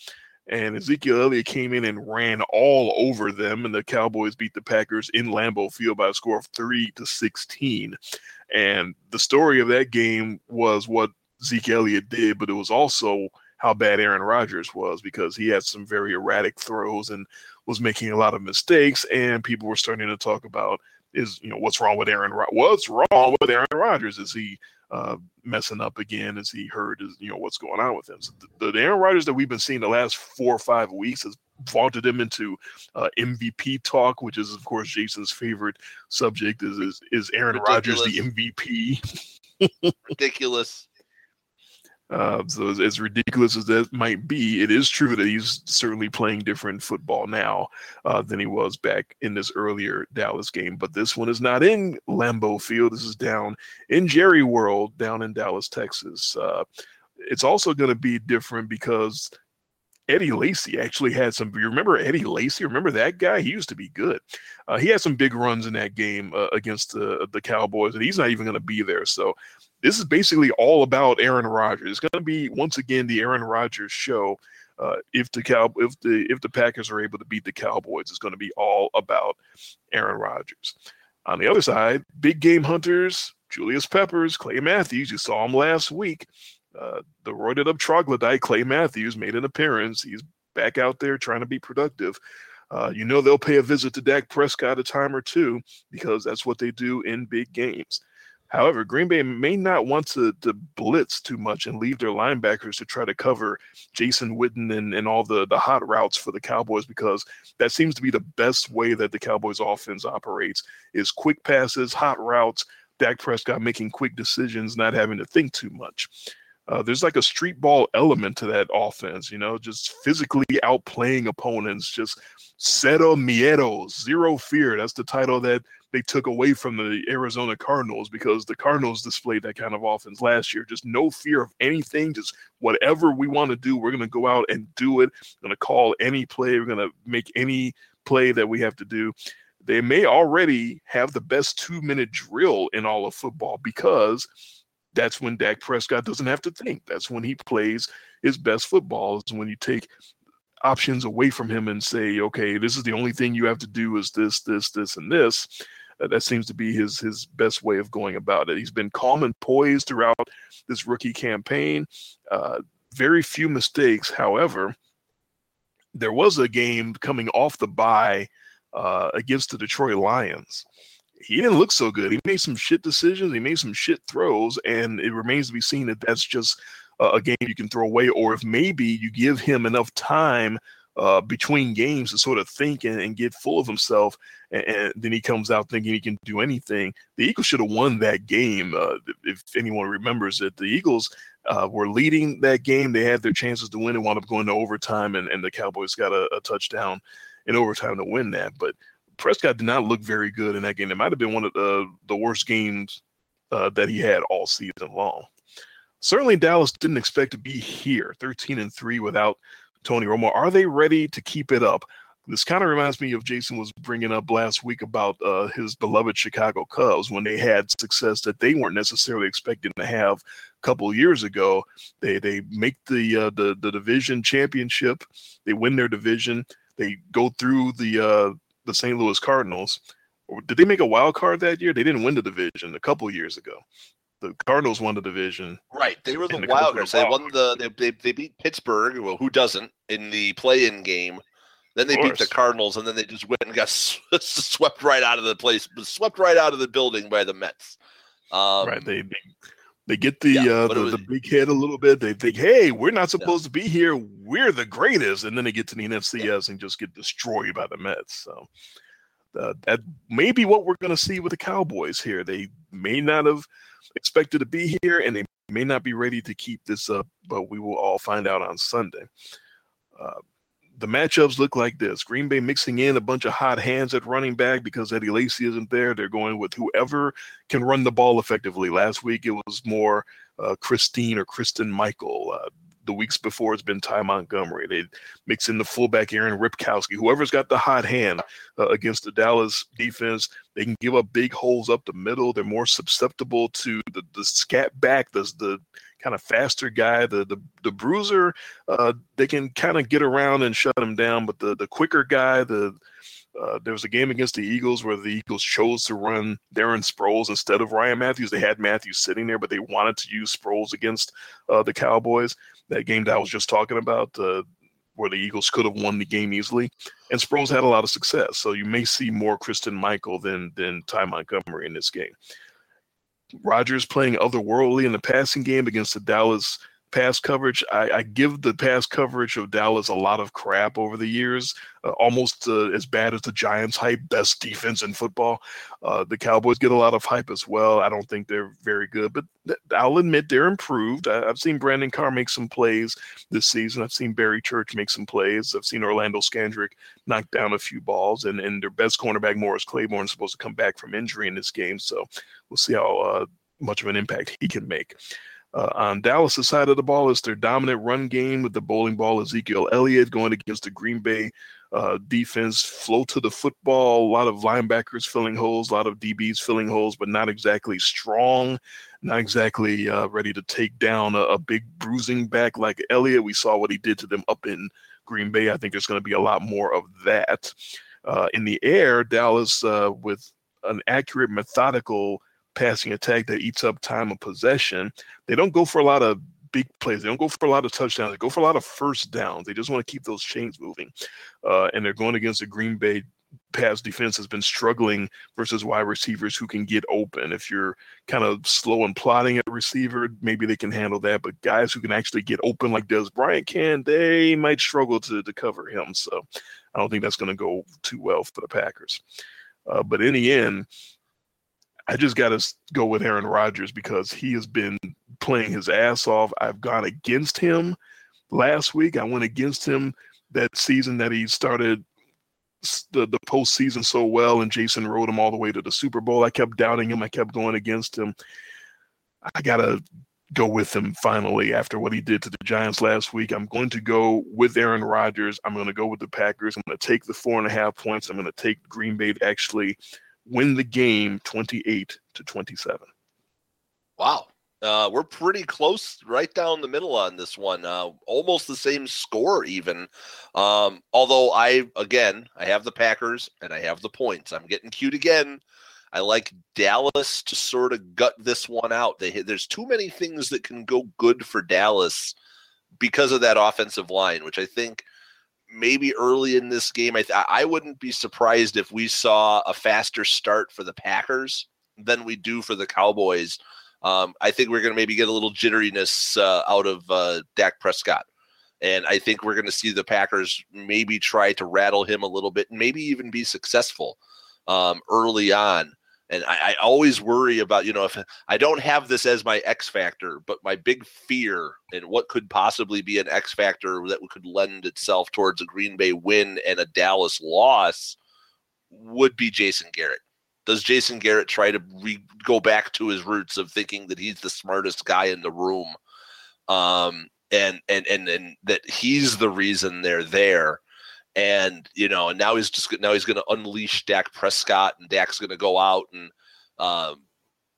And Ezekiel Elliott came in and ran all over them, and the Cowboys beat the Packers in Lambeau Field by a score of three to sixteen. And the story of that game was what Zeke Elliott did, but it was also how bad Aaron Rodgers was because he had some very erratic throws and was making a lot of mistakes, and people were starting to talk about is you know what's wrong with Aaron? What's wrong with Aaron Rodgers? Is he uh, messing up again? Is he hurt? Is you know what's going on with him? So the, the Aaron Rodgers that we've been seeing the last four or five weeks has vaulted him into uh, MVP talk, which is of course Jason's favorite subject. Is is, is Aaron Rodgers the MVP? Ridiculous. Uh, so as, as, ridiculous as that might be, it is true that he's certainly playing different football now uh, than he was back in this earlier Dallas game. But this one is not in Lambeau Field. This is down in Jerry World, down in Dallas, Texas. Uh, it's also going to be different because Eddie Lacy actually had some. You remember Eddie Lacy? Remember that guy? He used to be good. Uh, he had some big runs in that game uh, against the the Cowboys, and he's not even going to be there. So this is basically all about Aaron Rodgers. It's going to be once again the Aaron Rodgers show. Uh, if the cow if the if the Packers are able to beat the Cowboys, it's going to be all about Aaron Rodgers. On the other side, big game hunters, Julius Peppers, Clay Matthews. You saw him last week. Uh, the roided up troglodyte Clay Matthews made an appearance. He's back out there trying to be productive. Uh, you know they'll pay a visit to Dak Prescott a time or two because that's what they do in big games. However, Green Bay may not want to, to blitz too much and leave their linebackers to try to cover Jason Witten and, and all the, the hot routes for the Cowboys because that seems to be the best way that the Cowboys offense operates is quick passes, hot routes, Dak Prescott making quick decisions, not having to think too much. Uh, there's like a street ball element to that offense, you know, just physically outplaying opponents, just cero miedo, zero fear. That's the title that they took away from the Arizona Cardinals because the Cardinals displayed that kind of offense last year. Just no fear of anything, just whatever we want to do, we're going to go out and do it. We're going to call any play, we're going to make any play that we have to do. They may already have the best two minute drill in all of football because that's when Dak Prescott doesn't have to think. That's when he plays his best football. When you take options away from him and say, okay, this is the only thing you have to do is this, this, this, and this. Uh, that seems to be his his best way of going about it. He's been calm and poised throughout this rookie campaign. Uh, very few mistakes, however. There was a game coming off the bye uh, against the Detroit Lions he didn't look so good. He made some shit decisions. He made some shit throws, and it remains to be seen that that's just a game you can throw away, or if maybe you give him enough time uh, between games to sort of think and, and get full of himself, and, and, then he comes out thinking he can do anything. The Eagles should have won that game. Uh, if anyone remembers it, the Eagles uh, were leading that game. They had their chances to win and wound up going to overtime, and, and the Cowboys got a, a touchdown in overtime to win that. But Prescott did not look very good in that game. It might have been one of the the worst games uh, that he had all season long. Certainly, Dallas didn't expect to be here, 13 and three without Tony Romo. Are they ready to keep it up? This kind of reminds me of Jason was bringing up last week about uh, his beloved Chicago Cubs when they had success that they weren't necessarily expecting to have a couple years ago. They they make the uh, the the division championship, they win their division, they go through the uh, the St. Louis Cardinals. Did they make a wild card that year? They didn't win the division a couple years ago. The Cardinals won the division. Right, they were the, the wild cards. They won the they, they, they beat Pittsburgh. Well, who doesn't in the play-in game? Then they beat the Cardinals, and then they just went and got swept right out of the place, swept right out of the building by the Mets. Um, right, they, they they get the yeah, uh, the, was, the, big head a little bit. They think, hey, we're not supposed yeah. to be here. We're the greatest, and then they get to the NLCS yeah. and just get destroyed by the Mets. So uh, that may be what we're going to see with the Cowboys here. They may not have expected to be here, and they may not be ready to keep this up. But we will all find out on Sunday. Uh, the matchups look like this Green Bay mixing in a bunch of hot hands at running back because Eddie Lacy isn't there. They're going with whoever can run the ball effectively. Last week it was more uh, Christine or Kristen Michael. Uh, the weeks before it's been Ty Montgomery. They mix in the fullback Aaron Ripkowski. Whoever's got the hot hand uh, against the Dallas defense, they can give up big holes up the middle. They're more susceptible to the the scat back, the the kind of faster guy. The the the bruiser, uh, they can kind of get around and shut him down, but the the quicker guy, the uh, there was a game against the Eagles where the Eagles chose to run Darren Sproles instead of Ryan Mathews. They had Mathews sitting there, but they wanted to use Sproles against uh, the Cowboys. That game that I was just talking about, uh, where the Eagles could have won the game easily, and Sproles had a lot of success. So you may see more Kristen Michael than than Ty Montgomery in this game. Rodgers playing otherworldly in the passing game against the Dallas pass coverage. I, I, give the pass coverage of Dallas a lot of crap over the years, uh, almost uh, as bad as the Giants' hype, best defense in football. Uh, the Cowboys get a lot of hype as well. I don't think they're very good, but th- I'll admit they're improved. I, have seen Brandon Carr make some plays this season. I've seen Barry Church make some plays. I've seen Orlando Scandrick knock down a few balls, and, and their best cornerback, Morris Claiborne, is supposed to come back from injury in this game. So we'll see how uh, much of an impact he can make. Uh, on Dallas' side of the ball, it's their dominant run game with the bowling ball. Ezekiel Elliott going against the Green Bay uh, defense, flow to the football. A lot of linebackers filling holes, a lot of DBs filling holes, but not exactly strong, not exactly uh, ready to take down a, a, big bruising back like Elliott. We saw what he did to them up in Green Bay. I think there's going to be a lot more of that. Uh, in the air, Dallas uh, with an accurate, methodical passing attack that eats up time of possession. They don't go for a lot of big plays. They don't go for a lot of touchdowns. They go for a lot of first downs. They just want to keep those chains moving. Uh, and they're going against the Green Bay pass defense has been struggling versus wide receivers who can get open. If you're kind of slow and plotting at receiver, maybe they can handle that. But guys who can actually get open like Dez Bryant can, they might struggle to, to cover him. So I don't think that's going to go too well for the Packers. Uh, but in the end, I just got to go with Aaron Rodgers because he has been playing his ass off. I've gone against him last week. I went against him that season that he started the, the postseason so well, and Jason rode him all the way to the Super Bowl. I kept doubting him. I kept going against him. I gotta go with him finally after what he did to the Giants last week. I'm going to go with Aaron Rodgers. I'm going to go with the Packers. I'm going to take the four and a half points. I'm going to take Green Bay to actually win the game 28 to 27. Wow. Uh, we're pretty close, right down the middle on this one. Uh, almost the same score, even. Um, although I, again, I have the Packers and I have the points. I'm getting cute again. I like Dallas to sort of gut this one out. They, there's too many things that can go good for Dallas because of that offensive line, which I think maybe early in this game, I, th- I wouldn't be surprised if we saw a faster start for the Packers than we do for the Cowboys um, I think we're going to maybe get a little jitteriness uh, out of uh, Dak Prescott. And I think we're going to see the Packers maybe try to rattle him a little bit and maybe even be successful um, early on. And I, I, always worry about, you know, if I don't have this as my X factor, but my big fear and what could possibly be an X factor that could lend itself towards a Green Bay win and a Dallas loss would be Jason Garrett. Does Jason Garrett try to re- go back to his roots of thinking that he's the smartest guy in the room, um, and and and and that he's the reason they're there, and you know, and now he's just now he's going to unleash Dak Prescott, and Dak's going to go out and, um,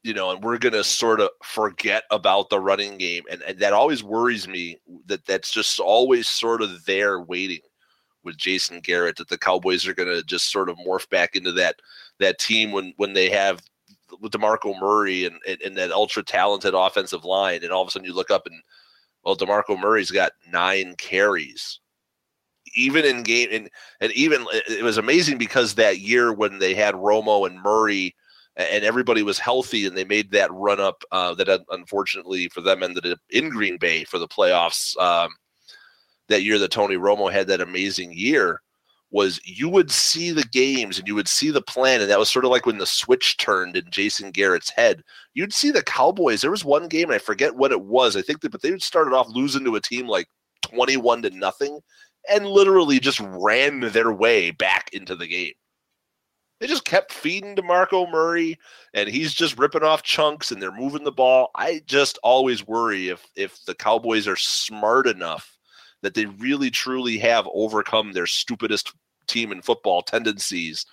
you know, and we're going to sort of forget about the running game, and and that always worries me that that's just always sort of there waiting with Jason Garrett that the Cowboys are going to just sort of morph back into that that team when when they have with DeMarco Murray and, and, and that ultra talented offensive line, and all of a sudden you look up and well, DeMarco Murray's got nine carries. Even in game and and even it was amazing because that year when they had Romo and Murray and everybody was healthy and they made that run up uh, that unfortunately for them ended up in Green Bay for the playoffs. Um, that year that Tony Romo had that amazing year was you would see the games and you would see the plan and that was sort of like when the switch turned in Jason Garrett's head. You'd see the Cowboys. There was one game and I forget what it was. I think that but they started off losing to a team like 21 to nothing and literally just ran their way back into the game. They just kept feeding DeMarco Murray and he's just ripping off chunks and they're moving the ball. I just always worry if if the Cowboys are smart enough that they really truly have overcome their stupidest team in football tendencies.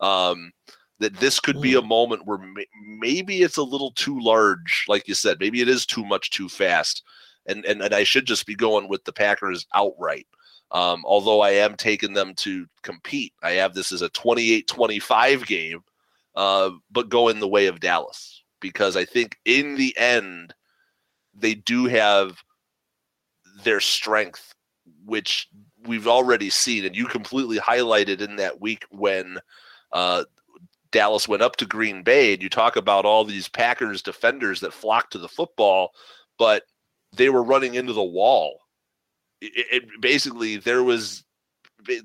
Um, that this could be a mm. moment where may- maybe it's a little too large, like you said. Maybe it is too much too fast, and and, and I should just be going with the Packers outright. Um, although I am taking them to compete, I have this as a 28-25 game, uh, but going the way of Dallas because I think in the end they do have their strength which we've already seen, and you completely highlighted in that week when uh, Dallas went up to Green Bay, and you talk about all these Packers defenders that flocked to the football, but they were running into the wall. It, it basically there was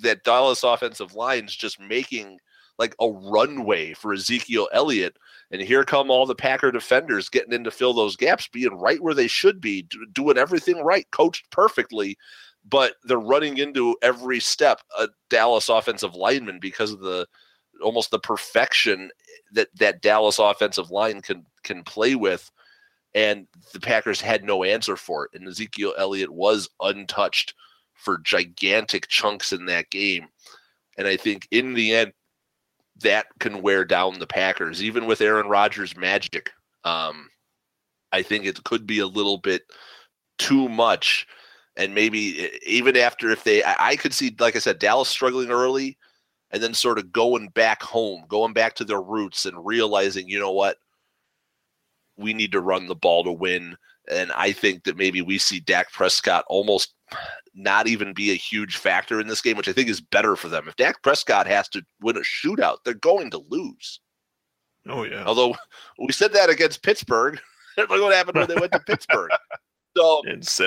that Dallas offensive lines just making like a runway for Ezekiel Elliott. And here come all the Packer defenders getting in to fill those gaps, being right where they should be, doing everything right, coached perfectly but they're running into every step a Dallas offensive lineman because of the almost the perfection that that Dallas offensive line can can play with and the Packers had no answer for it and Ezekiel Elliott was untouched for gigantic chunks in that game. And I think in the end that can wear down the Packers. Even with Aaron Rodgers magic um, I think it could be a little bit too much. And maybe even after if they I could see like I said Dallas struggling early and then sort of going back home, going back to their roots and realizing, you know what? We need to run the ball to win. And I think that maybe we see Dak Prescott almost not even be a huge factor in this game, which I think is better for them. If Dak Prescott has to win a shootout, they're going to lose. Oh yeah. Although we said that against Pittsburgh. Look what happened when they went to Pittsburgh. So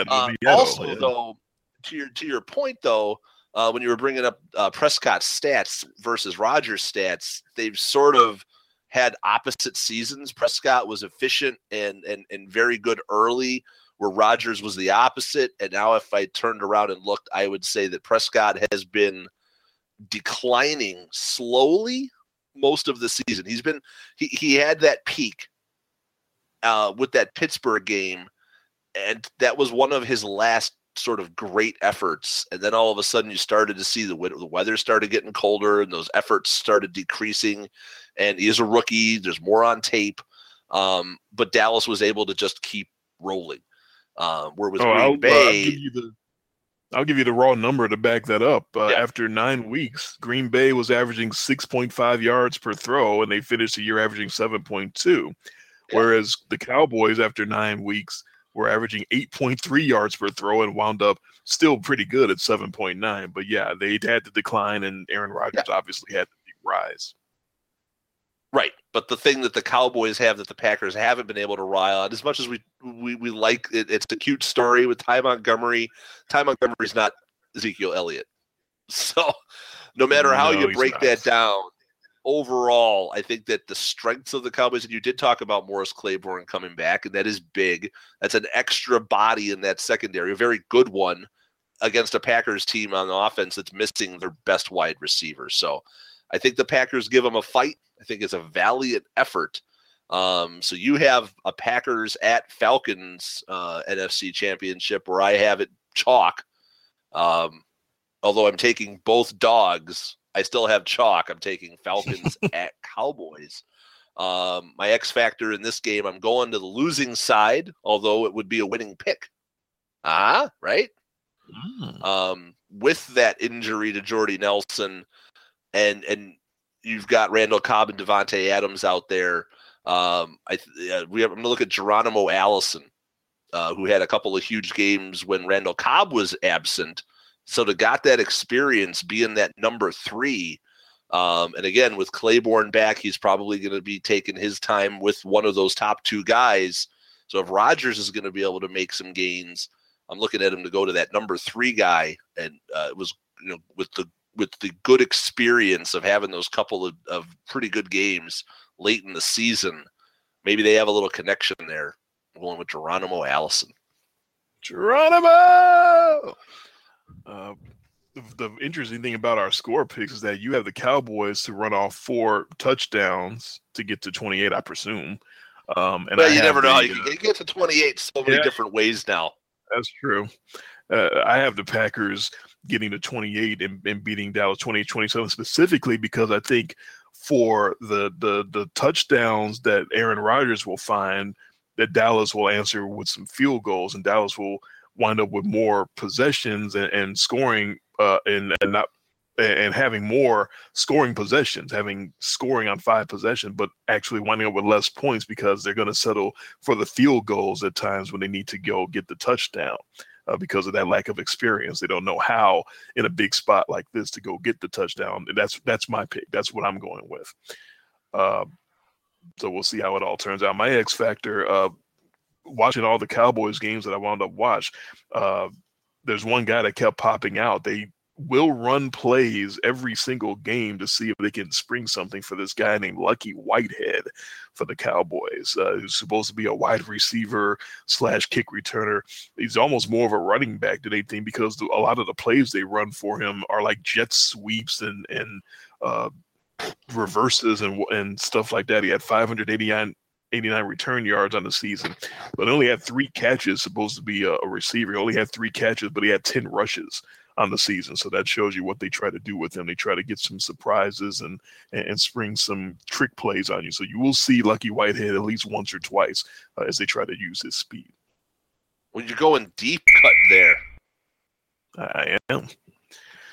uh, also yeah. though, to your to your point though, uh, when you were bringing up uh, Prescott's stats versus Rodgers' stats, they've sort of had opposite seasons. Prescott was efficient and and and very good early, where Rodgers was the opposite. And now, if I turned around and looked, I would say that Prescott has been declining slowly most of the season. He's been he he had that peak uh, with that Pittsburgh game, and that was one of his last sort of great efforts. And then all of a sudden, you started to see the, the weather started getting colder, and those efforts started decreasing. And he is a rookie. There's more on tape, um, but Dallas was able to just keep rolling. Um, where with Oh, Green I'll, uh, I'll Bay, give you the I'll give you the raw number to back that up. Uh, Yeah. After nine weeks, Green Bay was averaging 6.5 yards per throw, and they finished the year averaging 7.2. Yeah. Whereas the Cowboys, after nine weeks, were averaging 8.3 yards per throw and wound up still pretty good at 7.9. But yeah, they had to decline, and Aaron Rodgers obviously had to rise. Right, but the thing that the Cowboys have that the Packers haven't been able to rely on, as much as we we, we like it, it's a cute story with Ty Montgomery. Ty Montgomery's not Ezekiel Elliott, so no matter how No, you break not. that down, overall, I think that the strengths of the Cowboys, and you did talk about Morris Claiborne coming back, and that is big. That's an extra body in that secondary, a very good one against a Packers team on offense that's missing their best wide receiver. So I think the Packers give them a fight. I think it's a valiant effort. Um, so you have a Packers at Falcons uh, NFC Championship where I have it chalk. Um, although I'm taking both dogs, I still have chalk. I'm taking Falcons at Cowboys. Um, my X factor in this game, I'm going to the losing side, although it would be a winning pick. Ah, right um, with that injury to Jordy Nelson, and and you've got Randall Cobb and Davante Adams out there. Um, I uh, we have, I'm gonna look at Geronimo Allison, uh, who had a couple of huge games when Randall Cobb was absent. So to got that experience being that number three, um, and again with Claiborne back, he's probably going to be taking his time with one of those top two guys. So if Rodgers is going to be able to make some gains, I'm looking at him to go to that number three guy, and uh, it was you know with the with the good experience of having those couple of, of pretty good games late in the season. Maybe they have a little connection there. Going with Geronimo Allison. Geronimo. Uh, the, interesting thing about our score picks is that you have the Cowboys to run off four touchdowns to get to 28, I presume. Um, and But I you never know the, you uh, can get- get to 28 so many Yeah. different ways now. That's true. Uh, I have the Packers getting to 28 and, and beating Dallas 28 27 specifically because I think for the, the the touchdowns that Aaron Rodgers will find, that Dallas will answer with some field goals, and Dallas will wind up with more possessions and, and scoring uh, and, and not and having more scoring possessions, having scoring on five possessions, but actually winding up with less points because they're going to settle for the field goals at times when they need to go get the touchdown uh, because of that lack of experience. They don't know how in a big spot like this to go get the touchdown. That's that's my pick. That's what I'm going with. Uh, so we'll see how it all turns out. My X factor, uh, watching all the Cowboys games that I wound up watch, uh, there's one guy that kept popping out. They will run plays every single game to see if they can spring something for this guy named Lucky Whitehead for the Cowboys, uh, who's supposed to be a wide receiver slash kick returner. He's almost more of a running back than anything because a lot of the plays they run for him are like jet sweeps and and uh, reverses and and stuff like that. He had 589 89 return yards on the season, but only had three catches. Supposed to be a, a receiver, he only had three catches, but he had 10 rushes on the season. So that shows you what they try to do with him. They try to get some surprises and and, and spring some trick plays on you. So you will see Lucky Whitehead at least once or twice uh, as they try to use his speed. When you're going deep cut there, I am.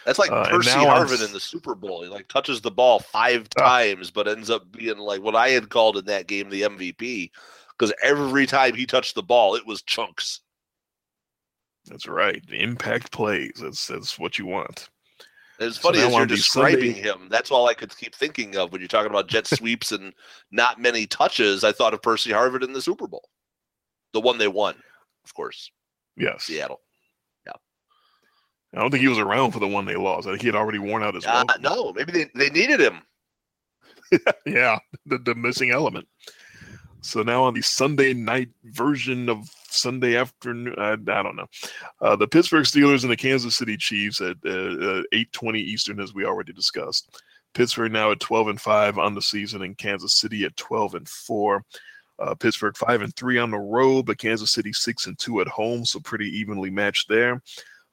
that's like Uh, Percy now I'm Harvin in the Super Bowl. He like touches the ball five Ah. times, but ends up being like what I had called in that game the MVP because every time he touched the ball, it was chunks. That's right. The impact plays. That's that's what you want. It's funny so as you're describing Sunday... him. That's all I could keep thinking of when you're talking about jet sweeps and not many touches. I thought of Percy Harvin in the Super Bowl, the one they won, of course. Yes, Seattle. Yeah. I don't think he was around for the one they lost. I think he had already worn out his. Uh, no, maybe they, they needed him. yeah, the, the missing element. So now on the Sunday night version of Sunday afternoon, I, I don't know. Uh, the Pittsburgh Steelers and the Kansas City Chiefs at uh, 8:20 Eastern, as we already discussed. Pittsburgh now at 12 and five on the season, and Kansas City at 12 and four. Uh, Pittsburgh five and three on the road, but Kansas City six and two at home, so pretty evenly matched there.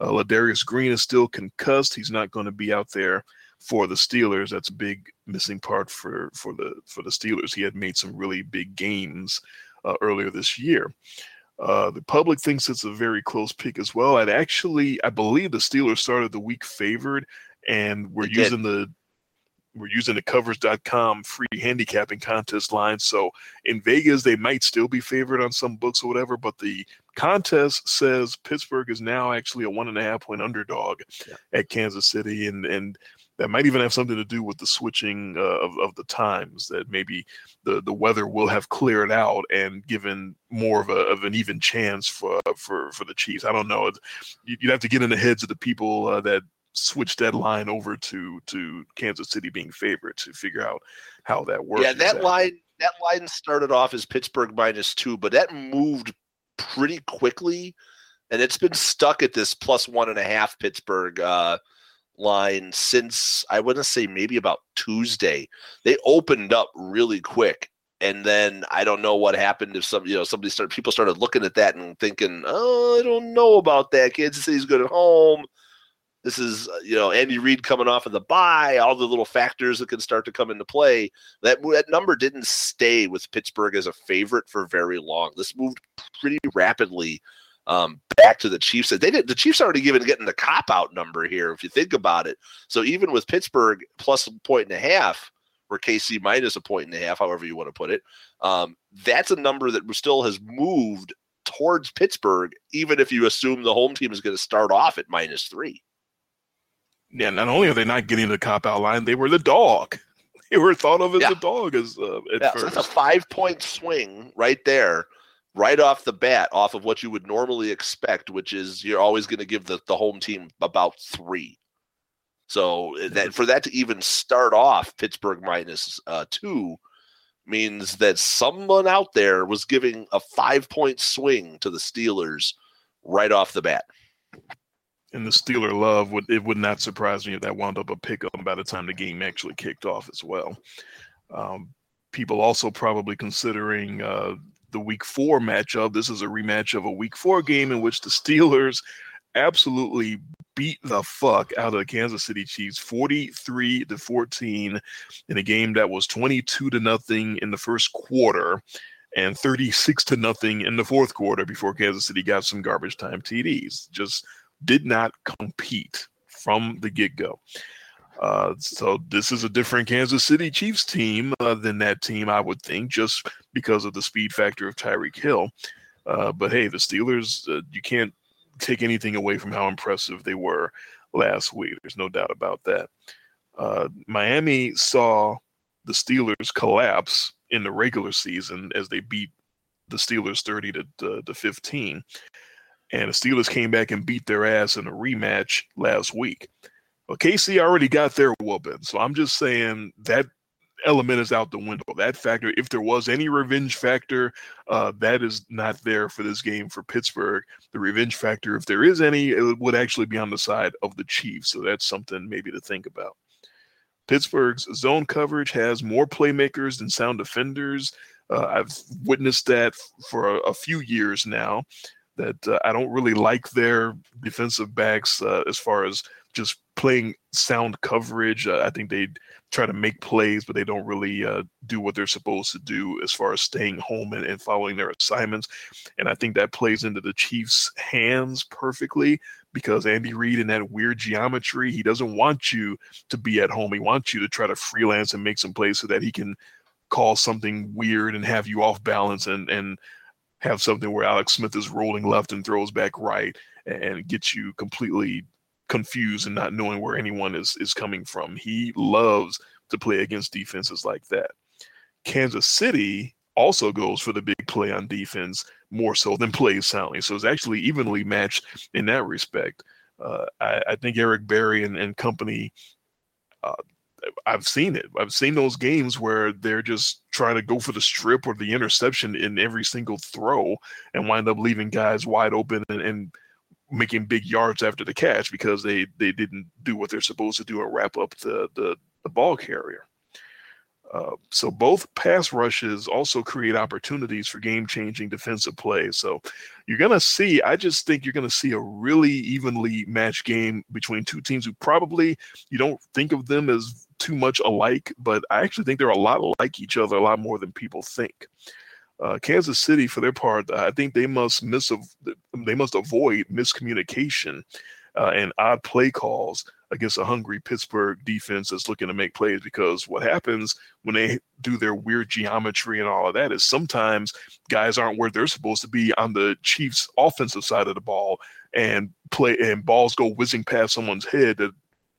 Uh, Ladarius Green is still concussed; he's not going to be out there for the Steelers. That's a big missing part for for the for the Steelers. He had made some really big gains uh, earlier this year. Uh, the public thinks it's a very close pick as well. And actually, I believe the Steelers started the week favored, and we're they using did. the we're using the covers.com free handicapping contest line. So in Vegas, they might still be favored on some books or whatever, but the contest says Pittsburgh is now actually a one and a half point underdog yeah. at Kansas City. And and that might even have something to do with the switching uh, of, of the times that maybe the, the weather will have cleared out and given more of, a, of an even chance for, for, for the Chiefs. I don't know. You'd have to get in the heads of the people uh, that switched that line over to, to Kansas City being favorite to figure out how that works. Yeah, that line that line started off as Pittsburgh minus two, but that moved pretty quickly, and it's been stuck at this plus one and a half Pittsburgh uh, line since I to say maybe about Tuesday. They opened up really quick. And then I don't know what happened if some, you know, somebody started, people started looking at that and thinking, oh, I don't know about that. Kansas City's good at home. This is, uh, you know, Andy Reid coming off of the bye, all the little factors that can start to come into play. That, that number didn't stay with Pittsburgh as a favorite for very long. This moved pretty rapidly um, back to the Chiefs. They did the Chiefs are already given getting the cop out number here, if you think about it. So even with Pittsburgh plus a point and a half, or KC minus a point and a half, however you want to put it, um, that's a number that still has moved towards Pittsburgh, even if you assume the home team is going to start off at minus three. Yeah, not only are they not getting the cop out line, they were the dog. They were thought of as yeah. the dog as uh, at yeah, first. So that's a five point swing right there right off the bat off of what you would normally expect, which is you're always going to give the, the home team about three. So eh, that for that to even start off Pittsburgh minus, uh, two means that someone out there was giving a five point swing to the Steelers right off the bat. And the Steeler love would it would not surprise me if that wound up a pickup by the time the game actually kicked off as well. Um, people also probably considering uh, the week four matchup. This is a rematch of a week four game in which the Steelers absolutely beat the fuck out of the Kansas City Chiefs 43 to 14 in a game that was 22 to nothing in the first quarter and 36 to nothing in the fourth quarter before Kansas City got some garbage time TDs. Just did not compete from the get go. Uh, so this is a different Kansas City Chiefs team uh, than that team, I would think, just because of the speed factor of Tyreek Hill. Uh, but hey, the Steelers, uh, you can't take anything away from how impressive they were last week. There's no doubt about that. Uh, Miami saw the Steelers collapse in the regular season as they beat the Steelers 30 to, to 15. And the Steelers came back and beat their ass in a rematch last week. Well, KC already got their whooping, so I'm just saying that element is out the window. That factor, if there was any revenge factor, uh, that is not there for this game for Pittsburgh. The revenge factor, if there is any, it would actually be on the side of the Chiefs. So that's something maybe to think about. Pittsburgh's zone coverage has more playmakers than sound defenders. Uh, I've witnessed that for a, a few years now. That uh, I don't really like their defensive backs uh, as far as just playing sound coverage. Uh, I think they try to make plays, but they don't really uh, do what they're supposed to do as far as staying home and, and, following their assignments. And I think that plays into the Chiefs' hands perfectly because Andy Reid in that weird geometry, he doesn't want you to be at home. He wants you to try to freelance and make some plays so that he can call something weird and have you off balance and and have something where Alex Smith is rolling left and throws back right and gets you completely confused and not knowing where anyone is is coming from. He loves to play against defenses like that. Kansas City also goes for the big play on defense more so than plays soundly. So it's actually evenly matched in that respect. Uh, I, I, think Eric Berry and, and company, uh, I've seen it. I've seen those games where they're just trying to go for the strip or the interception in every single throw and wind up leaving guys wide open and, and making big yards after the catch because they they didn't do what they're supposed to do and wrap up the the, the ball carrier. Uh, so both pass rushes also create opportunities for game-changing defensive plays. So you're going to see. I just think you're going to see a really evenly matched game between two teams who probably you don't think of them as too much alike, but I actually think they're a lot like each other, a lot more than people think. Uh, Kansas City, for their part, I think they must miss they must avoid miscommunication uh, and odd play calls against a hungry Pittsburgh defense that's looking to make plays. Because what happens when they do their weird geometry and all of that is sometimes guys aren't where they're supposed to be on the Chiefs' offensive side of the ball, and play and balls go whizzing past someone's head that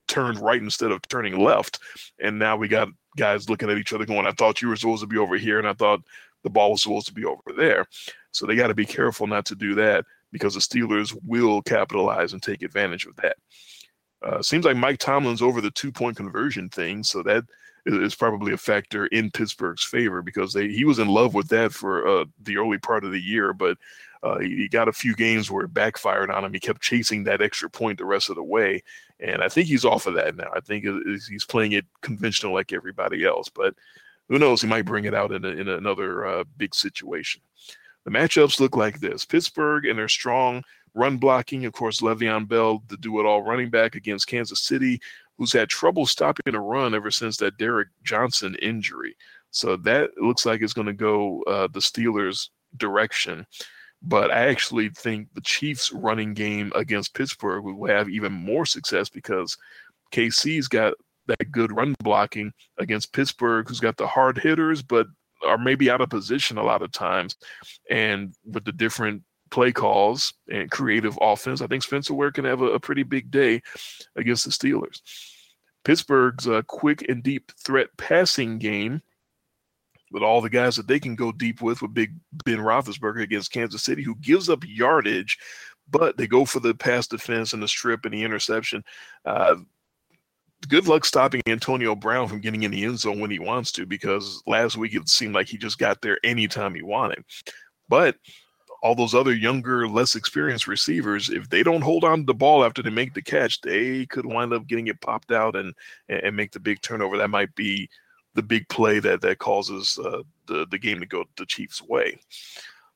turned right instead of turning left, and now we got guys looking at each other going, "I thought you were supposed to be over here, and I thought." The ball was supposed to be over there. So they got to be careful not to do that because the Steelers will capitalize and take advantage of that. Uh, seems like Mike Tomlin's over the two point conversion thing, so that is probably a factor in Pittsburgh's favor because they he was in love with that for uh, the early part of the year, but uh, he, he, got a few games where it backfired on him. He kept chasing that extra point the rest of the way, and I think he's off of that now. I think he's playing it conventional like everybody else, but who knows? He might bring it out in, a, in another uh, big situation. The matchups look like this Pittsburgh and their strong run blocking. Of course, Le'Veon Bell, the do it all running back against Kansas City, who's had trouble stopping a run ever since that Derrick Johnson injury. So that looks like it's going to go uh, the Steelers' direction. But I actually think the Chiefs' running game against Pittsburgh will have even more success because KC's got that good run blocking against Pittsburgh, who's got the hard hitters, but are maybe out of position a lot of times. And with the different play calls and creative offense, I think Spencer Ware can have a, a pretty big day against the Steelers. Pittsburgh's uh, quick and deep threat passing game with all the guys that they can go deep with, with Big Ben Roethlisberger against Kansas City, who gives up yardage, but they go for the pass defense and the strip and the interception. Uh, good luck stopping Antonio Brown from getting in the end zone when he wants to, because last week it seemed like he just got there anytime he wanted. But all those other younger, less experienced receivers, if they don't hold on to the ball after they make the catch, they could wind up getting it popped out and and make the big turnover. That might be the big play that that causes uh, the the game to go the Chiefs' way.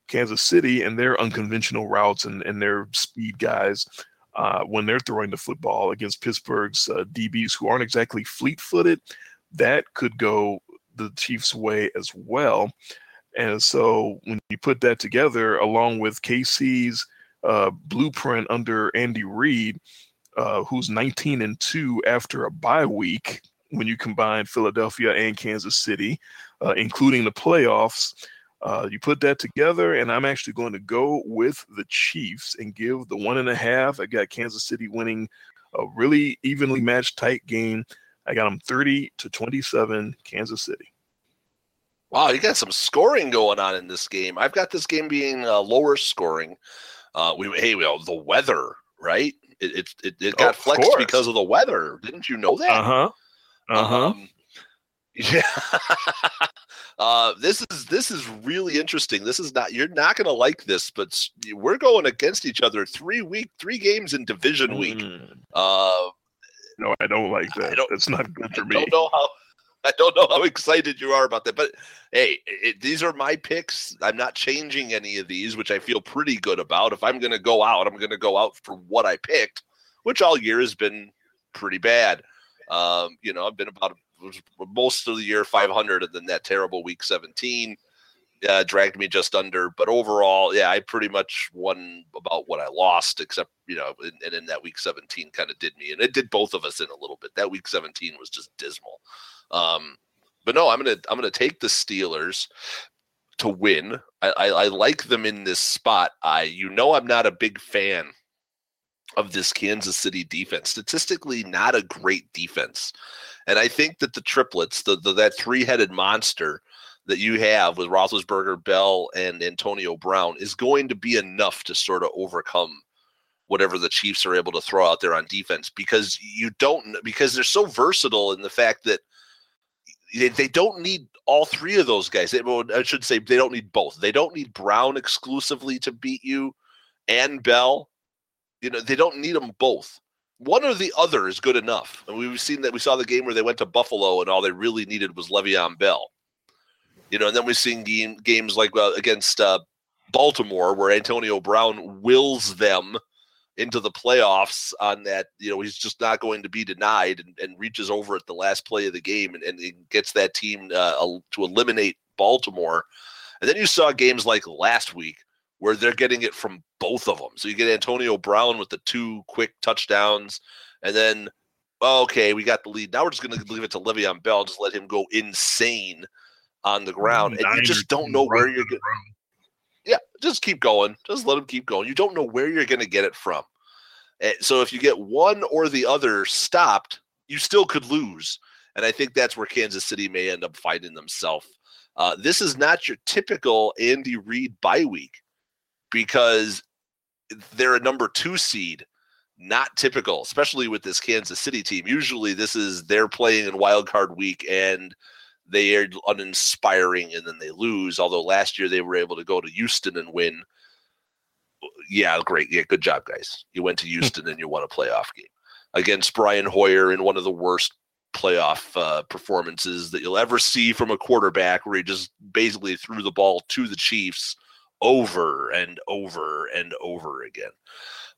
Kansas City and their unconventional routes and, and their speed guys uh, when they're throwing the football against Pittsburgh's uh, DBs, who aren't exactly fleet footed, that could go the Chiefs' way as well. And so when you put that together, along with KC's uh, blueprint under Andy Reid, uh, who's 19 and 2 after a bye week, when you combine Philadelphia and Kansas City, uh, including the playoffs, uh, you put that together, and I'm actually going to go with the Chiefs and give the one and a half. I got Kansas City winning a really evenly matched, tight game. I got them 30 to 27, Kansas City. Wow, you got some scoring going on in this game. I've got this game being uh, lower scoring. Uh, we hey, well, the weather, right? It it, it, it got oh, flexed course. because of the weather. Didn't you know that? Uh huh. Uh huh. Um, yeah. uh, this is this is really interesting. This is not you're not going to like this, but we're going against each other three week three games in division week. Mm. Uh, no, I don't like that. Don't, That's not good for me. I. Don't know how. I don't know how excited you are about that, but hey, it, these are my picks. I'm not changing any of these, which I feel pretty good about. If I'm going to go out, I'm going to go out for what I picked, which all year has been pretty bad. Um, you know, I've been about most of the year 500, and then that terrible week 17 uh, dragged me just under. But overall, yeah, I pretty much won about what I lost, except you know, and, and that week 17 kind of did me, and it did both of us in a little bit. That week 17 was just dismal. Um, but no, I'm gonna I'm gonna take the Steelers to win. I, I, I like them in this spot. I you know I'm not a big fan of this Kansas City defense. Statistically, not a great defense. And I think that the triplets, the, the that three-headed monster that you have with Roethlisberger, Bell, and Antonio Brown is going to be enough to sort of overcome whatever the Chiefs are able to throw out there on defense because you don't because they're so versatile in the fact that they, they don't need all three of those guys. They, well, I should say they don't need both. They don't need Brown exclusively to beat you and Bell. You know, they don't need them both. One or the other is good enough. And we've seen that we saw the game where they went to Buffalo and all they really needed was Le'Veon Bell. You know, and then we've seen game, games like uh, against uh, Baltimore where Antonio Brown wills them into the playoffs on that, you know, he's just not going to be denied and, and reaches over at the last play of the game and, and gets that team uh, to eliminate Baltimore. And then you saw games like last week where they're getting it from both of them. So you get Antonio Brown with the two quick touchdowns, and then okay, we got the lead. Now we're just going to leave it to Le'Veon Bell, just let him go insane on the ground, and you just don't know where you're going. Yeah, just keep going. Just let him keep going. You don't know where you're going to get it from. And so if you get one or the other stopped, you still could lose. And I think that's where Kansas City may end up finding themselves. Uh, this is not your typical Andy Reid bye week because they're a number two seed. Not typical, especially with this Kansas City team. Usually, this is they're playing in wild card week and they are uninspiring and then they lose. Although last year they were able to go to Houston and win. Yeah, great. Yeah, good job, guys. You went to hmm. Houston and you won a playoff game against Brian Hoyer in one of the worst playoff uh, performances that you'll ever see from a quarterback, where he just basically threw the ball to the Chiefs over and over and over again.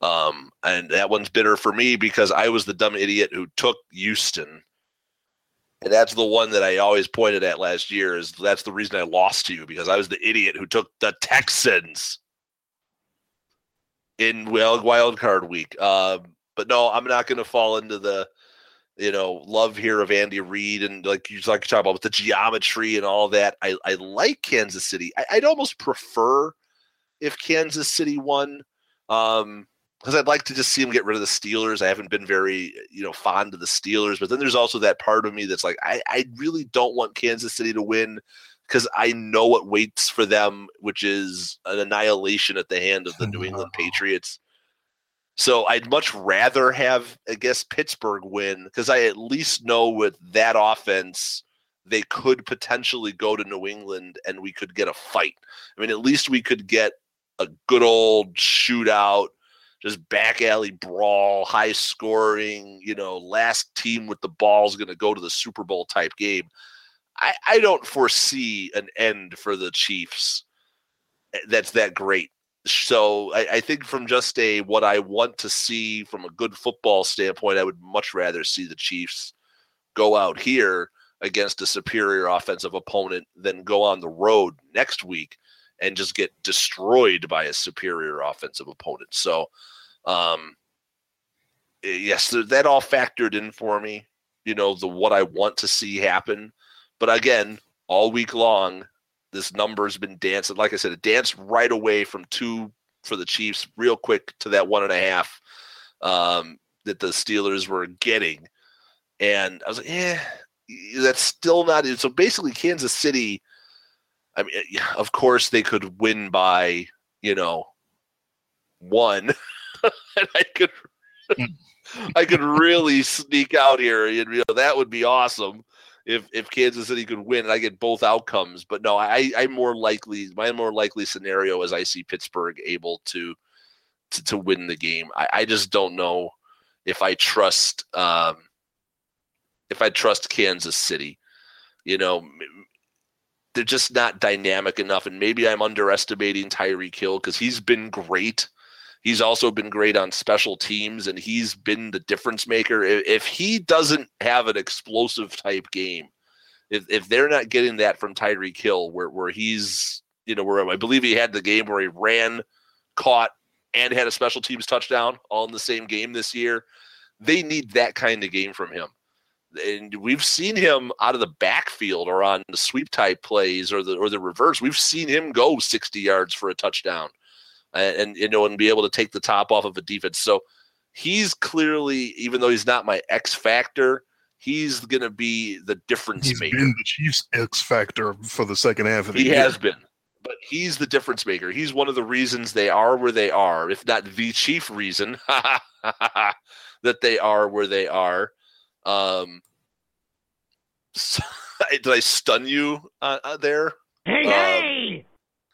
Um, and that one's bitter for me because I was the dumb idiot who took Houston and that's the one that I always pointed at last year. Is that's the reason I lost to you because I was the idiot who took the Texans in wild card week. Um, but no, I'm not going to fall into the you know love here of Andy Reid and like you like to talk about with the geometry and all that. I I like Kansas City. I, would almost prefer if Kansas City won. Um, because I'd like to just see him get rid of the Steelers. I haven't been very, you know, fond of the Steelers, but then there's also that part of me that's like, I, I really don't want Kansas City to win because I know what waits for them, which is an annihilation at the hand of the New England Patriots. So I'd much rather have, I guess, Pittsburgh win because I at least know with that offense they could potentially go to New England and we could get a fight. I mean, at least we could get a good old shootout just back alley brawl, high scoring, you know, last team with the ball is going to go to the Super Bowl type game. I, I don't foresee an end for the Chiefs eh, that's that great. So I, I, think from just a what I want to see from a good football standpoint, I would much rather see the Chiefs go out here against a superior offensive opponent than go on the road next week and just get destroyed by a superior offensive opponent. So um, eh, yes, that all factored in for me. You know, the what I want to see happen. But again, all week long, this number has been dancing. Like I said, it danced right away from two for the Chiefs, real quick to that one and a half um, that the Steelers were getting. And I was like, yeah, that's still not it. So basically, Kansas City, I mean, eh, of course, they could win by, you know, one. and I could hmm. I could really sneak out here. And, you know, that would be awesome if if Kansas City could win and I get both outcomes. But no, I I'm more likely my more likely scenario is I see Pittsburgh able to to, to win the game. I, I just don't know if I trust um if I trust Kansas City. You know, they're just not dynamic enough, and maybe I'm underestimating Tyreek Hill because he's been great He's also been great on special teams, and he's been the difference maker. If he doesn't have an explosive type game, if, if they're not getting that from Tyreek Hill, where where he's you know where I believe he had the game where he ran, caught, and had a special teams touchdown all in the same game this year. They need that kind of game from him. and we've seen him out of the backfield or on the sweep type plays or the or the reverse. We've seen him go 60 yards for a touchdown, and, and you know and be able to take the top off of a defense. So he's clearly, even though he's not my X factor, he's going to be the difference He's maker. been the Chiefs X factor for the second half of the He year. He has been, but he's the difference maker. He's one of the reasons they are where they are, if not the chief reason that they are where they are. Um, so- did I stun you uh, uh, there? Hey, Um, hey!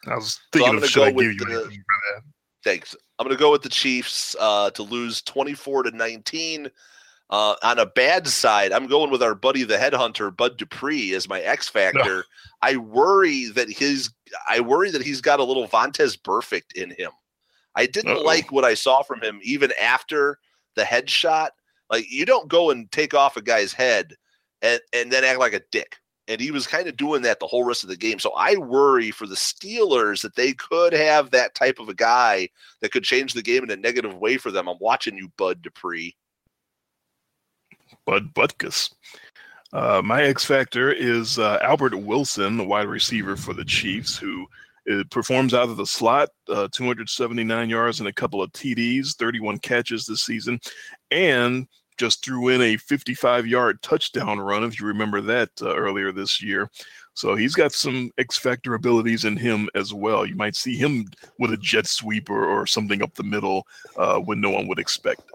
I was thinking gonna of should I give you the- anything for that? Thanks. I'm going to go with the Chiefs uh, to lose 24 to 19. Uh, on a bad side, I'm going with our buddy the headhunter Bud Dupree as my X factor. I worry that his I worry that he's got a little Vontaze Burfict in him. I didn't Uh-oh. like what I saw from him even after the headshot. Like you don't go and take off a guy's head and and then act like a dick. And he was kind of doing that the whole rest of the game. So I worry for the Steelers that they could have that type of a guy that could change the game in a negative way for them. I'm watching you, Bud Dupree. Bud Butkus. Uh, my X factor is uh, Albert Wilson, the wide receiver for the Chiefs, who uh, performs out of the slot, uh, 279 yards and a couple of TDs, 31 catches this season, and just threw in a 55 yard touchdown run, if you remember that uh, earlier this year. So he's got some X factor abilities in him as well. You might see him with a jet sweep or, or something up the middle uh, when no one would expect.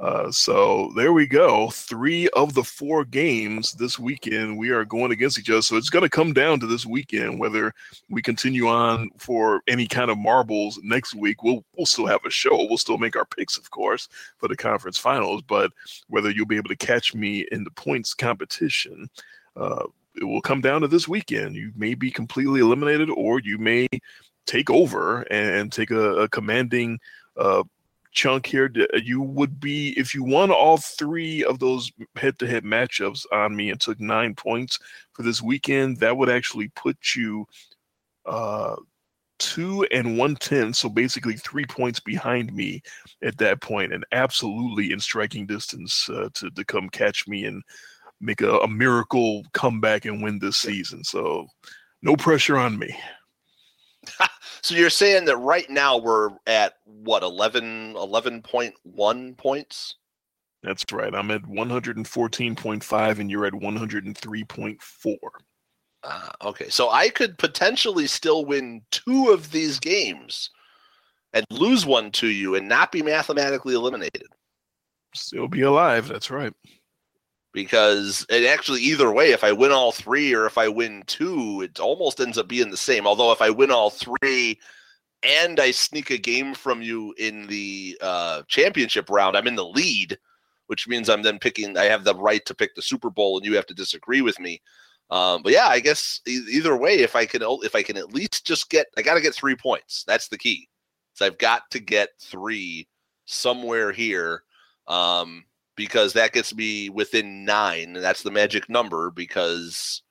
Uh, so there we go. Three of the four games this weekend we are going against each other. So it's going to come down to this weekend whether we continue on for any kind of marbles next week. We'll we'll still have a show. We'll still make our picks, of course, for the conference finals. But whether you'll be able to catch me in the points competition, uh, it will come down to this weekend. You may be completely eliminated, or you may take over and take a, a commanding. Uh, chunk here you would be if you won all three of those head-to-head matchups on me and took nine points for this weekend that would actually put you uh two and one ten so basically three points behind me at that point and absolutely in striking distance uh, to, to come catch me and make a, a miracle comeback and win this season. So no pressure on me So you're saying that right now we're at what 11 11.1 points? That's right. I'm at 114.5 and you're at 103.4. Ah, okay. So I could potentially still win two of these games and lose one to you and not be mathematically eliminated. Still be alive. That's right. Because it actually either way, if I win all three or if I win two, it almost ends up being the same. Although if I win all three and I sneak a game from you in the uh, championship round, I'm in the lead, which means I'm then picking. I have the right to pick the Super Bowl, and you have to disagree with me. Um, but yeah, I guess e- either way, if I can, if I can at least just get, I got to get three points. That's the key. So I've got to get three somewhere here, um, because that gets me within nine, and that's the magic number. Because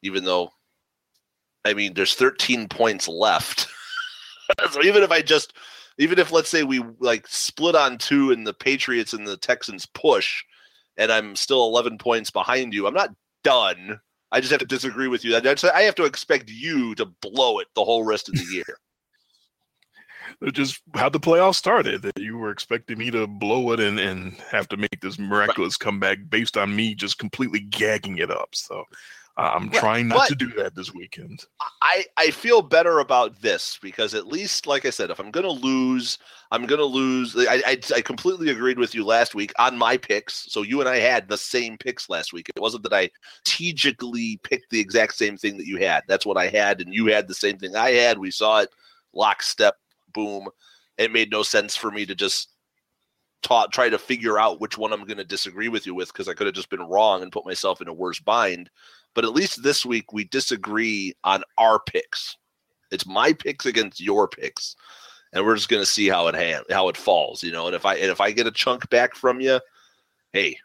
even though, I mean, there's 13 points left, so even if I just, even if let's say we like split on two, and the Patriots and the Texans push, and I'm still 11 points behind you, I'm not done. I just have to disagree with you. I have to expect you to blow it the whole rest of the year. Just how the playoffs started. That you were expecting me to blow it and, and have to make this miraculous comeback based on me just completely gagging it up. So uh, I'm Right, trying not but- to do that this weekend. I, I feel better about this because at least, like I said, if I'm going to lose, I'm going to lose. I, I, I completely agreed with you last week on my picks. So you and I had the same picks last week. It wasn't that I strategically picked the exact same thing that you had. That's what I had, and you had the same thing I had. We saw it lockstep, boom. It made no sense for me to just ta- try to figure out which one I'm going to disagree with you with because I could have just been wrong and put myself in a worse bind. But at least this week we disagree on our picks. It's my picks against your picks, and we're just going to see how it hand, how it falls, you know. And if I and if I get a chunk back from you, hey,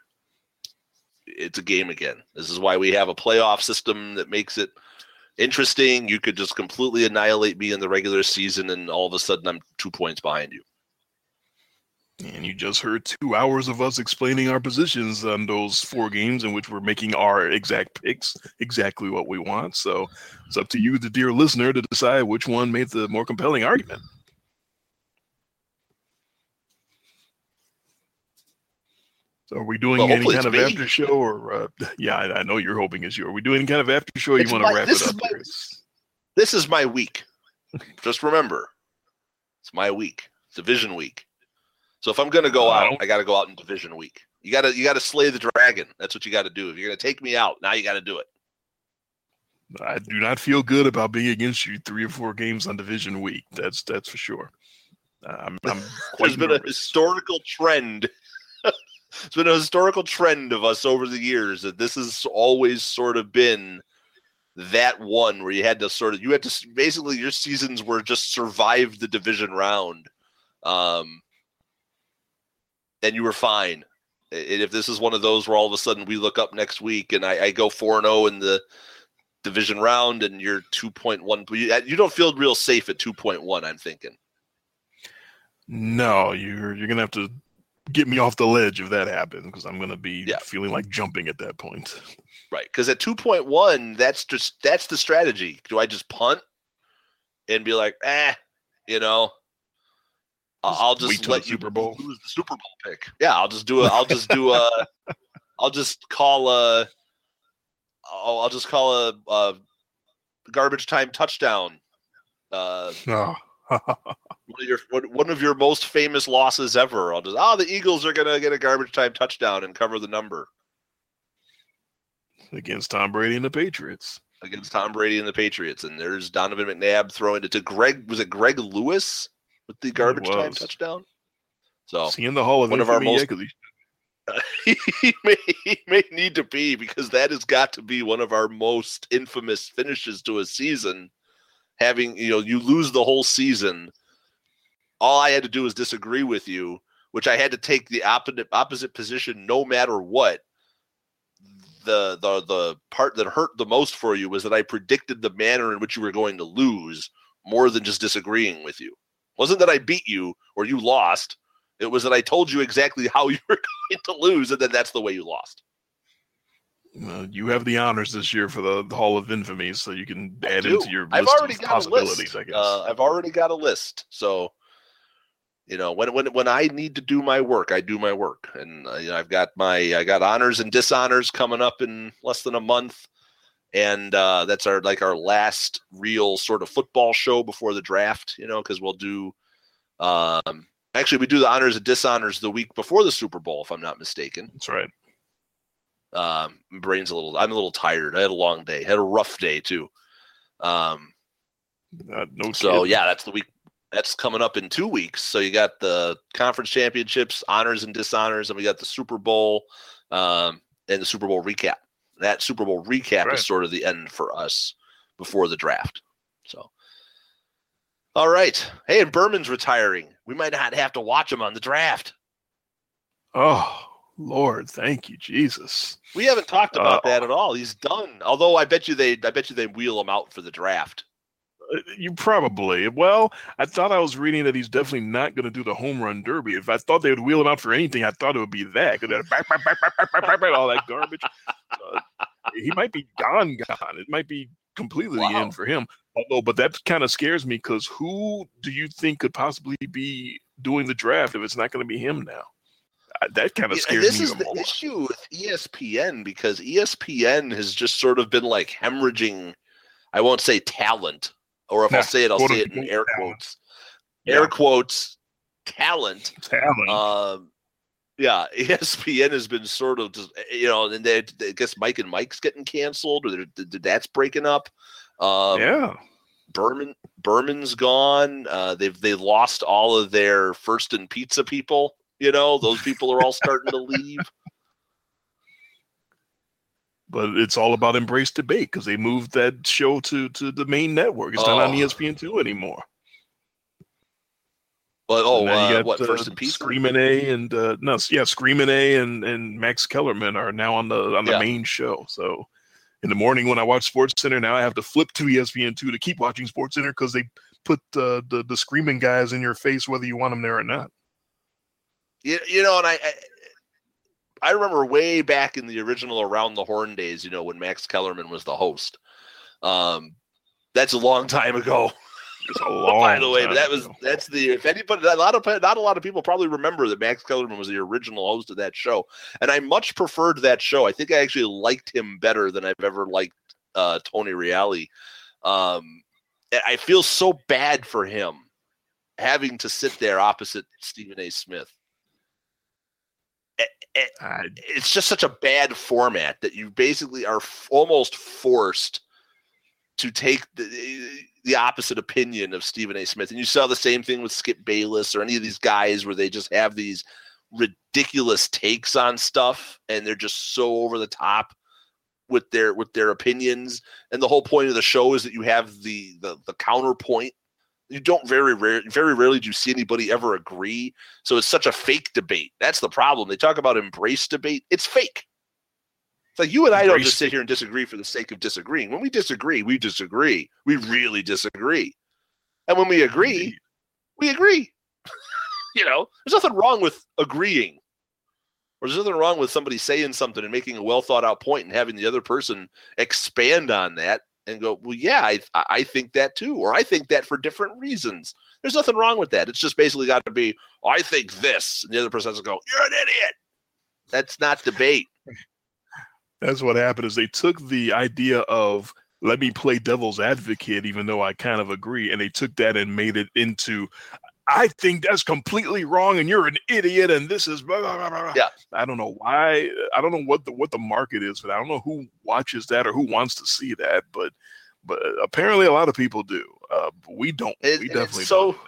it's a game again. This is why we have a playoff system that makes it interesting. You could just completely annihilate me in the regular season, and all of a sudden I'm two points behind you. And you just heard two hours of us explaining our positions on those four games in which we're making our exact picks, exactly what we want. So it's up to you, the dear listener, to decide which one made the more compelling argument. So are we doing Well, any kind of me. after show or uh, yeah, I, I know you're hoping it's you. Are we doing any kind of after show? You want to wrap this it is up? my- Chris? This is my week. Just remember, it's my week. It's division week. So if I'm gonna go I out, I gotta go out in division week. You gotta you gotta slay the dragon. That's what you gotta do. If you're gonna take me out, now you gotta do it. I do not feel good about being against you three or four games on division week. That's that's for sure. Uh, I'm, I'm quite There's been a historical trend. It's been a historical trend of us over the years that this has always sort of been that one where you had to sort of you had to basically your seasons were just survive the division round, um, and you were fine. And if this is one of those where all of a sudden we look up next week and I, I go four and zero in the division round and you're two point one, you you don't feel real safe at two point one. I'm thinking. No, you're you're gonna have to get me off the ledge if that happens because I'm gonna be Yeah. feeling like jumping at that point. Right, because at two point one, that's just that's the strategy. Do I just punt and be like, eh, you know, I'll just let you Super Bowl. lose the Super Bowl pick. Yeah, I'll just do a. I'll just do a. I'll just call a. I'll, I'll just call a, a garbage time touchdown. Uh, Oh. One of your one of your most famous losses ever. I'll just oh the Eagles are gonna get a garbage time touchdown and cover the number. Against Tom Brady and the Patriots. against Tom Brady and the Patriots. And there's Donovan McNabb throwing it to Greg. Was it Greg Lewis with the garbage time touchdown? So in the Hall of one of our most- yet? 'Cause he- he may he may need to be because that has got to be one of our most infamous finishes to a season. Having you know you lose the whole season. All I had to do was disagree with you, which I had to take the opposite opposite position no matter what. The the the part that hurt the most for you was that I predicted the manner in which you were going to lose more than just disagreeing with you. wasn't that I beat you or you lost. It was that I told you exactly how you were going to lose, and then that's the way you lost. Uh, you have the honors this year for the, the Hall of Infamy, so you can add into your I've list already of got a list. I guess. Uh, I've already got a list. So, you know, when when when I need to do my work, I do my work, and uh, you know, I've got my I got honors and dishonors coming up in less than a month, and uh, that's our like our last real sort of football show before the draft. You know, because we'll do. Um, actually, we do the honors and dishonors the week before the Super Bowl, if I'm not mistaken. That's right. Um, brain's a little. I'm a little tired. I had a long day. had a rough day too. Um, Uh, no so kidding. yeah, that's the week. That's coming up in two weeks. So you got the conference championships, honors and dishonors, and we got the Super Bowl, um, and the Super Bowl recap. That Super Bowl recap Right. is sort of the end for us before the draft. So, all right. Hey, and Berman's retiring. We might not have to watch him on the draft. Oh Lord, thank you, Jesus. We haven't talked uh, about uh, that at all. He's done. Although I bet you they, I bet you they wheel him out for the draft. Uh, you probably. Well, I thought I was reading that he's definitely not going to do the home run derby. If I thought they would wheel him out for anything, I thought it would be that. All that garbage. Uh, he might be gone, gone. It might be completely wow. the end for him. Although, but that kind of scares me because who do you think could possibly be doing the draft if it's not going to be him now? That kind of Yeah, scares this me This is the more. issue with ESPN because ESPN has just sort of been like hemorrhaging. I won't say talent, or if Nah, I'll say it, I'll say it in air quotes. Yeah. Air quotes talent. Talent. Um, yeah, ESPN has been sort of just you know, and they, I guess Mike and Mike's getting canceled, or that's breaking up. Um, yeah. Berman Berman's gone. Uh, they've they lost all of their first and pizza people. You know, those people are all starting to leave. But it's all about embrace debate because they moved that show to to the main network. It's not on Oh. ESPN two anymore. But oh, now you uh, got, what uh, first and pizza? Screaming A and uh, no, yeah, Screaming A and and Max Kellerman are now on the on the Yeah. main show. So in the morning when I watch Sports Center, now I have to flip to ESPN two to keep watching Sports Center because they put uh, the the screaming guys in your face whether you want them there or not. You, you know, and I, I I remember way back in the original Around the Horn days, you know, when Max Kellerman was the host. Um, that's a long time ago. It's a long By the way, but that was ago. that's the if anybody a lot of not a lot of people probably remember that Max Kellerman was the original host of that show, and I much preferred that show. I think I actually liked him better than I've ever liked uh, Tony Reali. Um, I feel so bad for him having to sit there opposite Stephen A. Smith. Eh, it's just such a bad format that you basically are f- almost forced to take the the opposite opinion of Stephen A. Smith. And you saw the same thing with Skip Bayless or any of these guys where they just have these ridiculous takes on stuff and they're just so over the top with their with their opinions. And the whole point of the show is that you have the the, the counterpoint. You don't very rare very rarely do you see anybody ever agree. So it's such a fake debate. That's the problem. They talk about embrace debate. It's fake. It's like you and I don't just sit here and disagree for the sake of disagreeing. When we disagree, we disagree. We really disagree. And when we agree, we agree. you know, there's nothing wrong with agreeing. Or there's nothing wrong with somebody saying something and making a well thought out point and having the other person expand on that and go, well, yeah, I, I think that too. Or I think that for different reasons. There's nothing wrong with that. It's just basically got to be, oh, I think this. And the other person has to go, you're an idiot. That's not debate. that's what happened is they took the idea of let me play devil's advocate even though i kind of agree and they took that and made it into i think that's completely wrong and you're an idiot and this is blah, blah, blah, blah. Yeah. i don't know why i don't know what the what the market is for that i don't know who watches that or who wants to see that but but apparently a lot of people do uh but we don't It- we and it's definitely so- don't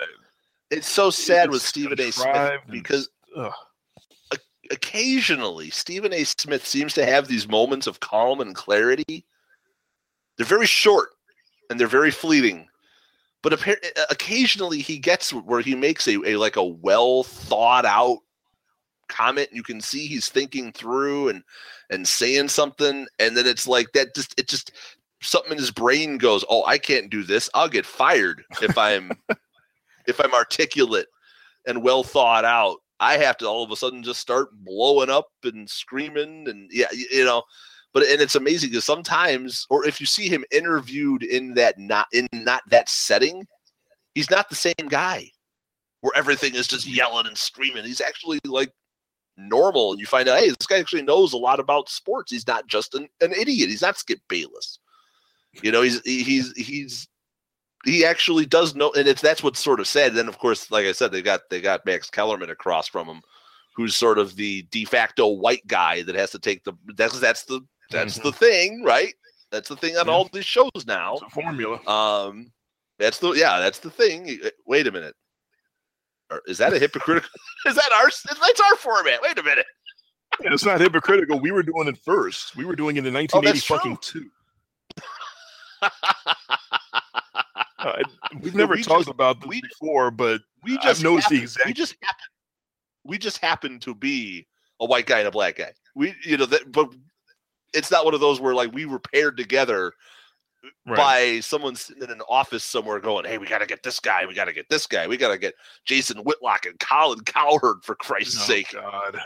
It's so sad with Stephen A. Smith and- because occasionally Stephen A. Smith seems to have these moments of calm and clarity. They're very short and they're very fleeting. But appar- occasionally he gets where he makes a, a like a well thought out comment. You can see he's thinking through and and saying something, and then it's like that. Just it just something in his brain goes, "Oh, I can't do this. I'll get fired if I'm if I'm articulate and well thought out." I have to all of a sudden just start blowing up and screaming and yeah, you know. But and it's amazing because sometimes, or if you see him interviewed in that not in not that setting, he's not the same guy. Where everything is just yelling and screaming. He's actually like normal, and you find out, hey, this guy actually knows a lot about sports. He's not just an, an idiot. He's not Skip Bayless. You know, he's he's he's he actually does know, and it's that's what's sort of sad. Then, of course, like I said, they got they got Max Kellerman across from him, who's sort of the de facto white guy that has to take the that's that's the that's the thing, right? That's the thing on Yeah. all these shows now. it's a formula Um, that's the yeah, that's the thing. Uh, Wait a minute, is that a hypocritical? is that our? That's our format. Wait a minute. Yeah, it's not hypocritical. We were doing it first. We were doing it in 1980 that's fucking two. Uh, we've never we talked just- about this we- before, but We I've just noticed the exact. We just happen. We just happen to be a white guy and a black guy. We, you know, that, but it's not one of those where like we were paired together right. by someone sitting in an office somewhere going, "Hey, we got to get this guy. We got to get this guy. We got to get Jason Whitlock and Colin Cowherd for Christ's Oh, sake God.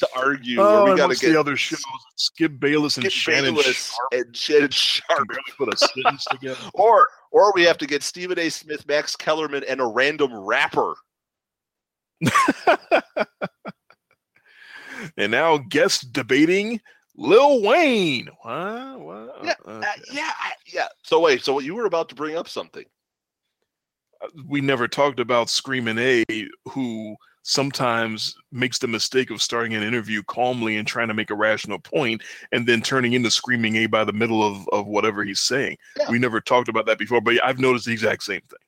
to argue." Oh, or we got to get the other shows? Skip Bayless and Skip Shannon Bayless Sharpe and Shannon can Sharpe. barely put a sentence together. Or or we have to get Stephen A. Smith, Max Kellerman, and a random rapper. and now guest debating Lil Wayne. What? what? Yeah, Uh, yeah, I- yeah. So wait, so you were about to bring up something. we never talked about Screaming A, who sometimes makes the mistake of starting an interview calmly and trying to make a rational point and then turning into Screaming A by the middle of, of whatever he's saying. Yeah. We never talked about that before, but I've noticed the exact same thing.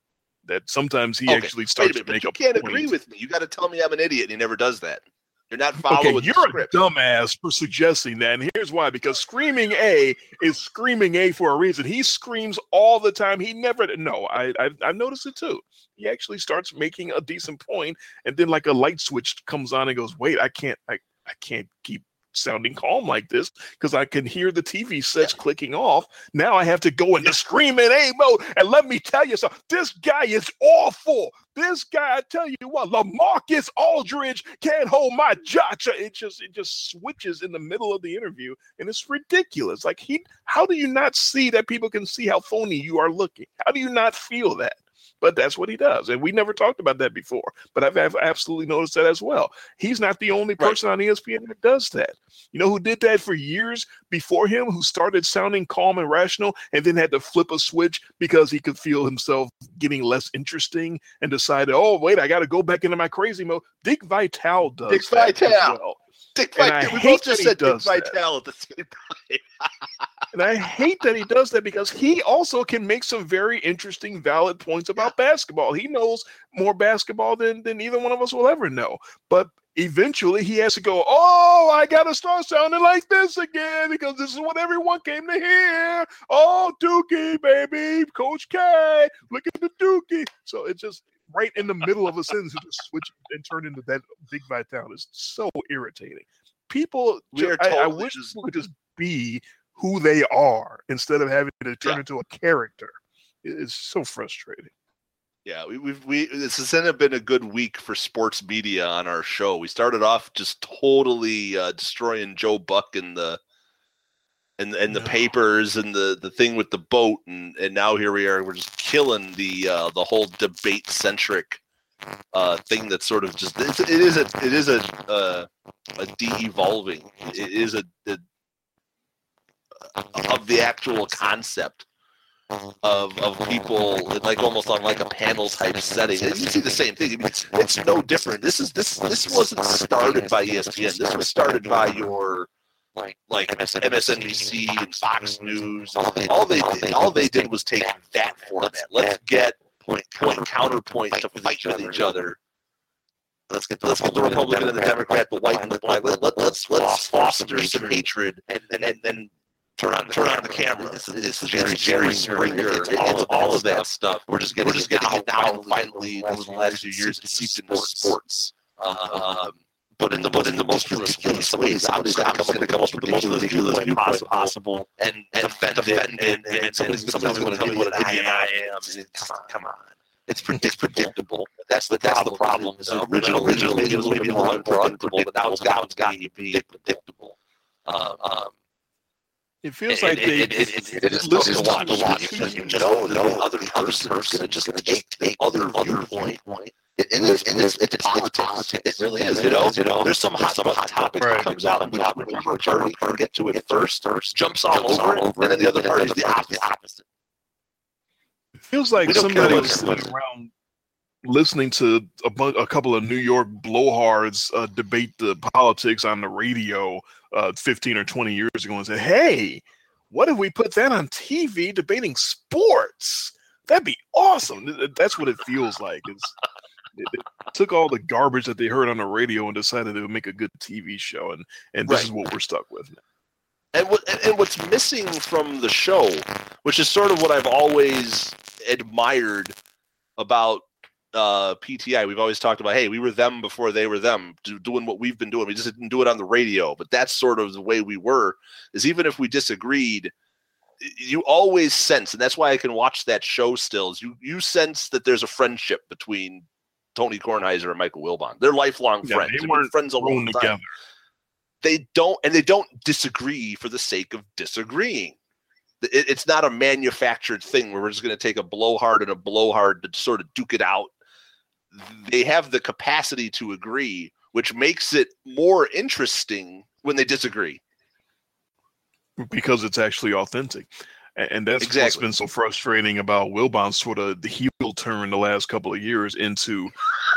That sometimes he Okay, actually starts minute, to make you a can't point. agree with me. You got to tell me I'm an idiot, and he never does that. You're not following Okay, you're a dumbass for suggesting that. And here's why because Screaming A is Screaming A for a reason. He screams all the time. He never, no, I, I, I've noticed it too. He actually starts making a decent point, and then like a light switch comes on and goes, wait, I can't, I, I can't keep sounding calm like this because I can hear the TV sets clicking off. Now I have to go into Screaming A mode. And let me tell you something this guy is awful. This guy, I tell you what, LaMarcus Aldridge can't hold my jacha. It just it just switches in the middle of the interview, and it's ridiculous. Like he, how do you not see that people can see how phony you are looking? How do you not feel that? But that's what he does. And we never talked about that before, but I've, I've absolutely noticed that as well. He's not the only person right. on ESPN that does that. You know who did that for years before him, who started sounding calm and rational and then had to flip a switch because he could feel himself getting less interesting and decided, oh, wait, I got to go back into my crazy mode. Dick Vitale does. Dick Vitale. Well. Dick Vitale. We both just said Dick Vitale at the same time. and I hate that he does that because he also can make some very interesting, valid points about basketball. He knows more basketball than, than either one of us will ever know. But eventually he has to go, Oh, I gotta start sounding like this again because this is what everyone came to hear. Oh, Dookie, baby, Coach K, look at the Dookie. So it just right in the middle of a sentence to switch and turn into that big Vitale is so irritating. People, just, I, I, wish just, would just be who they are instead of having to turn yeah. into a character. It's so frustrating. Yeah, we, we've we this has been a good week for sports media on our show. We started off just totally uh, destroying Joe Buck and the and and the no. papers and the the thing with the boat and and now here we are we're just killing the uh the whole debate centric uh thing that's sort of just it, it is a it is a uh, a de-evolving it is a, a of the actual concept of of people like almost on like a panel type setting. And you see the same thing. I mean, it's, it's no different. This is this this wasn't started by ESPN. This was started by your like like MSNBC and Fox News. All they did, all they did was take that format. Let's get point point counterpoint to fight with each other. Let's get the, let's get the Republican and the Democrat, the white and the black. Let, let, let's let's foster some hatred and and then turn on the turn on the camera. This is, this is Jerry Jerry Springer. It's all, of, all of that stuff. We're just getting we're just getting it now. Finally, over the last few years, to seep into sports. Um, but in the but in the most ridiculous ways. I was going to come up with the most ridiculous way possible, and and defend and and, and somebody's going to tell me what an idiot I am. Come on. It's, it's predictable. That's the that's the problem. So original originally it was maybe more unpredictable, but now it's got it's got to be predictable. It feels like they it, it, it, it is listen to watch, watch because you know no other person is going to just take take other viewpoint. point. It, it is, it is, it's politics. It really is. You know, you know. There's some hot, some hot topic that comes out, and we have one party get to it first, first jumps all over, and then the other party is the opposite. It feels like somebody was sitting around listening to a, bu- a couple of New York blowhards uh, debate the politics on the radio uh, 15 or 20 years ago and said, hey, what if we put that on TV debating sports? That'd be awesome. That's what it feels like. It's, it, it took all the garbage that they heard on the radio and decided they would make a good TV show, and and this right. is what we're stuck with now. And, what, and what's missing from the show, which is sort of what I've always admired about uh, PTI, we've always talked about, hey, we were them before they were them, doing what we've been doing. We just didn't do it on the radio, but that's sort of the way we were. Is even if we disagreed, you always sense, and that's why I can watch that show still. Is you you sense that there's a friendship between Tony Kornheiser and Michael Wilbon. They're lifelong yeah, friends. They weren't friends a long together. Time. They don't, and they don't disagree for the sake of disagreeing it's not a manufactured thing where we're just going to take a blowhard and a blowhard to sort of duke it out they have the capacity to agree, which makes it more interesting when they disagree. Because it's actually authentic. And that's exactly. what's been so frustrating about Wilbon's sort of the heel turn the last couple of years into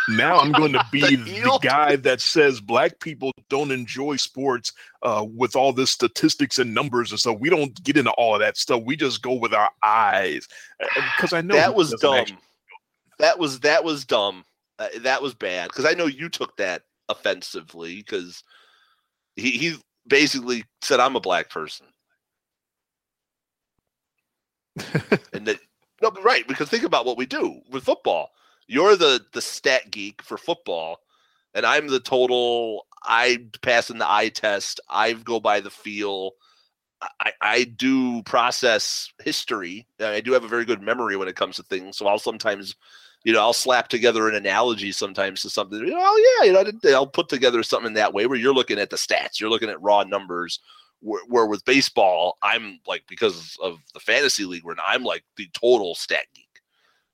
now I'm going to be the, the, guy that says black people don't enjoy sports uh, with all this statistics and numbers and stuff. We don't get into all of that stuff. We just go with our eyes. Because I know that was dumb. Actually... That was that was dumb. Uh, that was bad because I know you took that offensively because he, he basically said I'm a black person. and that no, right because think about what we do with football. You're the the stat geek for football, and I'm the total. I pass in the eye test. I go by the feel. I, I do process history. I do have a very good memory when it comes to things, so I'll sometimes you know, I'll slap together an analogy sometimes to something. You know, oh yeah, you know, I'll put together something that way where you're looking at the stats, you're looking at raw numbers. Where, where with baseball, I'm like because of the fantasy league, where I'm like the total stat geek,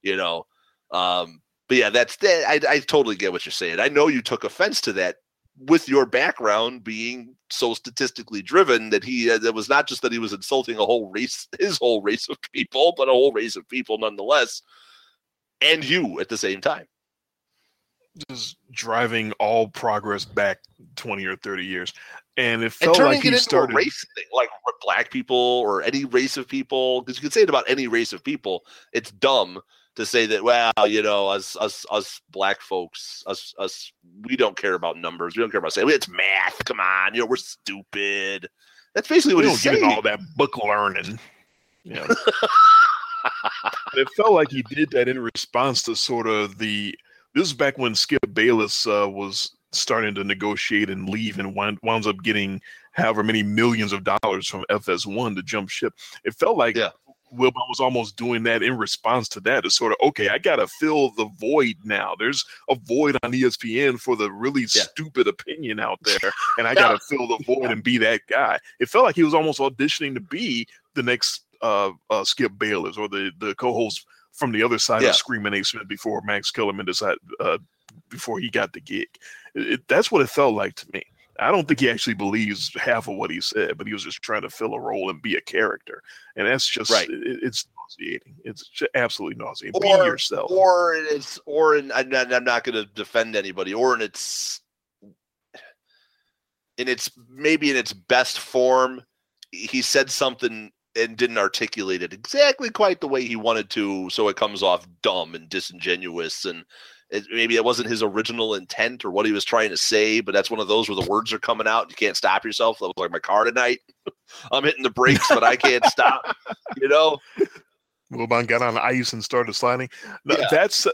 you know. Um, but yeah, that's that. I, I totally get what you're saying. I know you took offense to that with your background being so statistically driven that he uh, it was not just that he was insulting a whole race his whole race of people but a whole race of people nonetheless and you at the same time. Just driving all progress back 20 or 30 years. And it and felt turning like he started race thing like black people or any race of people because you can say it about any race of people it's dumb to say that well you know us us us black folks us us we don't care about numbers we don't care about saying it's math come on you know we're stupid. That's basically we what don't he's get saying. all that book learning. Yeah it felt like he did that in response to sort of the this is back when skip bayless uh, was starting to negotiate and leave and wound, wound up getting however many millions of dollars from fs1 to jump ship it felt like Yeah. Wilbon was almost doing that in response to that. It's sort of okay. I gotta fill the void now. There's a void on ESPN for the really Yeah. stupid opinion out there, and I gotta fill the void and be that guy. It felt like he was almost auditioning to be the next uh, uh, Skip Bayless or the the co-host from the other side Yeah. of Screaming A. Smith before Max Kellerman decided uh, before he got the gig. It, it- that's what it felt like to me. I don't think he actually believes half of what he said, but he was just trying to fill a role and be a character, and that's just Right. it- it's nauseating. It's absolutely nauseating. Or- be yourself. or it's or in I'm not, I'm not going to defend anybody or in its in its maybe in its best form he said something and didn't articulate it exactly quite the way he wanted to so it comes off dumb and disingenuous and it, maybe it wasn't his original intent or what he was trying to say but that's one of those where the words are coming out and you can't stop yourself that was like my car tonight i'm hitting the brakes but i can't stop you know Wilbon got on ice and started sliding. Yeah. That's uh,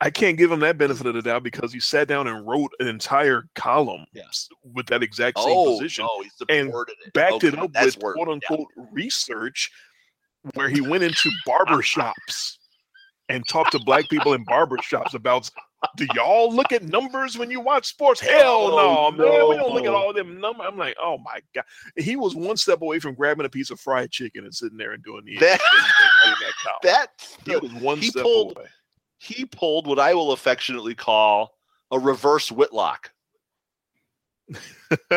I- can't give him that benefit of the doubt because he sat down and wrote an entire column Yeah. s- with that exact same oh position. no he and it backed it up with quote yeah. unquote research where he went into barber shops and talked to black people in barber shops about do y'all look at numbers when you watch sports? Hell no, Oh, man. We don't look at no. all them numbers. I'm like, oh my God. He was one step away from grabbing a piece of fried chicken and sitting there and doing the That- and- and that column. that He was one he step pulled- away. He pulled what I will affectionately call a reverse Whitlock.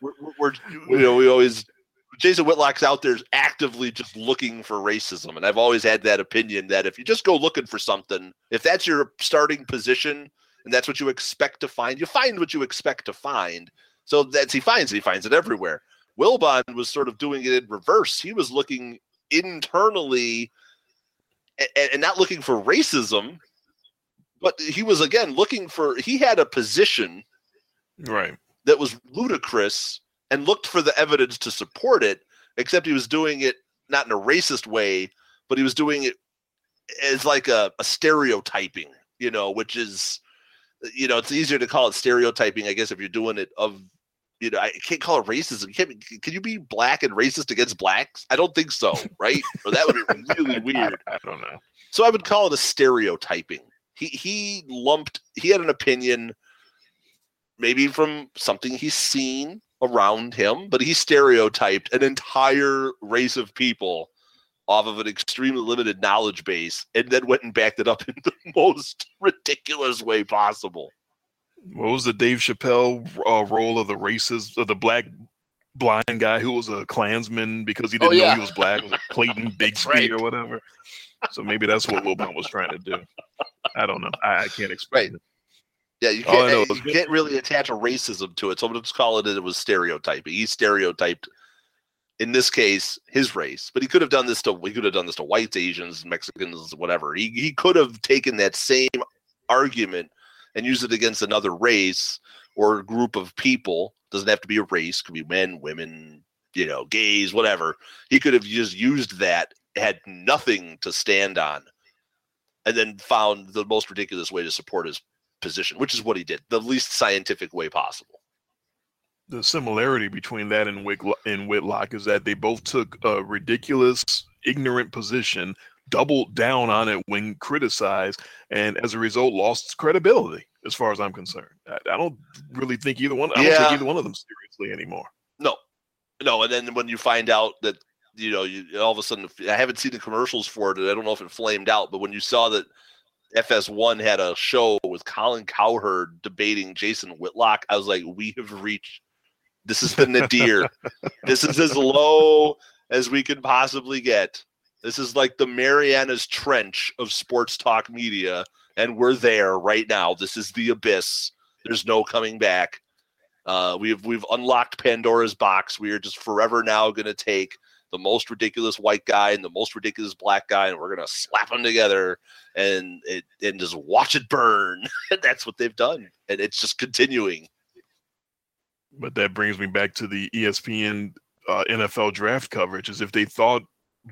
We're, we're, you know, we always Jason Whitlock's out there actively just looking for racism, and I've always had that opinion that if you just go looking for something, if that's your starting position and that's what you expect to find, you find what you expect to find. So that's he finds it, he finds it everywhere. Wilbon was sort of doing it in reverse. He was looking internally and, and not looking for racism, but he was again looking for he had a position Right. that was ludicrous and looked for the evidence to support it, except he was doing it not in a racist way, but he was doing it as like a, a stereotyping, you know, which is, you know, it's easier to call it stereotyping, I guess, if you're doing it of, you know, I can't call it racism. Be- can you be black and racist against blacks? I don't think so, right? or that would be really weird. I, I don't know. So I would call it a stereotyping. He he lumped. He had an opinion, maybe from something he's seen around him, but he stereotyped an entire race of people off of an extremely limited knowledge base, and then went and backed it up in the most ridiculous way possible. What was the Dave Chappelle uh, role of the racist, of the black blind guy who was a Klansman because he Oh, didn't know yeah. he was black? Was it Clayton Bigsby right. or whatever? So maybe that's what Wilbon was trying to do. I don't know. I, I can't explain it. Yeah, you can't, know you can't really attach a racism to it. So let's call it it was stereotyping. He stereotyped, in this case, his race. But he could have done this to he could have done this to whites, Asians, Mexicans, whatever. He he could have taken that same argument and use it against another race or group of people. Doesn't have to be a race. Could be men, women, you know, gays, whatever. He could have just used that, had nothing to stand on, and then found the most ridiculous way to support his position, which is what he did, the least scientific way possible. The similarity between that and, and Whitlock is that they both took a ridiculous, ignorant position doubled down on it when criticized, and as a result, lost credibility. As far as I'm concerned, I, I don't really think either one. I don't Yeah. take either one of them seriously anymore. No, no. And then when you find out that you know, you all of a sudden, I haven't seen the commercials for it. and I don't know if it flamed out, but when you saw that FS1 had a show with Colin Cowherd debating Jason Whitlock, I was like, we have reached. This is the nadir. this is as low as we can possibly get. This is like the Mariana's Trench of sports talk media, and we're there right now. This is the abyss. There's no coming back. Uh, we've we've unlocked Pandora's box. We are just forever now going to take the most ridiculous white guy and the most ridiculous black guy, and we're going to slap them together and it and just watch it burn. That's what they've done, and it's just continuing. But that brings me back to the ESPN uh, NFL draft coverage. As if they thought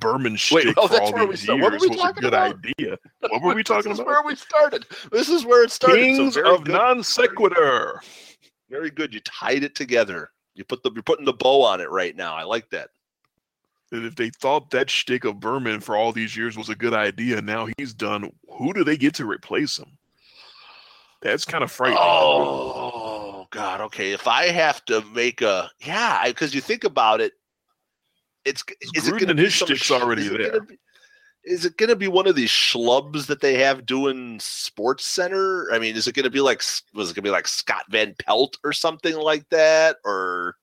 Berman's shtick oh, for all these start. What were years we was a good about? idea. What were we talking this about? Is where we started. This is where it started. Kings very of good. non sequitur. Very good. You tied it together. You put the you're putting the bow on it right now. I like that. that if they thought that shtick of Berman for all these years was a good idea, now he's done. Who do they get to replace him? That's kind of frightening. Oh God. Okay. If I have to make a yeah, because you think about it, it's is it going to be his shtick's already is there. gonna be- Is it going to be one of these schlubs that they have doing Sports Center? I mean, is it going to be like was it going to be like Scott Van Pelt or something like that, or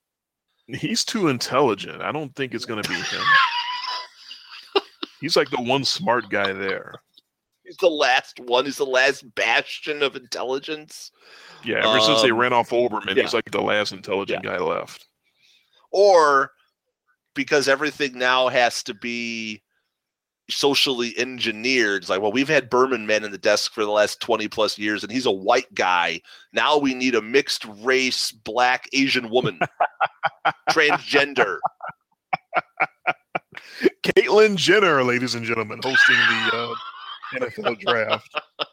He's too intelligent. I don't think it's going to be him. He's like the one smart guy there. he's the last one? He's the last bastion of intelligence. Yeah, ever since they Um, ran off Olbermann, yeah. he's like the last intelligent guy left. or because everything now has to be socially engineered. It's like, well, we've had Berman men in the desk for the last 20 plus years, and he's a white guy. Now we need a mixed race, black Asian woman, transgender. Caitlyn Jenner, ladies and gentlemen, hosting the uh, NFL draft.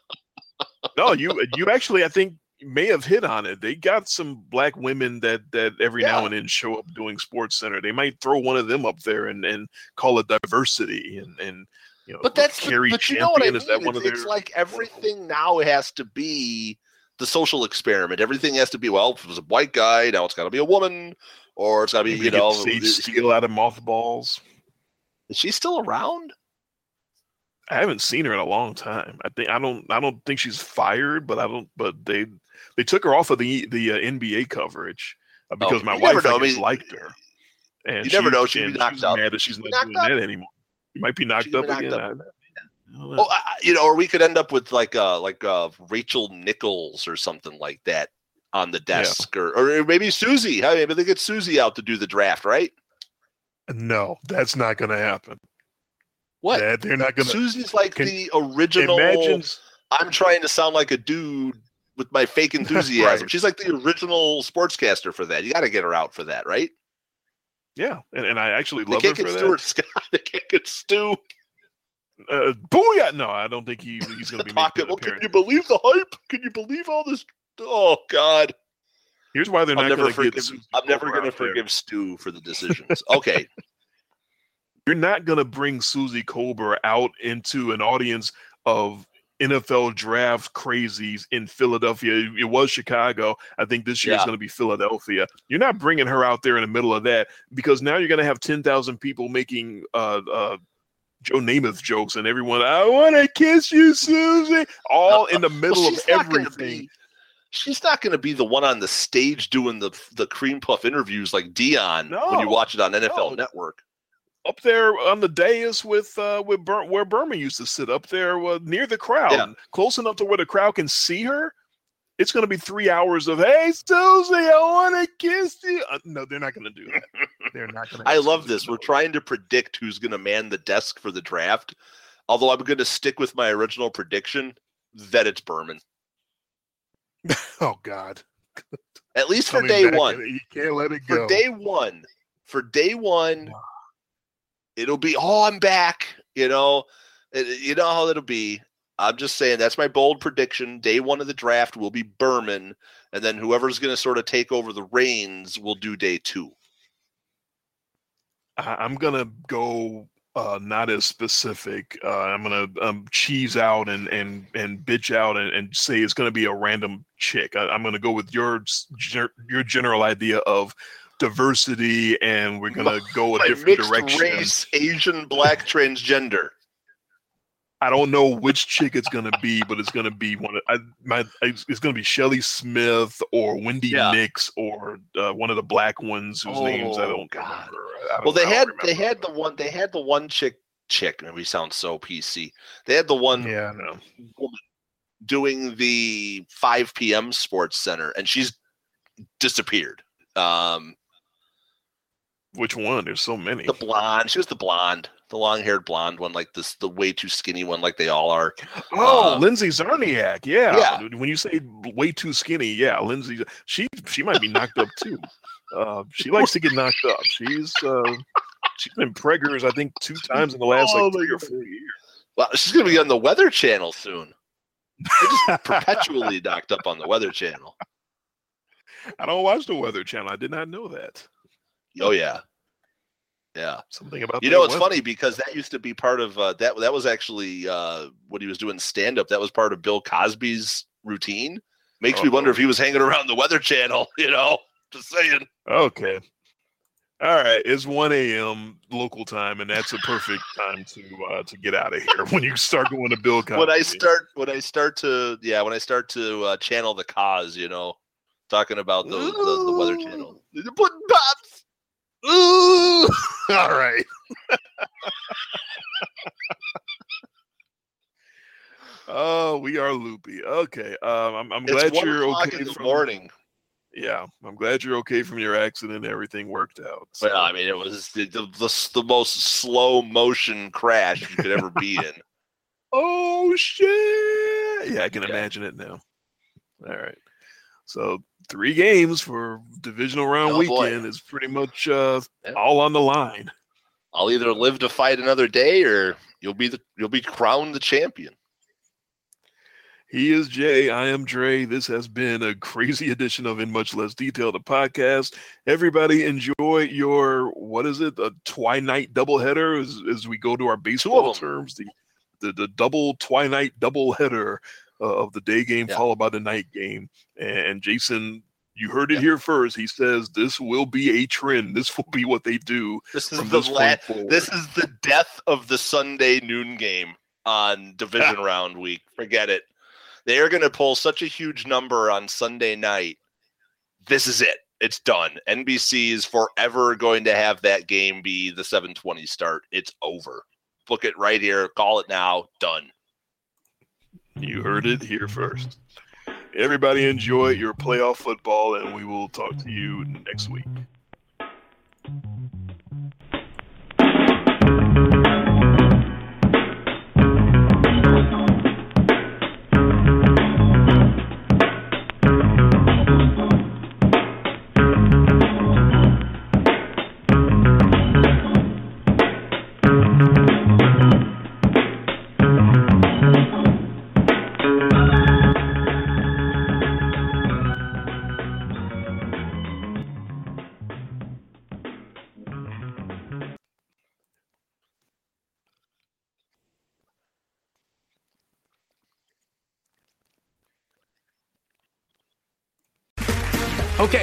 No, you you actually I think may have hit on it. They got some black women that that every now and then show up doing Sports Center. They might throw one of them up there and and call it diversity and and you know. But that's the- Carrie but you know what I mean. is that one it's, of it's like everything now has to be the social experiment. Everything has to be well. If it was a white guy, now it's got to be a woman, or it's got to be Maybe you know. Sage Steele out of mothballs. Is she still around? I haven't seen her in a long time. I think I don't. I don't think she's fired, but I don't. But they they took her off of the the uh, NBA coverage uh, because Oh, my wife I know. I guess, mean, liked her. And you never she- know, she'd be knocked she's out. Mad that she's not doing knocked that anymore. You might be knocked up knocked again. up. I- I. Oh, I- you know, or we could end up with like uh like uh Rachel Nichols or something like that on the desk, or or maybe Suzy. Hey, maybe they get Suzy out to do the draft, right? no, that's not going to happen. What? That- they're not going to. Suzy's like can- the original. Imagine I'm trying to sound like a dude with my fake enthusiasm. Right. She's like the original sportscaster for that. You got to get her out for that, right? Yeah, and, and I actually They love her can't for get that. Stuart Scott. They can't get Stu. Uh, booyah! No, I don't think he, he's going to be making Well, can you believe the hype? Can you believe all this? Oh God. Here's why they're I'm not going to get. I'm never going to there. forgive Stu for the decisions. Okay. you're not going to bring Suzy Kolber out into an audience of NFL draft crazies in Philadelphia. It was Chicago. I think this year is going to be Philadelphia. You're not bringing her out there in the middle of that because now you're going to have 10,000 people making uh, uh, Joe Namath jokes and everyone, I want to kiss you, Suzy, all in the middle Well, of not everything. be- she's not going to be the one on the stage doing the the cream puff interviews like Deion when you watch it on NFL no. Network. Up there on the dais with uh, with Bur- where Berman used to sit up there uh, near the crowd, Yeah. close enough to where the crowd can see her. It's going to be three hours of "Hey Suzy, I want to kiss you." Uh, no, they're not going to do that. They're not going to. I love this. We're trying to predict who's going to man the desk for the draft. Although I'm going to stick with my original prediction that it's Berman, Oh God! at least for day one. You can't let it go. For day one, for day one, it'll be oh I'm back. You know, It- you know how it'll be. I'm just saying that's my bold prediction. Day one of the draft will be Berman, and then whoever's going to sort of take over the reins will do day two. I'm gonna go uh, not as specific. Uh, I'm gonna um, cheese out and and and bitch out and, and say it's gonna be a random chick. I, am gonna go with your your general idea of diversity, and we're gonna go a different mixed direction. Race, Asian, black, transgender. I don't know which chick it's gonna be, but it's gonna be one of I, my. It's gonna be Shelley Smith or Wendi Yeah. Nix or uh, one of the black ones whose names I Oh, don't God. remember. I don't- Well, they had they had the one they had the one chick chick. And we sound so PC. They had the one Yeah, woman doing the 5 p.m. Sports Center, and she's disappeared. Um, Which one? There's so many. the blonde, she was the blonde, the long-haired blonde one, like this, the way too skinny one, like they all are. Oh, Uh, Lindsay Czarniak. Yeah. Yeah. When you say way too skinny, yeah, Lindsay. She she might be knocked up too. Uh, she likes to get knocked up. She's uh, she's been preggers, I think, two times in the last Oh like three or four years. Well, she's gonna be on the Weather Channel soon. They're just perpetually knocked up on the Weather Channel. I don't watch the Weather Channel. I did not know that. Oh yeah, yeah. Something about You know, it's funny because that used to be part of uh, that. That was actually uh, when he was doing stand up. That was part of Bill Cosby's routine. Makes me Uh-oh. wonder if he was hanging around the Weather Channel. You know, just saying. Okay. All right, it's 1 a.m. local time, and that's a perfect time to uh, to get out of here when you start going to Bill Cosby. When I start, when I start to, yeah, when I start to uh, channel the cause, you know, talking about the the, the Weather Channel. The pudding pops. Ooh! All right. oh, we are loopy. Okay. Um, I'm, I'm glad you're okay from morning. Yeah, I'm glad you're okay from your accident. Everything worked out. So- I mean, it was the, the, the, the most slow motion crash you could ever be in. Oh shit! Yeah, I can Yeah. imagine it now. All right. So three games for divisional round Oh, boy. weekend is pretty much uh, Yeah. all on the line. I'll either live to fight another day, or you'll be the you'll be crowned the champion. He is Jay. I am Dre. This has been a crazy edition of In Much Less Detail, the podcast. Everybody enjoy your what is it? A twilight doubleheader as, as we go to our baseball terms. The, the the double twilight doubleheader Uh, of the day game Yeah. followed by the night game. And Jason, you heard it Yeah. here first. He says this will be a trend. This will be what they do This is the this la- this is the death of the Sunday noon game on division round week. Forget it. They are going to pull such a huge number on Sunday night. This is it. It's done. NBC is forever going to have that game be the 720 start. It's over. Book it right here. Call it now. Done. You heard it here first. Everybody enjoy your playoff football, and we will talk to you next week.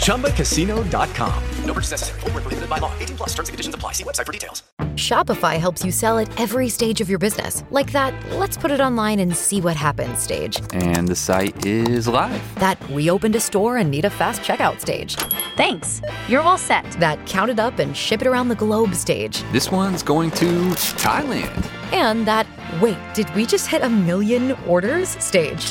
ChumbaCasino.com. No purchase necessary. Void where prohibited by law. 18 plus terms and conditions apply. See website for details. Shopify helps you sell at every stage of your business. Like that, let's put it online and see what happens stage. And the site is live. That we opened a store and need a fast checkout stage. Thanks. You're all set. That count it up and ship it around the globe stage. This one's going to Thailand. And that, wait, did we just hit a million orders stage?